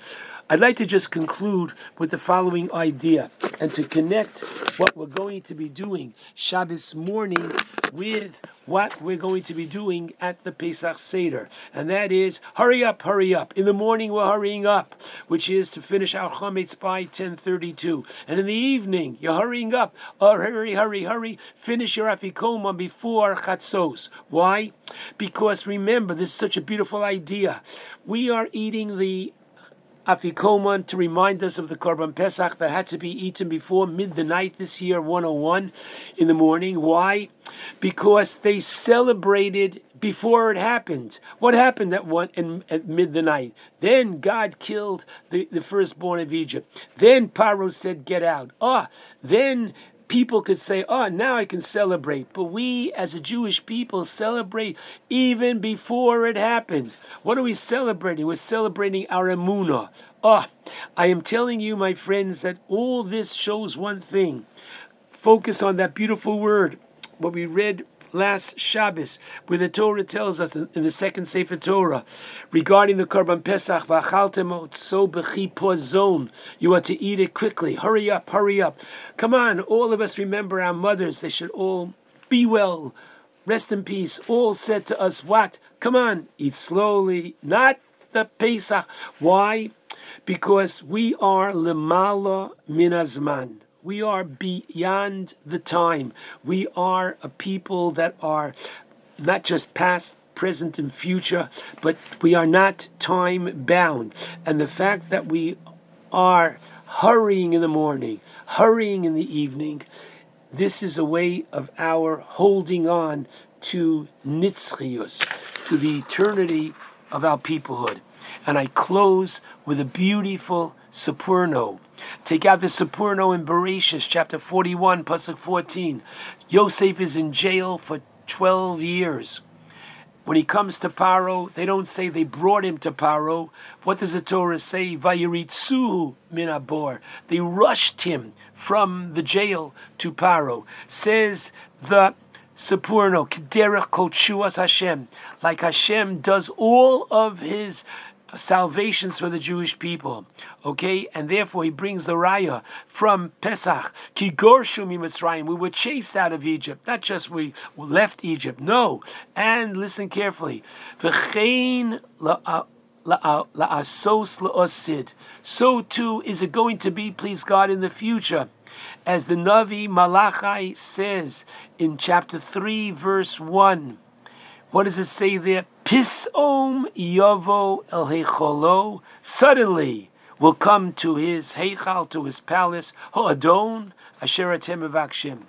Speaker 13: I'd like to just conclude with the following idea and to connect what we're going to be doing Shabbos morning with what we're going to be doing at the Pesach Seder. And that is, hurry up, hurry up. In the morning, we're hurrying up, which is to finish our chametz by 1032. And in the evening, you're hurrying up. Oh, hurry, hurry, hurry. Finish your afikoma before chatzos. Why? Because remember, this is such a beautiful idea. We are eating the afikoman to remind us of the Korban Pesach that had to be eaten before mid the night this year, 101 in the morning. Why? Because they celebrated before it happened. What happened at one in, at night? Then God killed the, the firstborn of Egypt. Then Paro said, "Get out." Ah, then people could say, oh, now I can celebrate. But we, as a Jewish people, celebrate even before it happened. What are we celebrating? We're celebrating our emunah. Oh, I am telling you, my friends, that all this shows one thing. Focus on that beautiful word, what we read last Shabbos, where the Torah tells us in the second Sefer Torah regarding the Korban Pesach, zone. You are to eat it quickly. Hurry up, hurry up. Come on, all of us remember our mothers. They should all be well, rest in peace. All said to us, what? Come on, eat slowly, not the Pesach. Why? Because we are lemala minazman. We are beyond the time. We are a people that are not just past, present, and future, but we are not time bound. And the fact that we are hurrying in the morning, hurrying in the evening, this is a way of our holding on to nitzchius, to the eternity of our peoplehood. And I close with a beautiful Sforno. Take out the Sforno in Bereshis, chapter 41, Pasuk 14. Yosef is in jail for 12 years. When he comes to Paro, they don't say they brought him to Paro. What does the Torah say? Vayiritzu minabor. They rushed him from the jail to Paro. Says the Sforno, Kederech Kol Hashem, like Hashem does all of his salvations for the Jewish people. Okay, and therefore he brings the raya from Pesach. Ki gorshu Mitzrayim. We were chased out of Egypt. Not just we left Egypt. No. And listen carefully. V'chein la'asos uh, uh, la'osid. So too is it going to be, please God, in the future. As the Navi Malachi says in chapter 3, verse 1. What does it say there? Pisom yavo el heicholo. Suddenly will come to his heichal, to his palace. Ho'adon asher atem evakshim.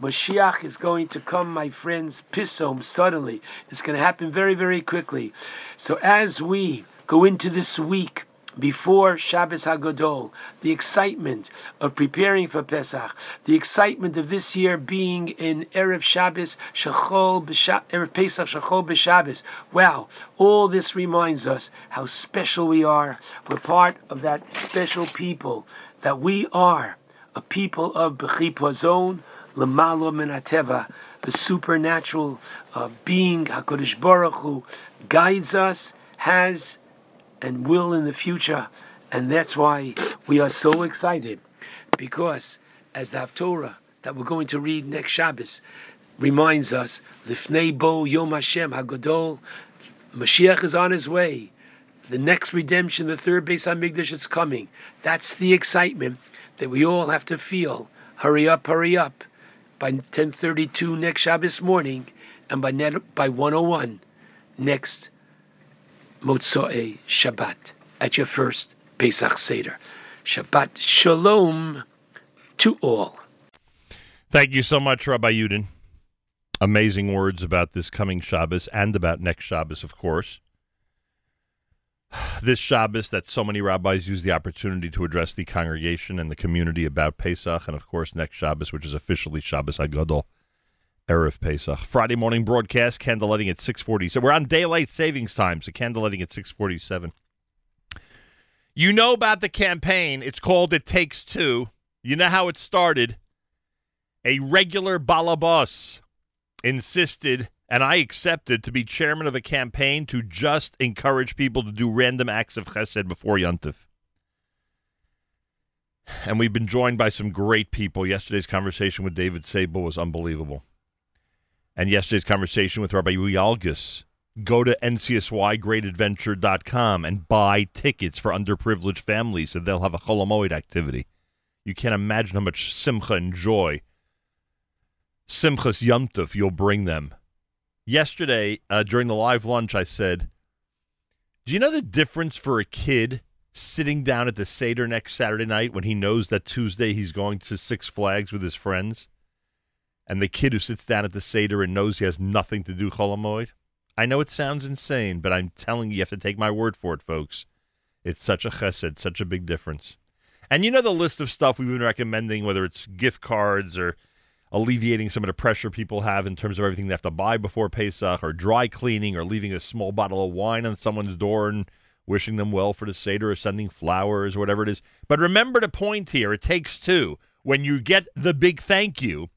Speaker 13: Mashiach is going to come, my friends, pisom, suddenly. It's going to happen very, very quickly. So as we go into this week, before Shabbos Hagadol, the excitement of preparing for Pesach, the excitement of this year being in Erev Shabbos, Shachol Erev Pesach, Shachol B'Shabbos. Wow, all this reminds us how special we are. We're part of that special people, that we are a people of B'chipazon, Lamalo Minateva, the supernatural uh, being, HaKadosh Baruch Hu, guides us, has and will in the future. And that's why we are so excited because as the Haftorah that we're going to read next Shabbos reminds us, Lifnei Bo Yom Hashem Hagadol, Mashiach is on his way. The next redemption, the third Beis Hamikdash is coming. That's the excitement that we all have to feel. Hurry up, hurry up. By 10:32 next Shabbos morning, and by net, by 101 next Motzoi Shabbat at your first Pesach Seder. Shabbat Shalom to all.
Speaker 4: Thank you so much, Rabbi Yudin. Amazing words about this coming Shabbos and about next Shabbos, of course. This Shabbos, that so many rabbis use the opportunity to address the congregation and the community about Pesach, and of course next Shabbos, which is officially Shabbos Hagadol. Erev Pesach. Friday morning broadcast, candlelighting at 647. We're on daylight savings time, so candlelighting at 647. You know about the campaign. It's called It Takes Two. You know how it started. A regular balabas insisted, and I accepted, to be chairman of a campaign to just encourage people to do random acts of chesed before Yontif. And we've been joined by some great people. Yesterday's conversation with David Sable was unbelievable and yesterday's conversation with Rabbi Uyalgis. Go to ncsygreatadventure.com and buy tickets for underprivileged families so they'll have a Cholamoid activity. You can't imagine how much simcha and joy, simchas yomtov, you'll bring them. Yesterday, uh, during the live lunch, I said, Do you know the difference for a kid sitting down at the Seder next Saturday night when he knows that Tuesday he's going to Six Flags with his friends? And the kid who sits down at the Seder and knows he has nothing to do Cholamoid. I know it sounds insane, but I'm telling you, you have to take my word for it, folks. It's such a chesed, such a big difference. And you know the list of stuff we've been recommending, whether it's gift cards or alleviating some of the pressure people have in terms of everything they have to buy before Pesach, or dry cleaning, or leaving a small bottle of wine on someone's door and wishing them well for the Seder, or sending flowers, or whatever it is. But remember the point here it takes two. When you get the big thank you,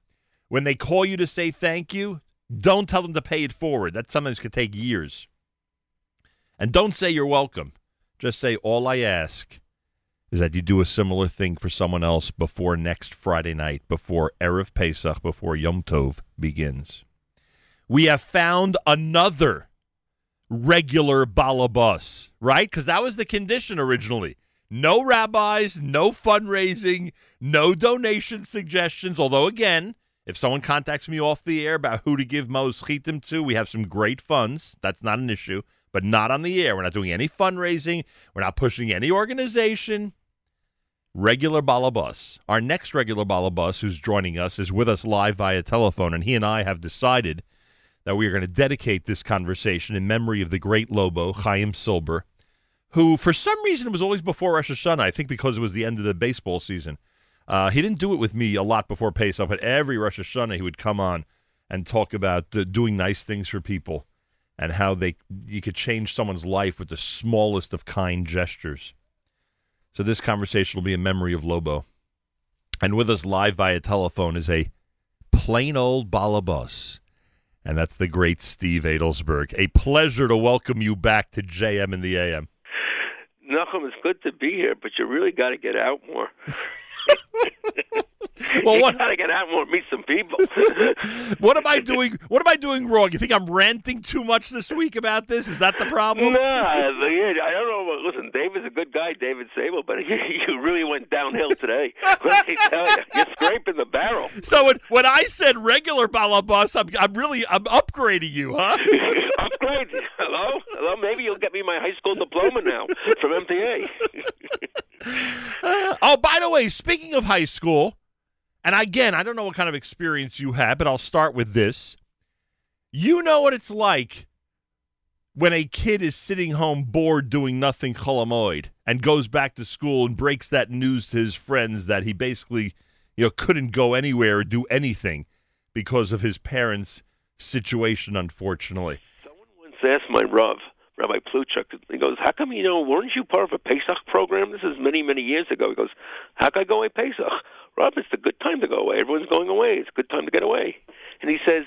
Speaker 4: when they call you to say thank you, don't tell them to pay it forward. That sometimes could take years. And don't say you're welcome. Just say, all I ask is that you do a similar thing for someone else before next Friday night, before Erev Pesach, before Yom Tov begins. We have found another regular balabas, right? Because that was the condition originally. No rabbis, no fundraising, no donation suggestions. Although, again, if someone contacts me off the air about who to give Maos Chitim to, we have some great funds. That's not an issue, but not on the air. We're not doing any fundraising. We're not pushing any organization. Regular Balabus. Our next regular Balabus who's joining us is with us live via telephone, and he and I have decided that we are going to dedicate this conversation in memory of the great Lobo, Chaim Silber, who for some reason was always before Rosh Hashanah. I think because it was the end of the baseball season. Uh, he didn't do it with me a lot before Pesach, but every Rosh Hashanah he would come on and talk about uh, doing nice things for people and how they you could change someone's life with the smallest of kind gestures. So this conversation will be a memory of Lobo. And with us live via telephone is a plain old balabus. And that's the great Steve Adelsberg. A pleasure to welcome you back to JM in the AM.
Speaker 14: Nachum, it's good to be here, but you really got to get out more.
Speaker 4: Well,
Speaker 14: you
Speaker 4: what-
Speaker 14: got to get out more, meet some people.
Speaker 4: What am I doing? What am I doing wrong? You think I'm ranting too much this week about this? Is that the problem?
Speaker 14: Nah, I don't know. Listen, David's a good guy, David Sable, but you, you really went downhill today. Let me tell you, you're scraping the barrel.
Speaker 4: So when, when I said regular balabus, I'm, I'm really I'm upgrading you, huh?
Speaker 14: Upgrade. Hello, hello. Maybe you'll get me my high school diploma now from MTA.
Speaker 4: oh, by the way, speaking of high school, and again, I don't know what kind of experience you had, but I'll start with this. You know what it's like when a kid is sitting home bored doing nothing cholamoid and goes back to school and breaks that news to his friends that he basically, you know, couldn't go anywhere or do anything because of his parents' situation, unfortunately.
Speaker 14: Once asked my Rav, Rabbi Pluchuk, he goes, How come, you know, weren't you part of a Pesach program? This is many, many years ago. He goes, How can I go away Pesach? Rav, it's a good time to go away. Everyone's going away. It's a good time to get away. And he says,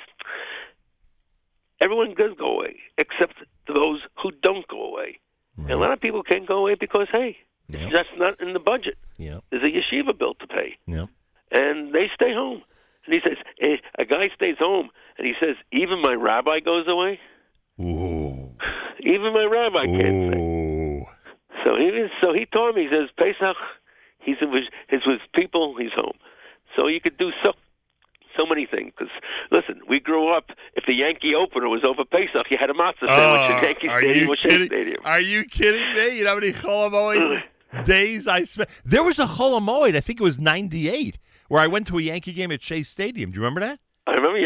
Speaker 14: Everyone does go away, except those who don't go away. And a lot of people can't go away because, hey, that's not in the budget.
Speaker 4: Yeah.
Speaker 14: There's a yeshiva bill to pay.
Speaker 4: Yeah.
Speaker 14: And they stay home. And he says, eh, a guy stays home, and he says, even my rabbi goes away.
Speaker 4: Ooh.
Speaker 14: Even my rabbi can't say. So he so he told me he says Pesach, he's with his with people, he's home. So you could do so so many things. Because listen, we grew up. If the Yankee opener was over Pesach, you had a matzah sandwich at ah, Yankee
Speaker 4: are
Speaker 14: Stadium
Speaker 4: you
Speaker 14: or Shea
Speaker 4: kidding?
Speaker 14: Stadium.
Speaker 4: Are you kidding me? You know how many Cholamoid days I spent? There was a Cholamoid, I think it was 98, where I went to a Yankee game at Shea Stadium. Do you remember that?
Speaker 14: I remember.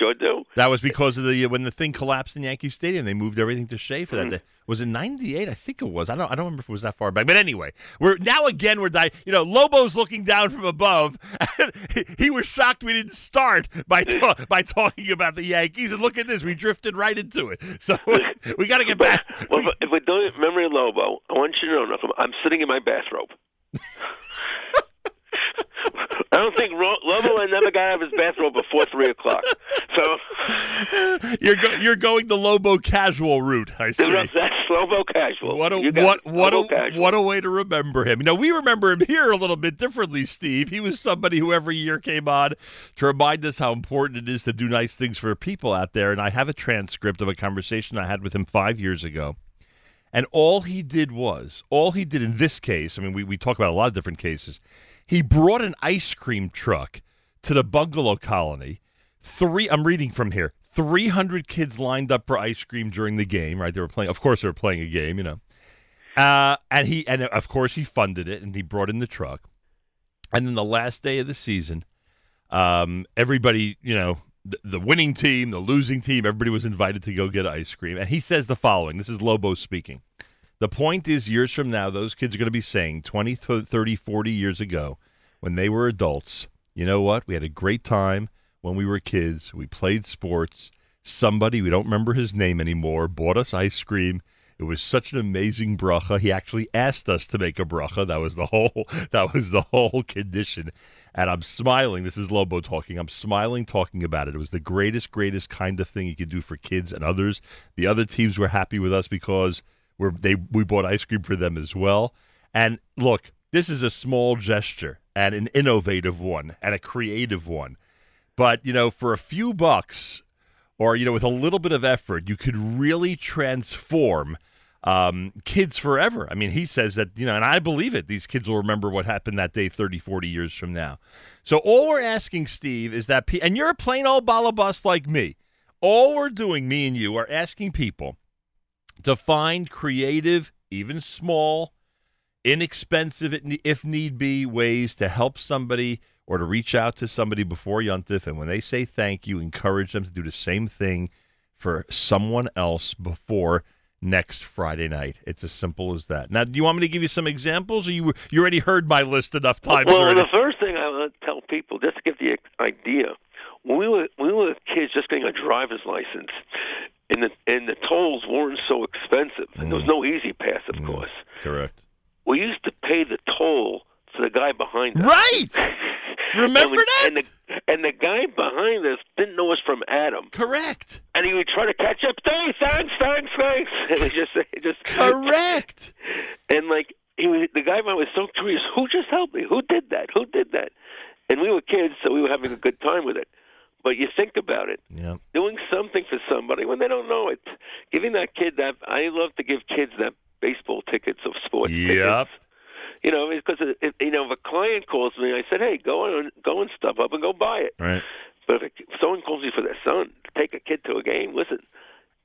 Speaker 14: Sure do.
Speaker 4: That was because of the when the thing collapsed in Yankee Stadium. They moved everything to Shea for that
Speaker 14: Mm.
Speaker 4: day. Was it '98? I think it was. I don't. I don't remember if it was that far back. But anyway, we're now again we're di- You know, Lobo's looking down from above. And he, he was shocked we didn't start by ta- by talking about the Yankees. And look at this, we drifted right into it. So we got to get back.
Speaker 14: Well, if- we're doing memory of Lobo, I want you to know, I'm sitting in my bathrobe. I don't think Ro- Lobo never got out of his bathrobe before three o'clock. So
Speaker 4: You're go- you're going the Lobo casual route. I see.
Speaker 14: that's Lobo casual.
Speaker 4: What a what what
Speaker 14: Lobo
Speaker 4: a
Speaker 14: casual.
Speaker 4: what a way to remember him. You know, we remember him here a little bit differently, Steve. He was somebody who every year came on to remind us how important it is to do nice things for people out there. And I have a transcript of a conversation I had with him five years ago. And all he did was, all he did in this case, I mean, we, we talk about a lot of different cases. He brought an ice cream truck to the bungalow colony. Three, I'm reading from here. 300 kids lined up for ice cream during the game, right? They were playing, of course, they were playing a game, you know. Uh, and he, and of course, he funded it and he brought in the truck. And then the last day of the season, um, everybody, you know, the, the winning team, the losing team, everybody was invited to go get ice cream. And he says the following this is Lobo speaking. The point is, years from now, those kids are going to be saying 20, 30, 40 years ago, when they were adults, you know what? We had a great time when we were kids. We played sports. Somebody, we don't remember his name anymore, bought us ice cream. It was such an amazing bracha. He actually asked us to make a bracha. That was the whole. That was the whole condition. And I'm smiling. This is Lobo talking. I'm smiling talking about it. It was the greatest, greatest kind of thing you could do for kids and others. The other teams were happy with us because we're they we bought ice cream for them as well. And look, this is a small gesture and an innovative one and a creative one. But you know, for a few bucks, or you know, with a little bit of effort, you could really transform um, kids forever. I mean, he says that, you know, and I believe it. These kids will remember what happened that day 30, 40 years from now. So all we're asking, Steve, is that, pe- and you're a plain old balabust like me. All we're doing, me and you, are asking people to find creative, even small, inexpensive, if need be, ways to help somebody or to reach out to somebody before Yontif. And when they say thank you, encourage them to do the same thing for someone else before next Friday night. It's as simple as that. Now, do you want me to give you some examples, or you you already heard my list enough times
Speaker 14: Well,
Speaker 4: already?
Speaker 14: the first thing I want to tell people, just to give the idea, when we were when we were kids, just getting a driver's license, and the and the tolls weren't so expensive, and there was mm. no easy pass, of mm. course.
Speaker 4: Correct.
Speaker 14: We used to pay the toll for the guy behind us.
Speaker 4: Right. Remember
Speaker 14: and we-
Speaker 4: that?
Speaker 14: And the, and the guy behind us didn't know us from Adam.
Speaker 4: Correct.
Speaker 14: And he would try to catch up. Thanks, thanks, thanks, thanks. And he just, he just
Speaker 4: Correct.
Speaker 14: And like he was, the guy behind was so curious. Who just helped me? Who did that? Who did that? And we were kids, so we were having a good time with it. But you think about it,
Speaker 4: Yeah.
Speaker 14: doing something for somebody when they don't know it, giving that kid that. I love to give kids that baseball tickets of sports
Speaker 4: Yep.
Speaker 14: tickets. You know, because if, you know, if a client calls me, I said, "Hey, go on, go and stuff up and go buy it."
Speaker 4: Right.
Speaker 14: But if, someone calls me for their son to take a kid to a game, listen,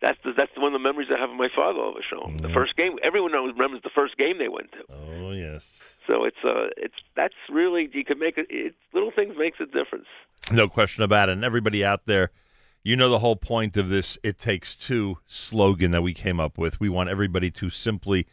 Speaker 14: that's the, that's one of the memories I have of my father over show. The first game, everyone knows remembers the first game they went to.
Speaker 4: Oh yes.
Speaker 14: So it's uh, it's that's really you can make it. It's little things makes a difference.
Speaker 4: No question about it. And everybody out there, you know the whole point of this "It Takes Two slogan that we came up with. We want everybody to simply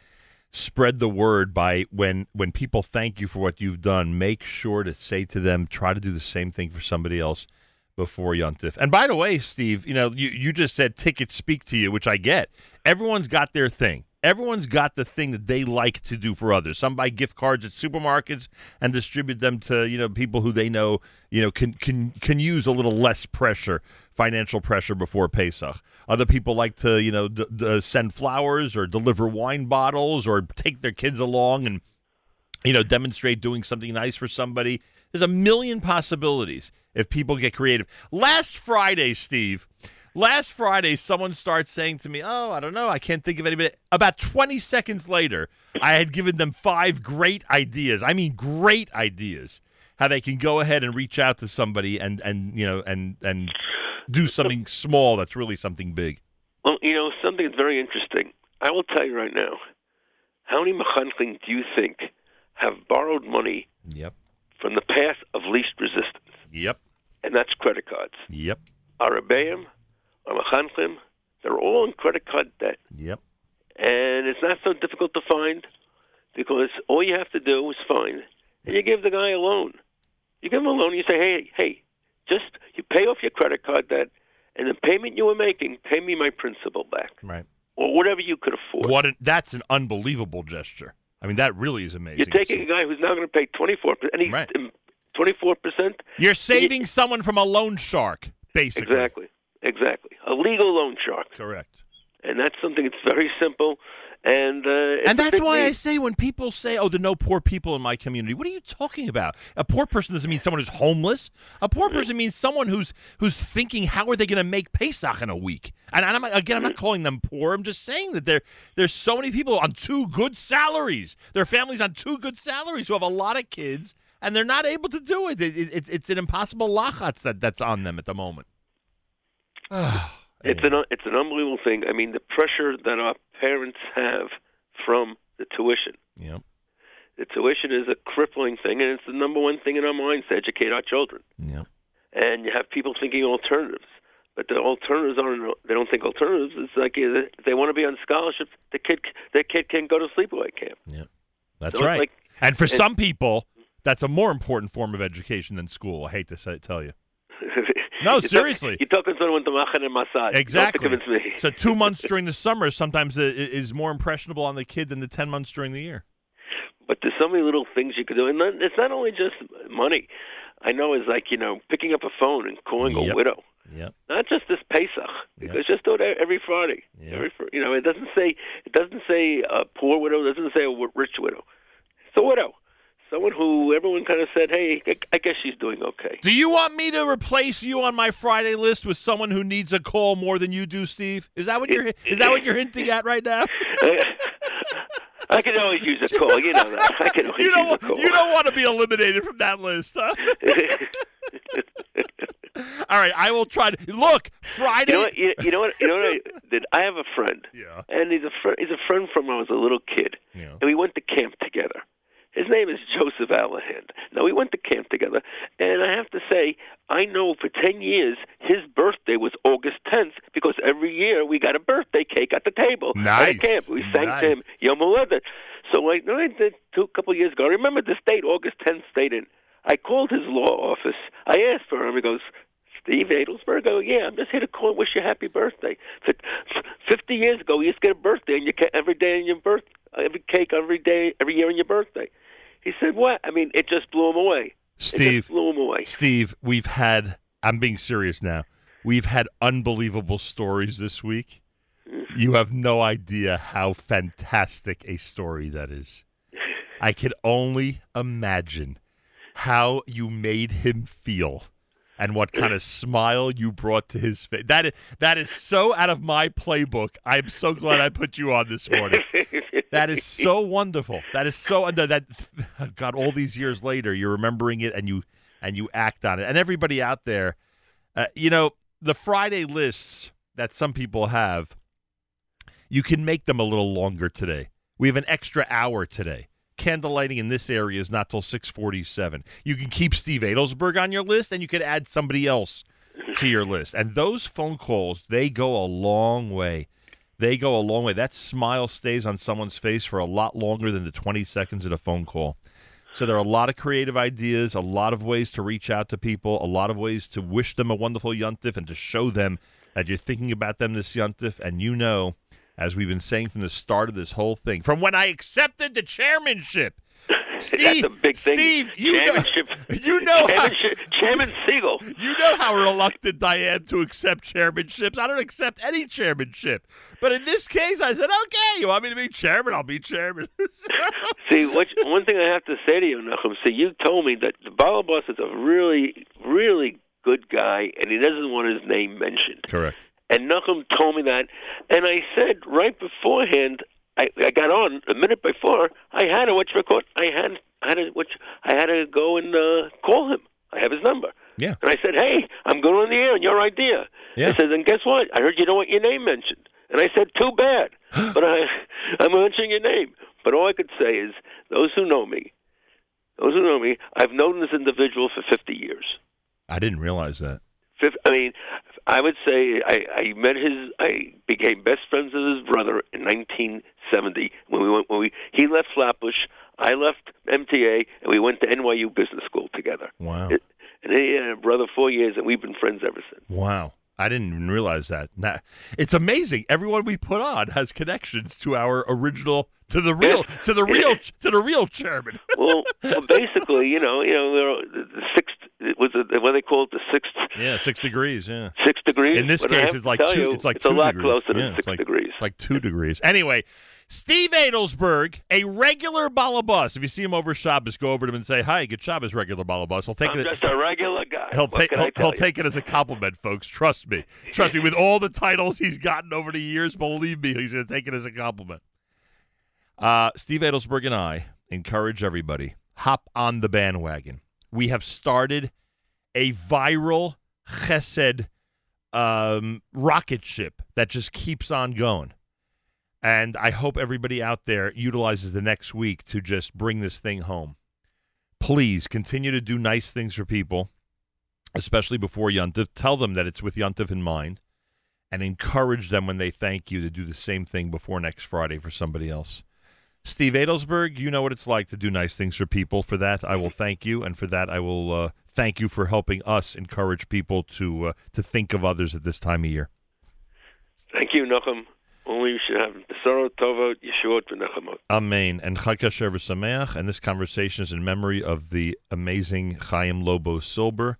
Speaker 4: spread the word by when when people thank you for what you've done, make sure to say to them, try to do the same thing for somebody else before Yontif. And by the way, Steve, you know, you, you just said tickets speak to you, which I get. Everyone's got their thing. Everyone's got the thing that they like to do for others. Some buy gift cards at supermarkets and distribute them to you know people who they know you know can can can use a little less pressure, financial pressure before Pesach. Other people like to you know d- d- uh, send flowers or deliver wine bottles or take their kids along and you know demonstrate doing something nice for somebody. There's a million possibilities if people get creative. Last Friday, Steve. Last Friday, someone starts saying to me, "Oh, I don't know, I can't think of anybody." About 20 seconds later, I had given them five great ideas. I mean, great ideas how they can go ahead and reach out to somebody and and you know and and do something small that's really something big.
Speaker 14: Well, you know something that's very interesting. I will tell you right now. How many mechanchim do you think have borrowed money
Speaker 4: Yep.
Speaker 14: from the path of least resistance?
Speaker 4: Yep.
Speaker 14: And that's credit cards.
Speaker 4: Yep.
Speaker 14: Our mechanchim, they're all in credit card debt.
Speaker 4: Yep.
Speaker 14: And it's not so difficult to find because all you have to do is find, and you give the guy a loan. You give him a loan, you say, hey, hey, just you pay off your credit card debt, and the payment you were making, pay me my principal back,
Speaker 4: Right.
Speaker 14: or whatever you could afford.
Speaker 4: What an, that's an unbelievable gesture. I mean, that really is amazing.
Speaker 14: You're taking a guy who's now going to pay 24 percent, and he's 24 percent.
Speaker 4: You're saving someone from a loan shark, basically.
Speaker 14: Exactly, exactly. A legal loan shark.
Speaker 4: Correct.
Speaker 14: And that's something that's very simple, and uh,
Speaker 4: and that's why I say when people say, "Oh, there are no poor people in my community," what are you talking about? A poor person doesn't mean someone who's homeless. A poor person means someone who's who's thinking, "How are they going to make Pesach in a week?" And I'm, again, I'm not calling them poor. I'm just saying that there there's so many people on two good salaries. Their families on two good salaries who have a lot of kids, and they're not able to do it. It- it- it's it's an impossible lachatz that that's on them at the moment.
Speaker 14: It's an it's an unbelievable thing. I mean, the pressure that our parents have from the tuition.
Speaker 4: Yeah.
Speaker 14: The tuition is a crippling thing, and it's the number one thing in our minds to educate our children.
Speaker 4: Yeah.
Speaker 14: And you have people thinking alternatives, but the alternatives aren't. They don't think alternatives. It's like if they want to be on scholarship, the kid the kid can go to sleepaway camp.
Speaker 4: Yeah. That's
Speaker 14: So
Speaker 4: right.
Speaker 14: like-
Speaker 4: and for
Speaker 14: and-
Speaker 4: some people, that's a more important form of education than school. I hate to say, tell you. No,
Speaker 14: You're talk-
Speaker 4: seriously.
Speaker 14: you're talking to someone to Machen and Massage.
Speaker 4: Exactly.
Speaker 14: Don't convince me.
Speaker 4: so two months during the summer sometimes is more impressionable on the kid than the ten months during the year.
Speaker 14: But there's so many little things you could do, and it's not only just money. I know it's like you know picking up a phone and calling
Speaker 4: Yep.
Speaker 14: a widow.
Speaker 4: Yep.
Speaker 14: Not just this Pesach, because just do it every Friday. Every fr- you know, it doesn't say it doesn't say a poor widow, it doesn't say a rich widow. It's a widow, someone who everyone kind of said, "Hey, I- guess she's doing okay."
Speaker 4: Do you want me to replace you on my Friday list with someone who needs a call more than you do, Steve? Is that what you're is that what you're hinting at right now?
Speaker 14: I can always use a call. You know that. I can always
Speaker 4: You
Speaker 14: use
Speaker 4: don't
Speaker 14: a call.
Speaker 4: you don't want to be eliminated from that list, huh? All right, I will try to look Friday.
Speaker 14: You know what? You, you know what? You know what? I did? I have a friend.
Speaker 4: Yeah.
Speaker 14: And he's a friend. He's a friend from when I was a little kid.
Speaker 4: Yeah.
Speaker 14: And we went to camp together. His name is Joseph Allahan. Now we went to camp together, and I have to say, I know for ten years his birthday was August 10th because every year we got a birthday cake at the table
Speaker 4: nice.
Speaker 14: at camp. We sang
Speaker 4: Nice.
Speaker 14: to him Yom Haledet. So like I did two couple years ago. I remember this date, August 10th, stayed in. I called his law office. I asked for him. He goes, Steve Adelsberg. Go, yeah, I'm just here to call and wish you a happy birthday. Fifty years ago, you used to get a birthday and you every day on your birth, every cake every day, every year on your birthday. He said, what? I mean, it just blew him away. It
Speaker 4: Steve,
Speaker 14: just blew him away.
Speaker 4: Steve, we've had. I'm being serious now. We've had unbelievable stories this week. Mm. You have no idea how fantastic a story that is. I can only imagine how you made him feel and what kind of smile you brought to his face. That is, that is so out of my playbook. I'm so glad I put you on this morning. That is so wonderful. That is so that, God. All these years later, you're remembering it and you and you act on it. And everybody out there, uh, you know, the Friday lists that some people have, you can make them a little longer today. We have an extra hour today. Candle lighting in this area is not till 647. You can keep Steve Adelsberg on your list, and you could add somebody else to your list. And those phone calls, they go a long way. They go a long way. That smile stays on someone's face for a lot longer than the 20 seconds of a phone call. So there are a lot of creative ideas, a lot of ways to reach out to people, a lot of ways to wish them a wonderful yuntif and to show them that you're thinking about them this yuntif. And you know, as we've been saying from the start of this whole thing, from when I accepted the chairmanship, Steve,
Speaker 14: That's a big thing.
Speaker 4: Steve, you know, you know how,
Speaker 14: Chairman Segal.
Speaker 4: you know how reluctant I am to accept chairmanships. I don't accept any chairmanship. But in this case, I said, okay, you want me to be chairman? I'll be chairman.
Speaker 14: See, what, one thing I have to say to you, Nachum. See, you told me that the Balabas is a really, really good guy, and he doesn't want his name mentioned.
Speaker 4: Correct.
Speaker 14: And Nachum told me that, and I said right beforehand, I, I got on a minute before. I had to what you call I had I had to you- I had to go and uh, call him. I have his number.
Speaker 4: Yeah.
Speaker 14: And I said, hey, I'm going on the air on your idea.
Speaker 4: Yeah.
Speaker 14: I said, and guess what? I heard you don't want your name mentioned. And I said, too bad. but I, I'm mentioning your name. But all I could say is, those who know me, those who know me, I've known this individual for 50 years.
Speaker 4: I didn't realize that.
Speaker 14: I mean, I would say I, I met his. I became best friends with his brother in 1970 when we went. When we he left Flatbush, I left MTA, and we went to NYU Business School together.
Speaker 4: Wow.
Speaker 14: It, and he had a brother four years, and we've been friends ever since.
Speaker 4: Wow. I didn't even realize that. Nah, it's amazing. Everyone we put on has connections to our original, to the real, to the real, to the real chairman.
Speaker 14: well, well, basically, you know, you know, there are the sixth it was it what they call it the sixth
Speaker 4: Yeah, six degrees. Yeah.
Speaker 14: six degrees.
Speaker 4: In this case, it's like two.
Speaker 14: you,
Speaker 4: it's like
Speaker 14: it's a
Speaker 4: two
Speaker 14: lot
Speaker 4: degrees.
Speaker 14: closer
Speaker 4: yeah,
Speaker 14: than six
Speaker 4: like,
Speaker 14: degrees.
Speaker 4: It's like two degrees. Anyway, Steve Adelsberg, a regular balabus. If you see him over Shabbos, go over to him and say, "Hi, good Shabbos, regular balabus." He'll take
Speaker 14: I'm
Speaker 4: it.
Speaker 14: just a regular guy.
Speaker 4: He'll
Speaker 14: What
Speaker 4: take he'll, he'll take it as a compliment, folks. Trust me. Trust me. With all the titles he's gotten over the years, believe me, he's going to take it as a compliment. Uh, Steve Adelsberg and I encourage everybody hop on the bandwagon. We have started a viral chesed um, rocket ship that just keeps on going. And I hope everybody out there utilizes the next week to just bring this thing home. Please continue to do nice things for people, especially before Yuntif. Tell them that it's with Yuntif in mind and encourage them when they thank you to do the same thing before next Friday for somebody else. Steve Adelsberg, you know what it's like to do nice things for people. For that, I will thank you, and for that, I will uh, thank you for helping us encourage people to uh, to think of others at this time of year.
Speaker 14: Thank you, Nachum. Only you should have Besoro Tova Yeshuot V'Nechamot.
Speaker 4: Amen. And Chag Kasher V'Sameach. And this conversation is in memory of the amazing Chaim Lobo Silber,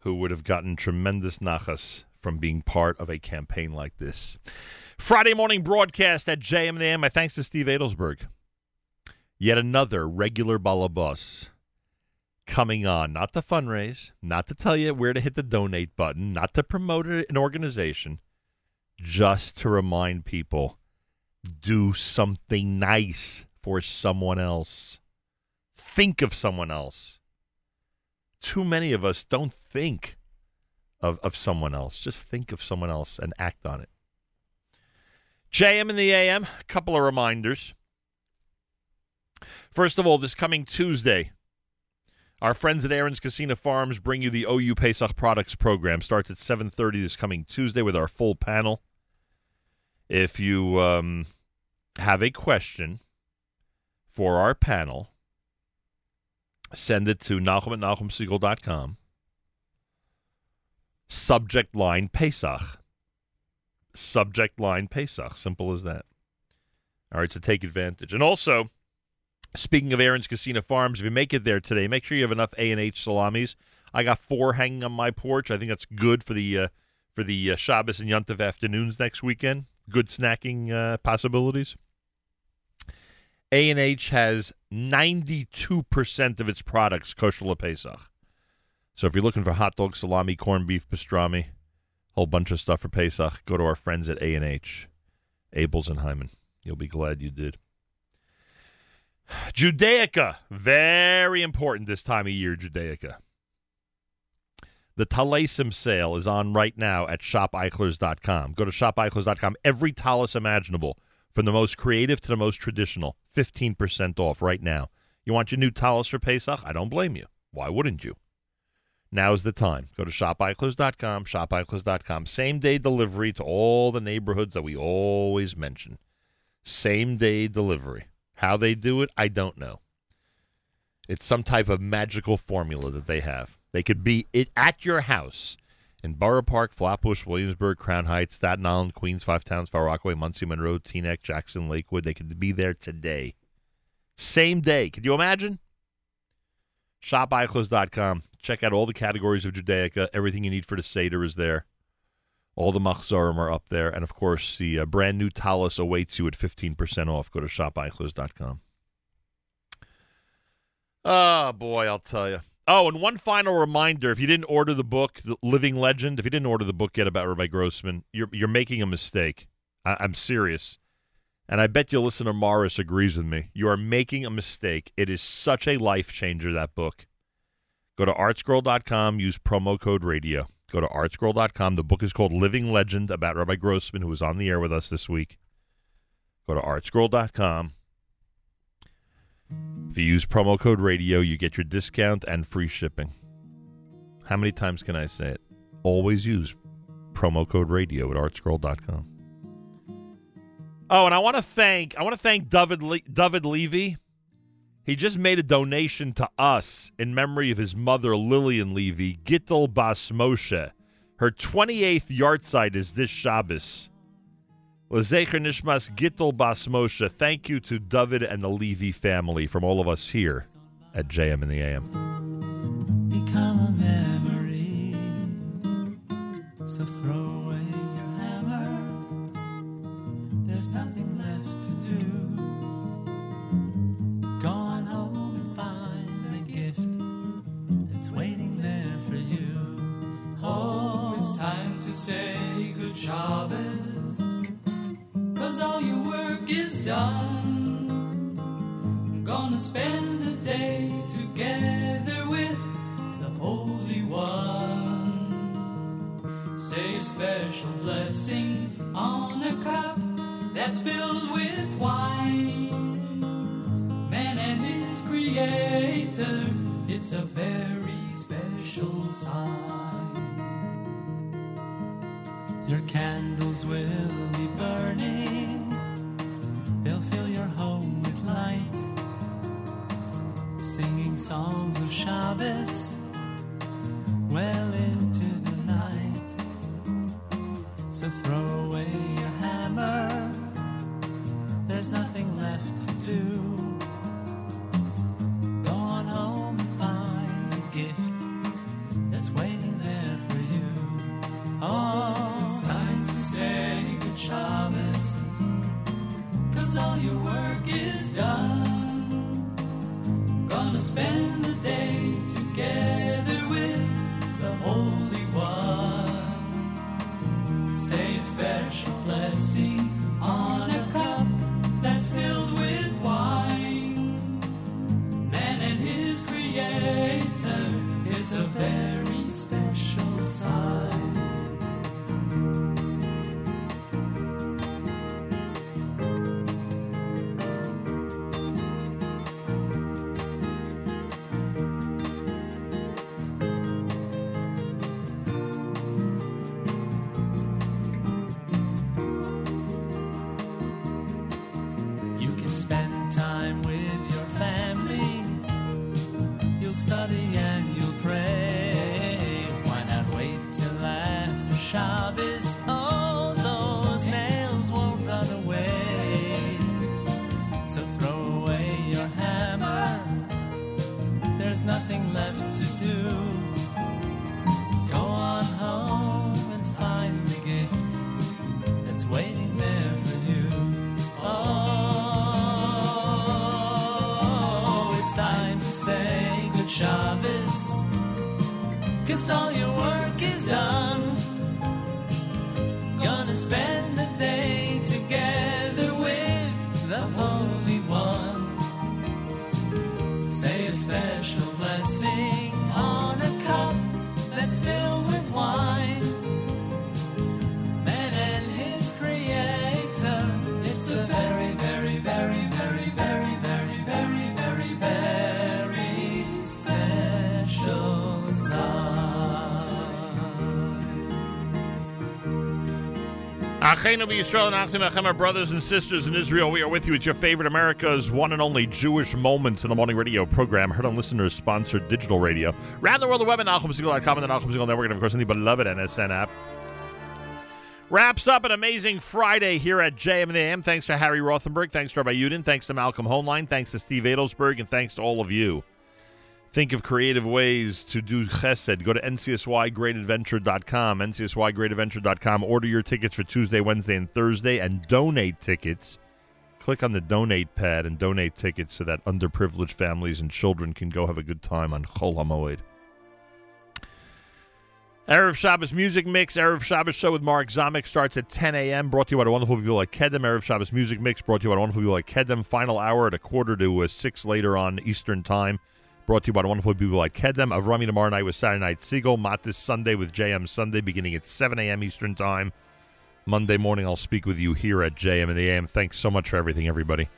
Speaker 4: who would have gotten tremendous nachas from being part of a campaign like this. Friday morning broadcast at JMM. My thanks to Steve Adelsberg. Yet another regular balabus coming on, not to fundraise, not to tell you where to hit the donate button, not to promote an organization, just to remind people do something nice for someone else. Think of someone else. Too many of us don't think of, of someone else. Just think of someone else and act on it. JM in the AM, a couple of reminders. First of all, this coming Tuesday, Our friends at Aron's Kissena Farms bring you the OU Pesach Products program. Starts at 7:30 this coming Tuesday with our full panel. If you um, have a question for our panel, send it to Nachum at NachumSegal.com. Subject line Pesach. Subject line Pesach. Simple as that. All right, so take advantage. And also, speaking of Aron's Kissena Farms, if you make it there today, make sure you have enough A and H salamis. I got four hanging on my porch. I think that's good for the uh, for the uh, Shabbos and Yontif afternoons next weekend. Good snacking uh, possibilities. A and H has ninety two percent of its products kosher Pesach. So if you're looking for hot dog, salami, corned beef, pastrami, a whole bunch of stuff for Pesach, go to our friends at A and H, Abeles and Heymann. You'll be glad you did. Judaica, very important this time of year, Judaica. The Talasim sale is on right now at shopeichlers.com. Go to shopeichlers.com. Every talis imaginable, from the most creative to the most traditional, 15% off right now. You want your new talis for Pesach? I don't blame you. Why wouldn't you? Now's the time. Go to shopeichlers.com, shopeichlers.com. Same day delivery to all the neighborhoods that we always mention. Same day delivery. How they do it, I don't know. It's some type of magical formula that they have. They could be it at your house in Borough Park, Flatbush, Williamsburg, Crown Heights, Staten Island, Queens, Five Towns, Far Rockaway, Monsey, Monroe, Teaneck, Jackson, Lakewood. They could be there today. Same day. Could you imagine? ShopEichlers.com. Check out all the categories of Judaica. Everything you need for the Seder is there. All the machzorim are up there. And, of course, the uh, brand new Talis awaits you at 15% off. Go to ShopEichlers.com. Oh, boy, I'll tell you. Oh, and one final reminder: if you didn't order the book, The Living Legend, if you didn't order the book yet about Rabbi Grossman, you're you're making a mistake. I, I'm serious, and I bet you listener Morris agrees with me. You are making a mistake. It is such a life changer. That book. Go to artscroll.com. Use promo code radio. Go to artscroll.com. The book is called Living Legend about Rabbi Grossman, who was on the air with us this week. Go to artscroll.com. If you use promo code radio, you get your discount and free shipping. How many times can I say it? Always use promo code radio at artscroll.com. Oh, and I want to thank I want to thank David Le- David Levy. He just made a donation to us in memory of his mother Lillian Levy, Gittel Bas Moshe. Her 28th yahrzeit is this Shabbos. Lezecher Nishmas Gittel Bas Moshe. Thank you to David and the Levy family from all of us here at JM in the AM.
Speaker 6: become a memory. So throw say good Shabbos. Cause all your work is done. I'm Gonna spend a day together with the Holy One. Say a special blessing on a cup that's filled with wine. Man and his creator, it's a very special sign. Your candles will be burning, they'll fill your home with light. Singing songs of Shabbos well into
Speaker 4: Achenu Yisrael and our brothers and sisters in Israel. We are with you at your favorite America's one and only Jewish Moments in the Morning radio program, heard on listeners sponsored digital radio. Around the world, the web at NachumSegal.com and the Segal Network, and of course, in the beloved NSN app. Wraps up an amazing Friday here at JM in the AM. Thanks to Harry Rothenberg. Thanks to Rabbi Yudin. Thanks to Malcolm Hoenlein. Thanks to Steve Adelsberg. And thanks to all of you. Think of creative ways to do chesed. Go to ncsygreatadventure.com, ncsygreatadventure.com. Order your tickets for Tuesday, Wednesday, and Thursday, and donate tickets. Click on the donate pad and donate tickets so that underprivileged families and children can go have a good time on Chol HaMoed. Erev Shabbos Music Mix, Erev Shabbos Show with Mark Zamek starts at 10 a.m. Brought to you by the wonderful people like Kedem. Erev Shabbos Music Mix brought to you by the wonderful people like Kedem. Final hour at a quarter to uh, 6 later on Eastern Time. Brought to you by the wonderful people like Kedem. Avrami tomorrow night with Saturday Night Segal. Matis Sunday with JM Sunday beginning at 7 a.m. Eastern Time. Monday morning I'll speak with you here at JM in the AM. Thanks so much for everything, everybody.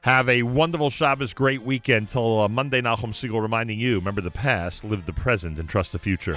Speaker 4: Have a wonderful Shabbos, great weekend. Till uh, Monday, Nachum Segal reminding you, remember the past, live the present, and trust the future.